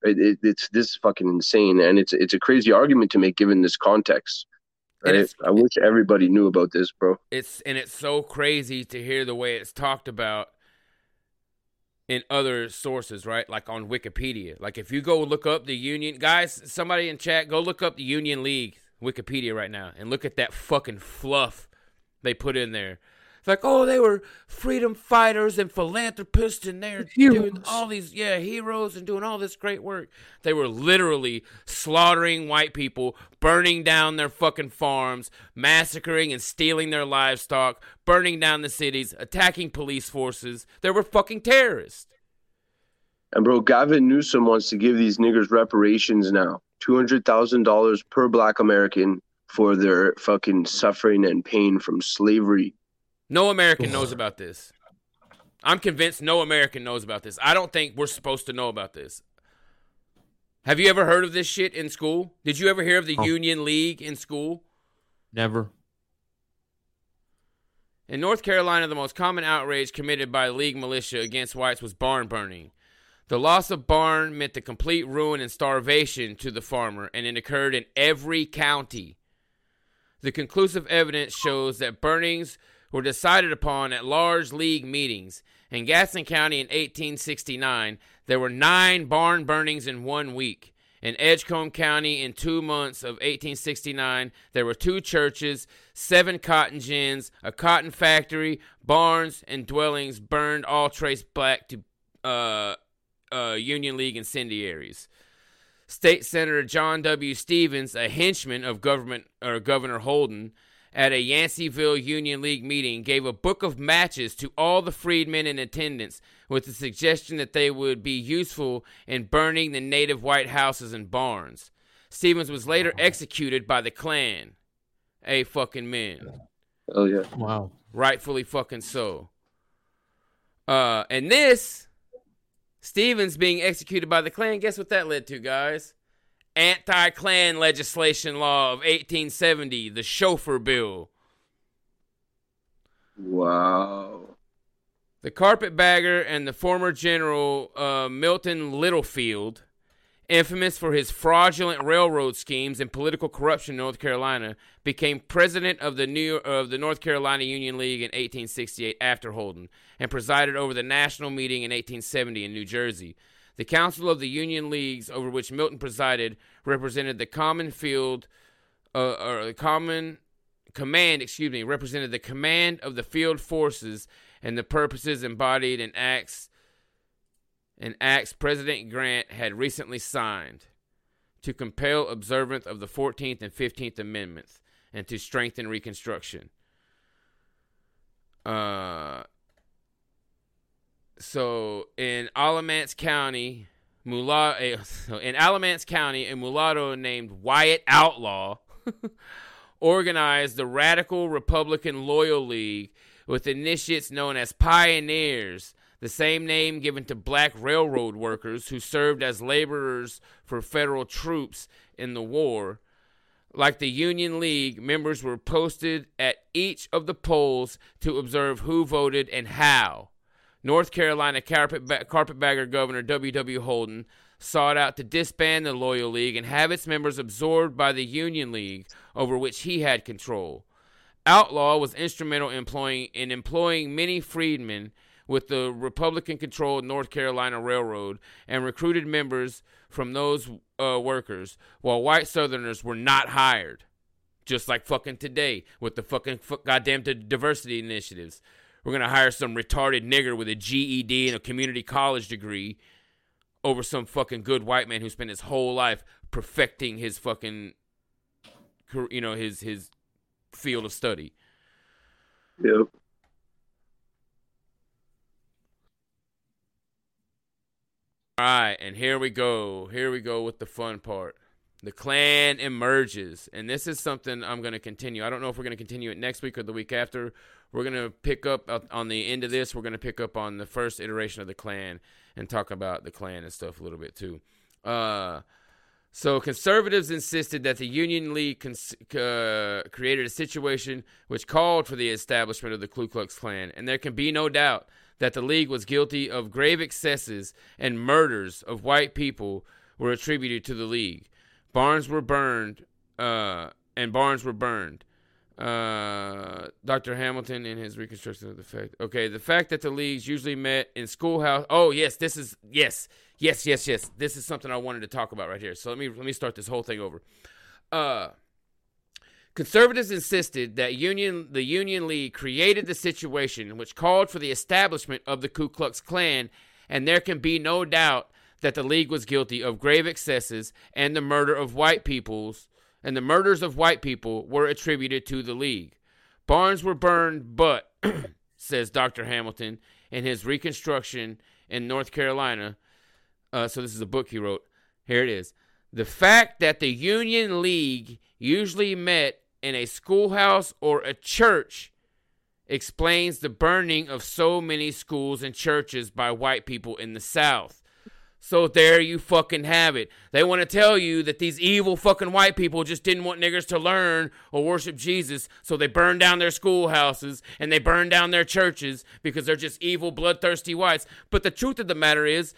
It, it, it's this is fucking insane, and it's it's a crazy argument to make given this context. Right? I wish everybody knew about this, bro. It's and it's so crazy to hear the way it's talked about in other sources, right? Like on Wikipedia. Like if you go look up the Union guys, somebody in chat, go look up the Union League Wikipedia right now and look at that fucking fluff they put in there. It's like, oh, they were freedom fighters and philanthropists, and they're doing all these, yeah, heroes and doing all this great work. They were literally slaughtering white people, burning down their fucking farms, massacring and stealing their livestock, burning down the cities, attacking police forces. They were fucking terrorists. And bro, Gavin Newsom wants to give these niggers reparations now, two hundred thousand dollars per Black American for their fucking suffering and pain from slavery. No American knows about this. I'm convinced no American knows about this. I don't think we're supposed to know about this. Have you ever heard of this shit in school? Did you ever hear of the Oh. Union League in school? Never. In North Carolina, the most common outrage committed by League militia against whites was barn burning. The loss of barn meant the complete ruin and starvation to the farmer, and it occurred in every county. The conclusive evidence shows that burnings were decided upon at large league meetings. In Gaston County in 1869, there were nine barn burnings in one week. In Edgecombe County in two months of 1869, there were two churches, seven cotton gins, a cotton factory, barns, and dwellings burned, all traced back to uh, uh, Union League incendiaries. State Senator John W. Stevens, a henchman of government or Governor Holden, at a Yanceyville Union League meeting, gave a book of matches to all the freedmen in attendance with the suggestion that they would be useful in burning the native white houses and barns. Stevens was later executed by the Klan. A fucking man. Oh yeah. Wow. Rightfully fucking so. Uh, and this, Stevens being executed by the Klan, guess what that led to, guys? Anti Klan legislation law of 1870, the Shoffner bill. Wow. The carpetbagger and the former general uh, Milton Littlefield, infamous for his fraudulent railroad schemes and political corruption in North Carolina, became president of the New of the North Carolina Union League in 1868 after Holden, and presided over the national meeting in 1870 in New Jersey. The Council of the Union Leagues, over which Milton presided, represented the common field, uh, or the common command, excuse me, represented the command of the field forces and the purposes embodied in acts in acts President Grant had recently signed to compel observance of the 14th and 15th Amendments and to strengthen Reconstruction. Uh, so in Alamance County, mulatto (laughs) in Alamance County, a mulatto named Wyatt Outlaw (laughs) organized the Radical Republican Loyal League with initiates known as pioneers, the same name given to black railroad workers who served as laborers for federal troops in the war. Like the Union League, members were posted at each of the polls to observe who voted and how. North Carolina carpetba- carpetbagger Governor W. W. Holden sought out to disband the Loyal League and have its members absorbed by the Union League, over which he had control. Outlaw was instrumental in employing, in employing many freedmen with the Republican controlled North Carolina Railroad and recruited members from those uh, workers, while white Southerners were not hired. Just like fucking today with the fucking fu- goddamn di- diversity initiatives. We're going to hire some retarded nigger with a GED and a community college degree over some fucking good white man who spent his whole life perfecting his fucking, you know, his his field of study. Yep. All right, and here we go. Here we go with the fun part. The Klan emerges, and this is something I'm going to continue. I don't know if we're going to continue it next week or the week after. We're going to pick up uh, on the end of this. We're going to pick up on the first iteration of the Klan and talk about the Klan and stuff a little bit too. Uh, so conservatives insisted that the Union League cons- uh, created a situation which called for the establishment of the Ku Klux Klan, and there can be no doubt that the League was guilty of grave excesses and murders of white people were attributed to the League. Barns were burned, uh, and barns were burned. Uh, Dr. Hamilton in his reconstruction of the fact. Okay, the fact that the leagues usually met in schoolhouse. Oh yes, this is yes, yes, yes, yes. This is something I wanted to talk about right here. So let me let me start this whole thing over. Uh, conservatives insisted that union the Union League created the situation which called for the establishment of the Ku Klux Klan, and there can be no doubt that the league was guilty of grave excesses and the murder of white peoples and the murders of white people were attributed to the League. Barns were burned, but, (clears throat) says Dr. Hamilton in his Reconstruction in North Carolina, uh, so this is a book he wrote. Here it is. The fact that the Union League usually met in a schoolhouse or a church explains the burning of so many schools and churches by white people in the South. So there you fucking have it. They want to tell you that these evil fucking white people just didn't want niggers to learn or worship Jesus, so they burned down their schoolhouses and they burned down their churches because they're just evil, bloodthirsty whites. But the truth of the matter is,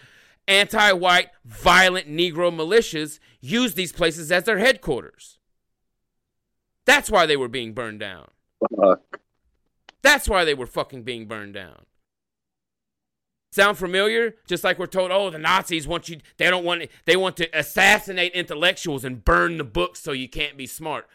anti white, violent Negro militias use these places as their headquarters. That's why they were being burned down. Fuck. That's why they were fucking being burned down. Sound familiar? Just like we're told, oh, the Nazis want you, they don't want, they want to assassinate intellectuals and burn the books so you can't be smart.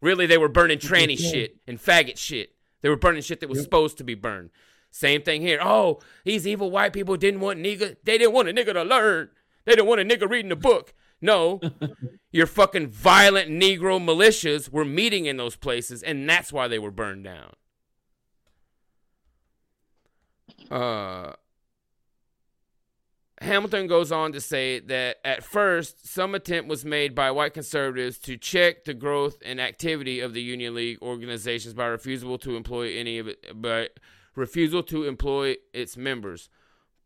Really, they were burning tranny shit and faggot shit. They were burning shit that was supposed to be burned. Same thing here. Oh, these evil white people didn't want nigga, they didn't want a nigga to learn. They didn't want a nigga reading the book. No, (laughs) your fucking violent Negro militias were meeting in those places, and that's why they were burned down. Uh, Hamilton goes on to say that at first, some attempt was made by white conservatives to check the growth and activity of the Union League organizations by refusal to employ any of it, by refusal to employ its members.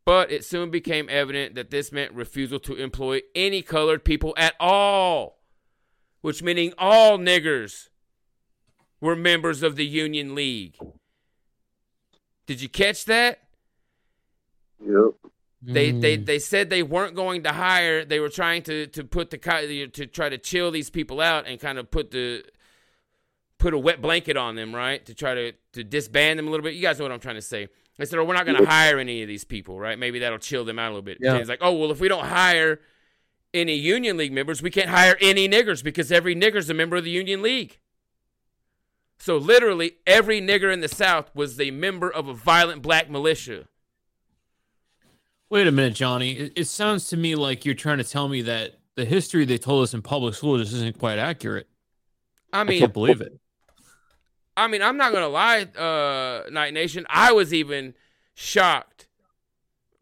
But it soon became evident that this meant refusal to employ any colored people at all, which meaning all niggers were members of the Union League. Did you catch that? Yep. They, they Mm. they said they weren't going to hire. They were trying to to put the to try to chill these people out and kind of put the put a wet blanket on them, right? To try to to disband them a little bit. You guys know what I'm trying to say. They said, "Oh, we're not going to hire any of these people, right? Maybe that'll chill them out a little bit." Yeah. And it's like, "Oh, well, if we don't hire any Union League members, we can't hire any niggers because every nigger's a member of the Union League." So literally, every nigger in the South was a member of a violent black militia. Wait a minute, Johnny. It, it sounds to me like you're trying to tell me that the history they told us in public school just isn't quite accurate. I mean, I can't believe it. I mean, I'm not gonna lie, uh, Night Nation. I was even shocked,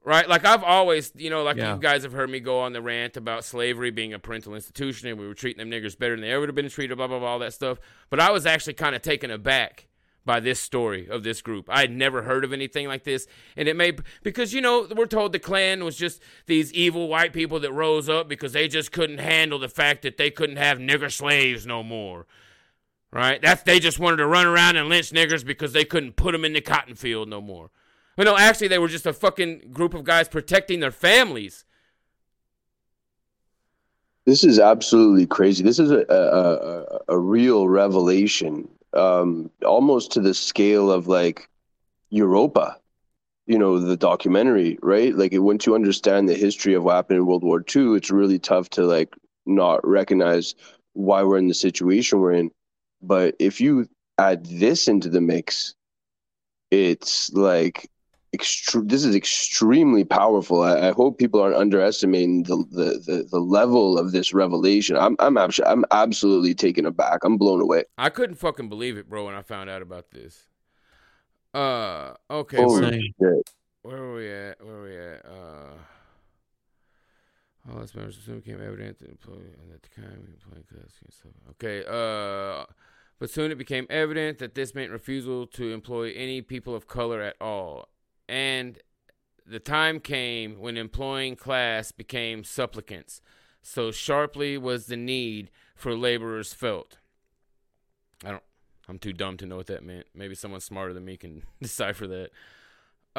right? Like I've always, you know, like Yeah. you guys have heard me go on the rant about slavery being a parental institution, and we were treating them niggers better than they ever would have been treated, blah blah blah, all that stuff. But I was actually kind of taken aback by this story of this group. I had never heard of anything like this, and it may because you know we're told the Klan was just these evil white people that rose up because they just couldn't handle the fact that they couldn't have nigger slaves no more right? That's they just wanted to run around and lynch niggers because they couldn't put them in the cotton field no more. But no, actually, they were just a fucking group of guys protecting their families. This is absolutely crazy. This is a a, a, a real revelation, um, almost to the scale of like Europa. You know, the documentary, right? Like, once you understand the history of what happened in World War II, it's really tough to like not recognize why we're in the situation we're in. But if you add this into the mix, it's like extre- this is extremely powerful. I, I hope people aren't underestimating the, the, the, the level of this revelation. I'm I'm abs- I'm absolutely taken aback. I'm blown away. I couldn't fucking believe it, bro, when I found out about this. Uh, okay, Holy Insane. shit. where were we at? Where were we at? Uh, all this members soon became evident that at the time employee stuff. Okay, uh, but soon it became evident that this meant refusal to employ any people of color at all, and the time came when employing class became supplicants. So sharply was the need for laborers felt. I don't. I'm too dumb to know what that meant. Maybe someone smarter than me can (laughs) decipher that.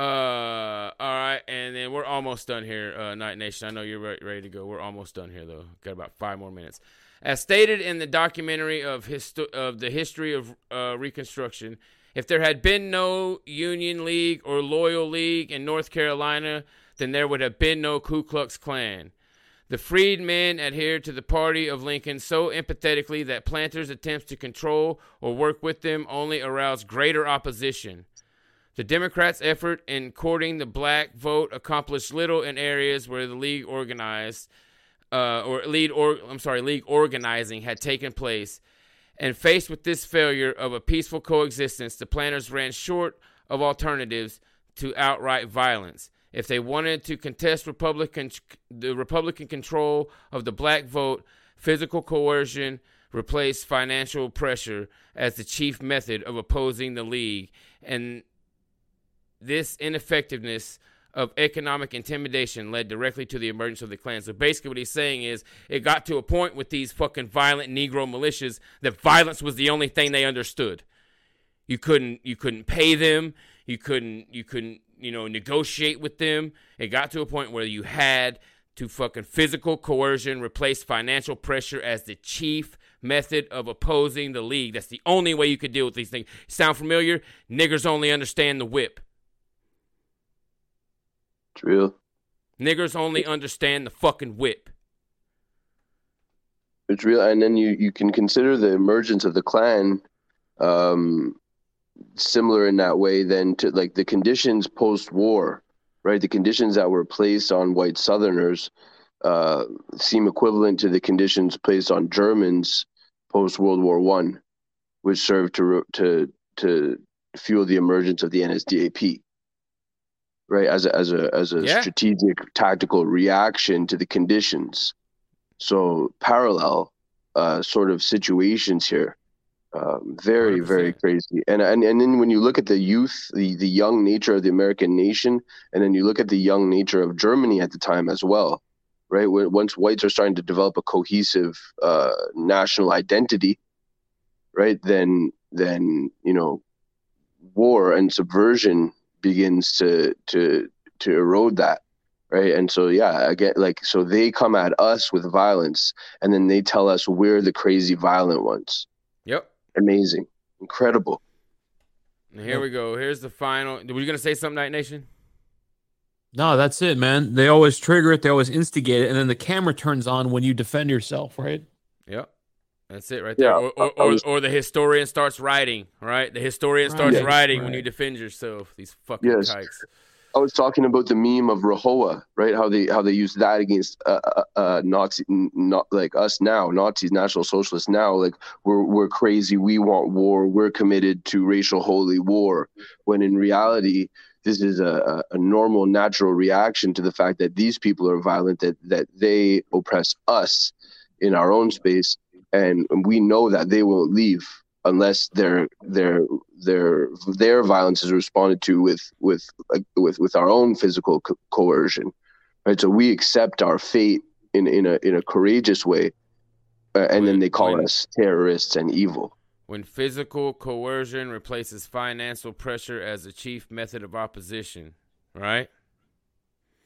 Uh, all right, and then we're almost done here, uh, Night Nation. I know you're re- ready to go. We're almost done here, though. Got about five more minutes. As stated in the documentary of histo- of the history of uh, Reconstruction, if there had been no Union League or Loyal League in North Carolina, then there would have been no Ku Klux Klan. The freedmen adhered to the party of Lincoln so empathetically that planters' attempts to control or work with them only aroused greater opposition. The Democrats' effort in courting the black vote accomplished little in areas where the league organized, uh, or lead or I'm sorry, league organizing had taken place. And faced with this failure of a peaceful coexistence, the planners ran short of alternatives to outright violence. If they wanted to contest Republican the Republican control of the black vote, physical coercion replaced financial pressure as the chief method of opposing the league, and this ineffectiveness of economic intimidation led directly to the emergence of the Klan. So basically, what he's saying is it got to a point with these fucking violent Negro militias that violence was the only thing they understood. You couldn't you couldn't pay them. You couldn't you couldn't you know negotiate with them. It got to a point where you had to fucking physical coercion replace financial pressure as the chief method of opposing the league. That's the only way you could deal with these things. Sound familiar? Niggers only understand the whip. It's real. Niggers only understand the fucking whip. It's real, and then you you can consider the emergence of the Klan um, similar in that way then to like the conditions post-war, right? The conditions that were placed on white Southerners uh, seem equivalent to the conditions placed on Germans post World War One, which served to to to fuel the emergence of the NSDAP, right? As a as a as a Yeah. strategic tactical reaction to the conditions. So parallel uh, sort of situations here. Um, very, very 100%. crazy. And, and and then when you look at the youth, the the young nature of the American nation, and then you look at the young nature of Germany at the time as well, right? When, once whites are starting to develop a cohesive uh, national identity, right? Then then you know, war and subversion begins to to to erode that, right? And so yeah, again, like so they come at us with violence, and then they tell us we're the crazy violent ones. Yep. Amazing, incredible. And here we go. Here's the final. Were you gonna say something, Night Nation? No, that's it, man. They always trigger it, they always instigate it, and then the camera turns on when you defend yourself, right? Yep. That's it right there. Yeah, or, or, I- I or, was- or the historian starts writing, right? The historian Right. starts Yeah. writing when you defend yourself. These fucking Yes. kikes. I was talking about the meme of Rahowa, right? How they how they use that against uh, uh, uh, Nazi, not like us now, Nazis, National Socialists now. Like we're we're crazy. We want war. We're committed to racial holy war. When in reality, this is a, a, a normal, natural reaction to the fact that these people are violent. That that they oppress us in our own space, and we know that they won't leave unless their their their their violence is responded to with with like, with with our own physical co- coercion right so we accept our fate in in a in a courageous way uh, and then they call when- us terrorists and evil When physical coercion replaces financial pressure as the chief method of opposition, right?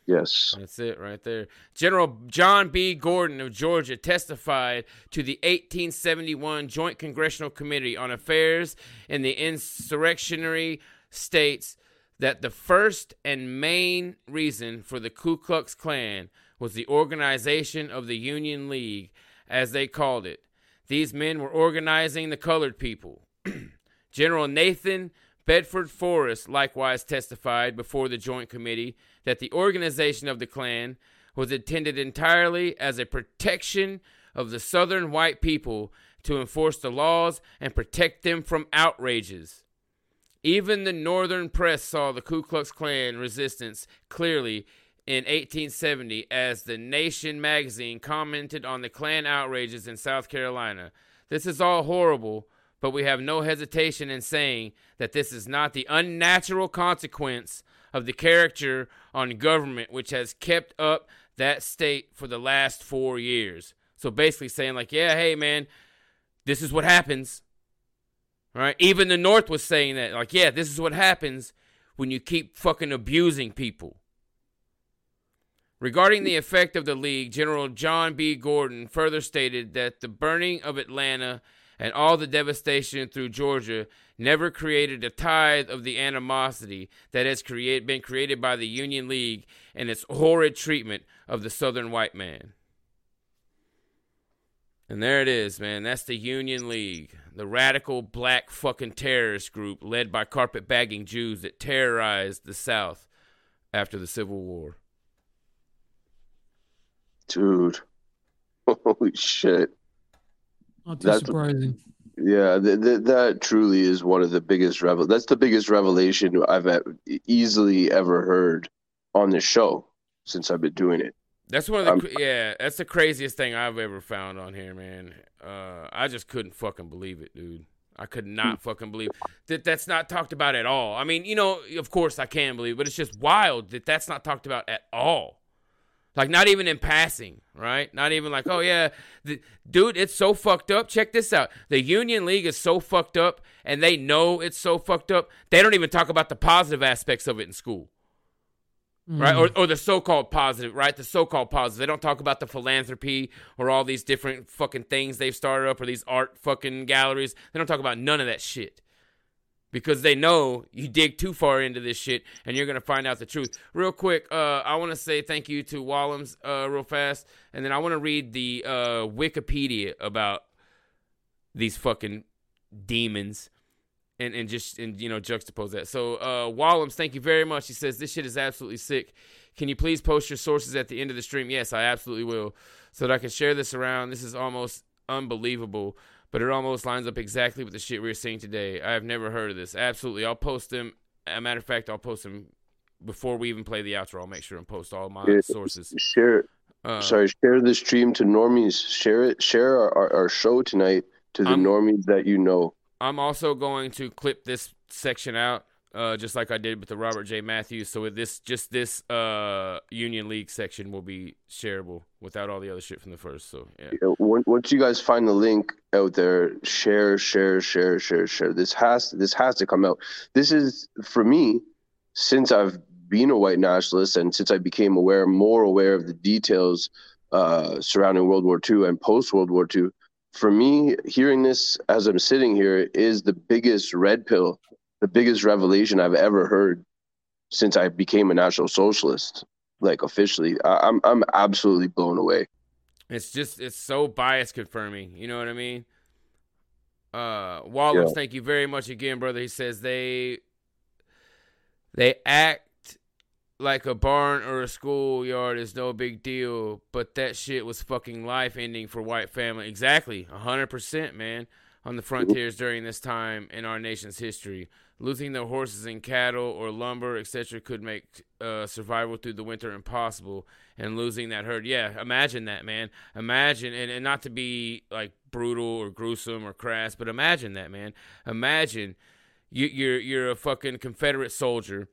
Yes That's it right there. General John B. Gordon of Georgia testified to the 1871 Joint Congressional Committee on Affairs in the Insurrectionary States that the first and main reason for the Ku Klux Klan was the organization of the Union League, as they called it. These men were organizing the colored people. (clears throat) General Nathan Bedford Forrest likewise testified before the Joint Committee that the organization of the Klan was intended entirely as a protection of the Southern white people to enforce the laws and protect them from outrages. Even the Northern press saw the Ku Klux Klan resistance clearly in 1870 as the Nation magazine commented on the Klan outrages in South Carolina. This is all horrible, but we have no hesitation in saying that this is not the unnatural consequence of the character on government which has kept up that state for the last four years. So basically saying, like, yeah, hey, man, this is what happens. Right? Even the North was saying that. Like, yeah, this is what happens when you keep fucking abusing people. Regarding the effect of the league, General John B. Gordon further stated that the burning of Atlanta and all the devastation through Georgia never created a tithe of the animosity that has create, been created by the Union League and its horrid treatment of the Southern white man. And there it is, man. That's the Union League, the radical black fucking terrorist group led by carpetbagging Jews that terrorized the South after the Civil War. dude (laughs) holy shit Not too That's- surprising. yeah th- th- that truly is one of the biggest revel that's the biggest revelation i've e- easily ever heard on this show since i've been doing it That's one of the Um, yeah. That's the craziest thing I've ever found on here, man. Uh, I just couldn't fucking believe it, dude. I could not fucking believe that that's not talked about at all. I mean, you know, of course I can believe, but it's just wild that that's not talked about at all. Like not even in passing, right? Not even like, oh yeah, the, dude, it's so fucked up. Check this out. The Union League is so fucked up, and they know it's so fucked up. They don't even talk about the positive aspects of it in school, right? Or, or the so-called positive, right? The so-called positive. They don't talk about the philanthropy or all these different fucking things they've started up or these art fucking galleries. They don't talk about none of that shit because they know you dig too far into this shit and you're gonna find out the truth. Real quick, uh, I want to say thank you to Wallums uh, real fast, and then I want to read the uh, Wikipedia about these fucking demons. And, and just and you know juxtapose that. So uh, Wallums, thank you very much. He says this shit is absolutely sick. Can you please post your sources at the end of the stream? Yes, I absolutely will, so that I can share this around. This is almost unbelievable but it almost lines up exactly with the shit we are seeing today. I have never heard of this. Absolutely. I'll post them. As a matter of fact, I'll post them before we even play the outro. I'll make sure and post all my Yeah, sources. Share, Uh, sorry, share the stream to normies. Share it. Share our, our, our show tonight to the I'm- normies that you know. I'm also going to clip this section out, uh, just like I did with the Robert J. Matthews. So with this, just this uh, Union League section will be shareable without all the other shit from the first. So yeah. Yeah, Once you guys find the link out there, share, share, share, share, share. This has this has to come out. This is for me, since I've been a white nationalist and since I became aware, more aware of the details uh, surrounding World War II and post World War II. For me, hearing this as I'm sitting here is the biggest red pill, the biggest revelation I've ever heard since I became a National Socialist, like officially. I, I'm I'm absolutely blown away. It's just it's so bias confirming. You know what I mean? Uh Wallums, Yeah. thank you very much again, brother. He says they they act like a barn or a schoolyard is no big deal, but that shit was fucking life ending for white family. Exactly. a hundred percent, man. On the frontiers during this time in our nation's history. Losing their horses and cattle or lumber, etc., could make uh, survival through the winter impossible. And losing that herd, yeah, imagine that, man. Imagine, and, and not to be like brutal or gruesome or crass, but imagine that, man. Imagine you, you're you're a fucking Confederate soldier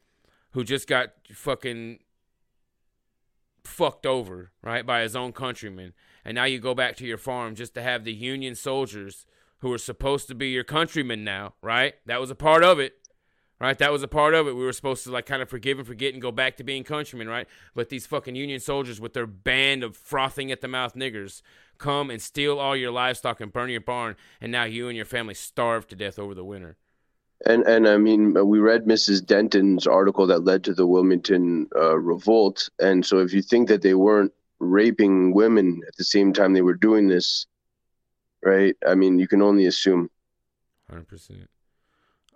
who just got fucking fucked over, right, by his own countrymen. And now you go back to your farm just to have the Union soldiers who are supposed to be your countrymen now, right? That was a part of it. Right, that was a part of it. We were supposed to like kind of forgive and forget and go back to being countrymen, right? But these fucking Union soldiers with their band of frothing at the mouth niggers come and steal all your livestock and burn your barn, and now you and your family starve to death over the winter. And and I mean, we read Mrs. Denton's article that led to the Wilmington uh, revolt. And so, if you think that they weren't raping women at the same time they were doing this, right? I mean, you can only assume. Hundred percent.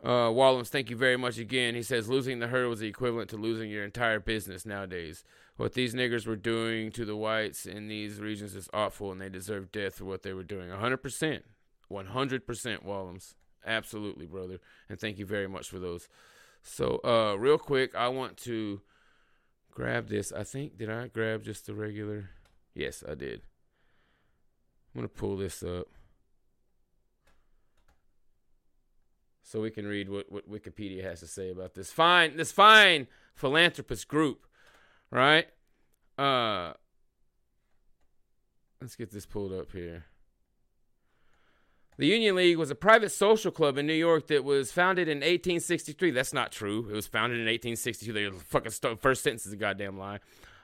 Uh, Wallums, thank you very much again. He says losing the herd was the equivalent to losing your entire business nowadays. What these niggers were doing to the whites in these regions is awful, and they deserve death for what they were doing. hundred percent, one hundred percent, Wallums. Absolutely, brother. And thank you very much for those. So, uh, real quick, I want to grab this. I think did I grab just the regular? Yes, I did. I'm gonna pull this up. so we can read what, what Wikipedia has to say about this fine this fine philanthropist group, right? Uh, let's get this pulled up here. The Union League was a private social club in New York that was founded in 1863. That's not true. It was founded in 1862. The fucking st- first sentence is a goddamn lie.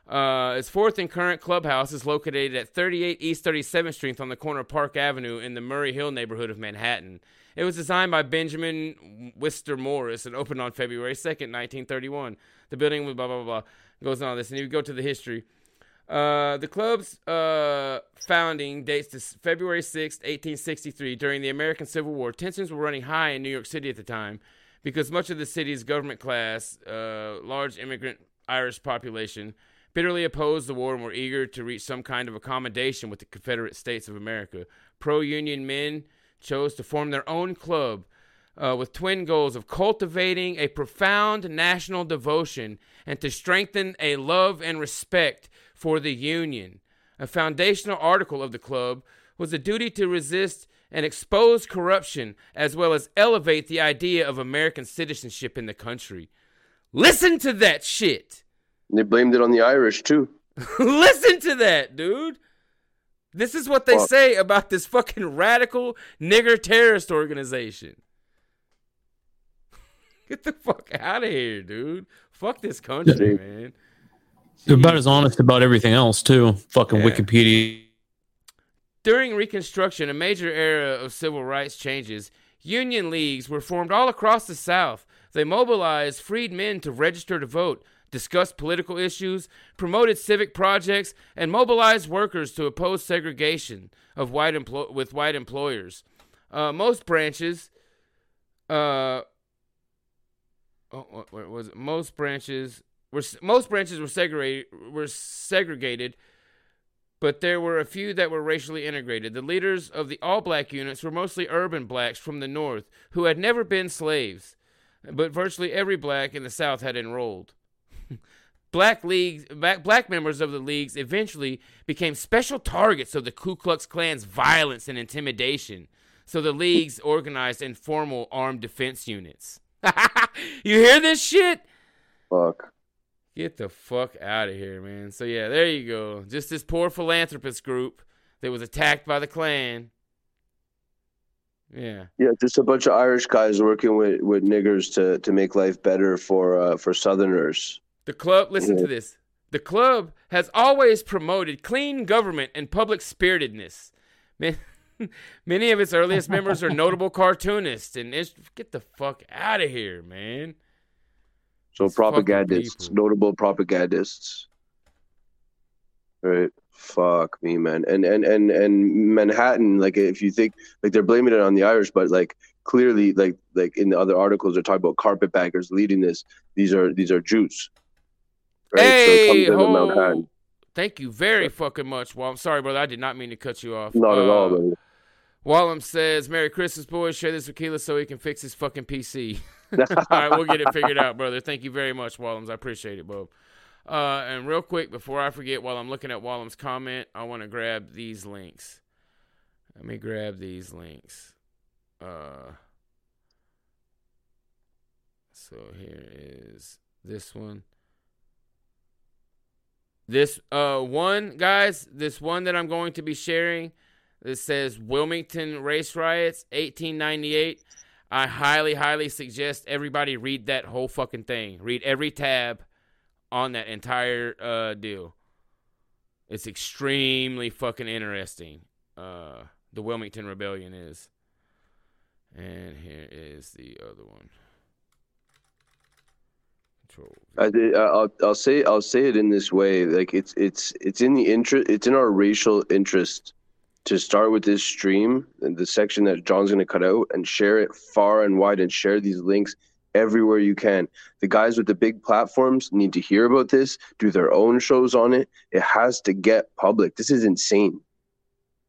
Uh, its fourth and current clubhouse is located at 38 East 37th Street on the corner of Park Avenue in the Murray Hill neighborhood of Manhattan. It was designed by Benjamin Wistar Morris and opened on February 2nd, 1931. The building was blah, blah, blah, blah. Goes on this. And if you go to the history. Uh, the club's uh, founding dates to February 6th, 1863. During the American Civil War, tensions were running high in New York City at the time because much of the city's government class, uh, large immigrant Irish population, bitterly opposed the war and were eager to reach some kind of accommodation with the Confederate States of America. Pro Union men chose to form their own club uh, with twin goals of cultivating a profound national devotion and to strengthen a love and respect for the Union. A foundational article of the club was the duty to resist and expose corruption as well as elevate the idea of American citizenship in the country. Listen to that shit. They blamed it on the Irish too. (laughs) Listen to that, dude. This is what they Fuck. say about this fucking radical nigger terrorist organization. (laughs) Get the fuck out of here, dude. Fuck this country, Dude. man. They're about as honest about everything else too. Fucking Yeah. Wikipedia. During Reconstruction, a major era of civil rights changes, union leagues were formed all across the South. They mobilized freed men to register to vote, discussed political issues, promoted civic projects, and mobilized workers to oppose segregation of white with white employers. Uh, most branches, uh, oh, what was it? Most branches were most branches were segregated were segregated but there were a few that were racially integrated. The leaders of the all black units were mostly urban blacks from the North who had never been slaves, but virtually every black in the South had enrolled. Black leagues, black, black members of the leagues eventually became special targets of the Ku Klux Klan's violence and intimidation. So the leagues organized informal armed defense units. (laughs) you hear this shit? Fuck. Get the fuck out of here, man. So yeah, there you go. Just this poor philanthropist group that was attacked by the Klan. Yeah. Yeah, just a bunch of Irish guys working with, with niggers to, to make life better for uh, for Southerners. The club, listen to this. The club has always promoted clean government and public spiritedness. Man, (laughs) many of its earliest members are notable (laughs) cartoonists and it's, get the fuck out of here, man. So fucking propagandists, notable propagandists. Right. Fuck me, man. And and and and Manhattan, like if you think like they're blaming it on the Irish, but like clearly like like in the other articles they're talking about carpetbaggers leading this. These are these are Jews. Hey, it comes into ho. Thank you very fucking much. Well, I'm sorry, brother. I did not mean to cut you off. Not at all, Uh, brother. Wallum says, Merry Christmas, boys. Share this with Keela so he can fix his fucking PC. (laughs) (laughs) All right, we'll get it figured out, brother. Thank you very much, Wallums. I appreciate it, Bob. Uh, and real quick, before I forget, while I'm looking at Wallum's comment, I want to grab these links. Let me grab these links. Uh, so here is this one. This uh one, guys, this one that I'm going to be sharing. This says Wilmington race riots, 1898. I highly, highly suggest everybody read that whole fucking thing. Read every tab on that entire uh, deal. It's extremely fucking interesting. Uh, the Wilmington Rebellion is. And here is the other one. Control. I I'll I'll say I'll say it in this way. Like it's it's it's in the interest. It's in our racial interest to start with this stream and the section that John's going to cut out and share it far and wide and share these links everywhere you can. The guys with the big platforms need to hear about this, do their own shows on it. It has to get public. This is insane.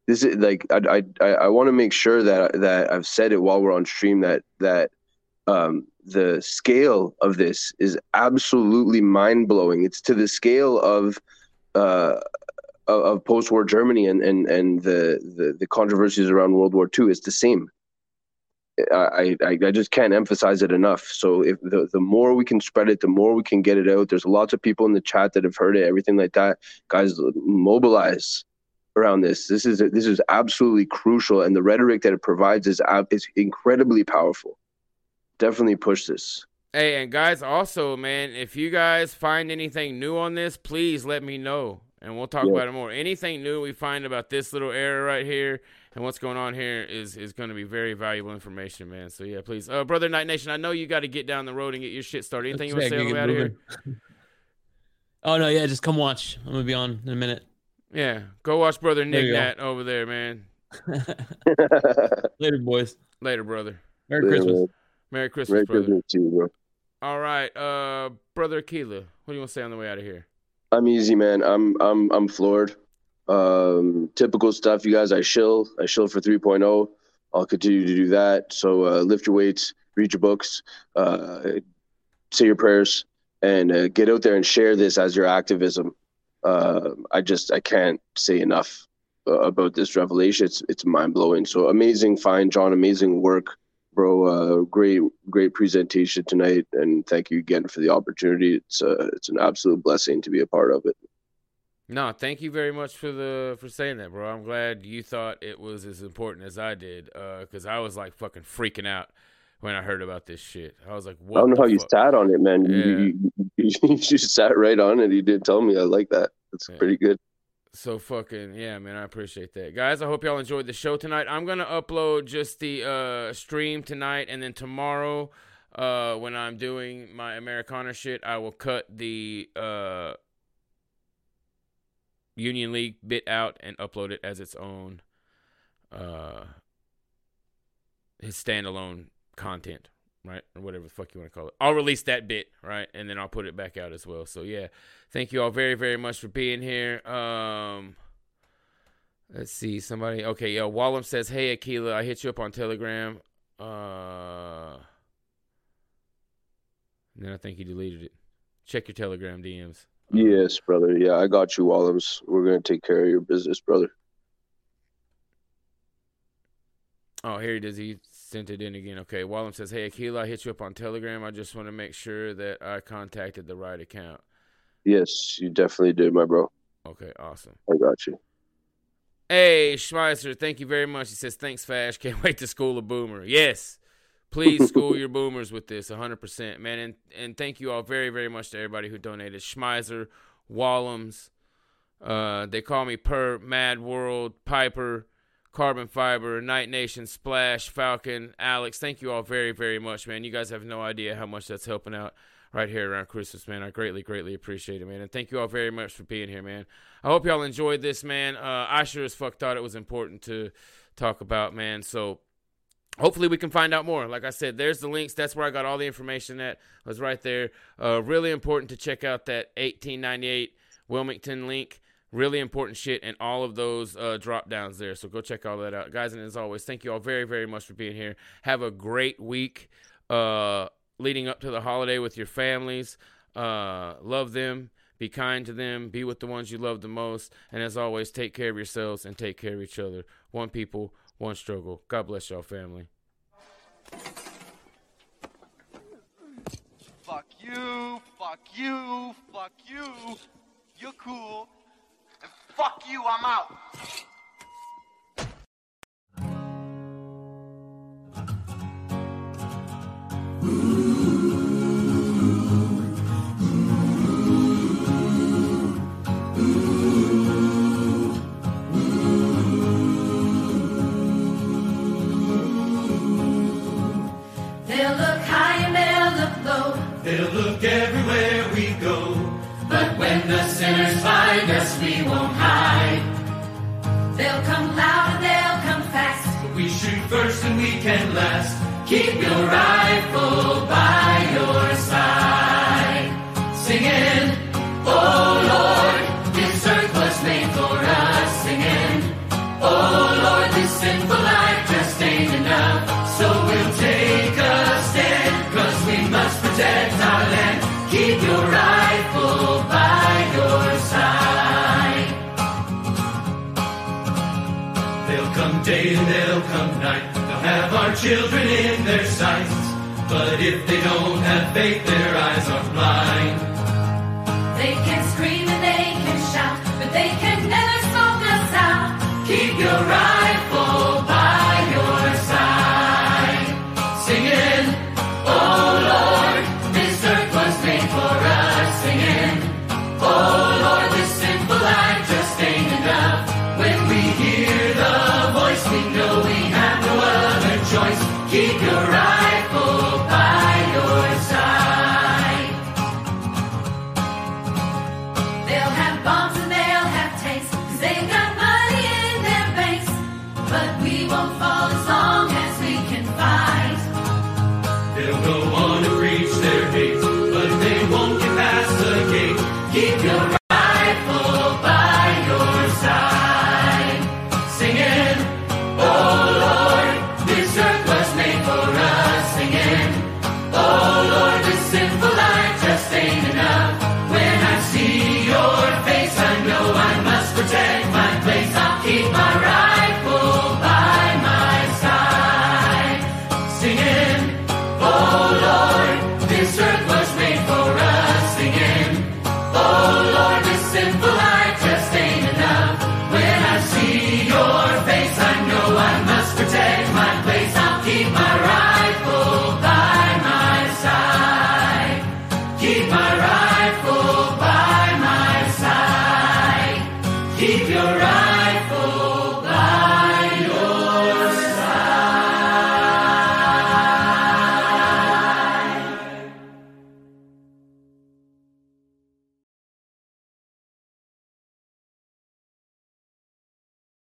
This is like I I I want to make sure that that I've said it while we're on stream that that um, the scale of this is absolutely mind blowing. It's to the scale of uh, of, post war Germany and and and the, the the controversies around World War II. It's the same. I, I I just can't emphasize it enough. So if the the more we can spread it, the more we can get it out. There's lots of people in the chat that have heard it, everything like that. Guys, mobilize around this. This is this is absolutely crucial, and the rhetoric that it provides is is incredibly powerful. Definitely push this. Hey, and guys, also, man, if you guys find anything new on this, please let me know, and we'll talk Yeah. about it more. Anything new we find about this little area right here and what's going on here is is going to be very valuable information, man. So yeah, please, uh, brother Night Nation, I know you got to get down the road and get your shit started. Anything you want to say on the way out of here? (laughs) Oh no, yeah, just come watch. I'm gonna be on in a minute. Yeah, go watch brother There Nick you go. Nat over there, man. (laughs) (laughs) Later, boys. Later, brother. Merry Christmas. Merry Christmas, Merry brother. Christmas to you, bro. All right, uh, brother Akila, what do you want to say on the way out of here? I'm easy, man. I'm I'm I'm floored. Um, typical stuff, you guys. I shill. I shill for 3.0. I'll continue to do that. So uh, lift your weights, read your books, uh, say your prayers, and uh, get out there and share this as your activism. Uh, I just I can't say enough. uh, about this revelation. It's it's mind blowing. So amazing find, John. Amazing work, bro. Uh, great great presentation tonight, and thank you again for the opportunity. It's uh, it's an absolute blessing to be a part of it. No, thank you very much for the for saying that, bro. I'm glad you thought it was as important as I did, because I was like fucking freaking out when I heard about this shit. I was like, what I don't know how you sat on it, man. You, Yeah. you, you, (laughs) you just sat right on it. You did tell me. I like that. That's Yeah. pretty good. So fucking yeah, man. I appreciate that, guys. I hope y'all enjoyed the show tonight. I'm gonna upload just the uh, stream tonight, and then tomorrow, uh, when I'm doing my Americana shit, I will cut the uh, Union League bit out and upload it as its own, uh, his standalone content, right, or whatever the fuck you want to call it. I'll release that bit, right, and then I'll put it back out as well. So yeah, thank you all very very much for being here. Um, let's see, somebody. Okay, yo, Wallum says, "Hey, Akila, I hit you up on Telegram." Uh, and then I think he deleted it. Check your Telegram DMs. Yes, brother. Yeah, I got you, Wallums. We're gonna take care of your business, brother. Oh, here he it is. He sent it in again. Okay. Wallum says, Hey, Akila, I hit you up on Telegram. I just want to make sure that I contacted the right account. Yes, you definitely did, my bro. Okay, awesome. I got you. Hey, Schmeiser, thank you very much. He says, Thanks, Fash. Can't wait to school a boomer. Yes. Please (laughs) school your boomers with this 100%, man. And, and thank you all very, very much to everybody who donated. Schmeiser, Wallums, uh, they call me Per, Mad World, Piper, Carbon Fiber, Night Nation, Splash, Falcon, Alex. Thank you all very, very much, man. You guys have no idea how much that's helping out right here around Christmas, man. I greatly, greatly appreciate it, man. And thank you all very much for being here, man. I hope y'all enjoyed this, man. Uh, I sure as fuck thought it was important to talk about, man. So hopefully we can find out more. Like I said, there's the links. That's where I got all the information at. Was right there. Uh, really important to check out that 1898 Wilmington link. Really important shit and all of those uh, drop downs there. So go check all that out, guys. And as always, thank you all very, very much for being here. Have a great week uh, leading up to the holiday with your families. Uh, love them. Be kind to them. Be with the ones you love the most. And as always, take care of yourselves and take care of each other. One people, one struggle. God bless y'all, family. Fuck you, fuck you, fuck you. You're cool. And fuck you, I'm out. They'll look high and they'll look low. They'll look everywhere we go. But when the sinners find us, we Keep your rifle by your side. Singing, Oh Lord, this earth was made for us. Singing, Oh Lord, this sinful life just ain't enough. So we'll take a stand, cause we must protect our land. Keep your rifle by your side. They'll come day and they'll come night. They'll have our children. But if they don't have faith, their eyes are blind. They can scream and they can shout, but they can never smoke us out. Keep your rifle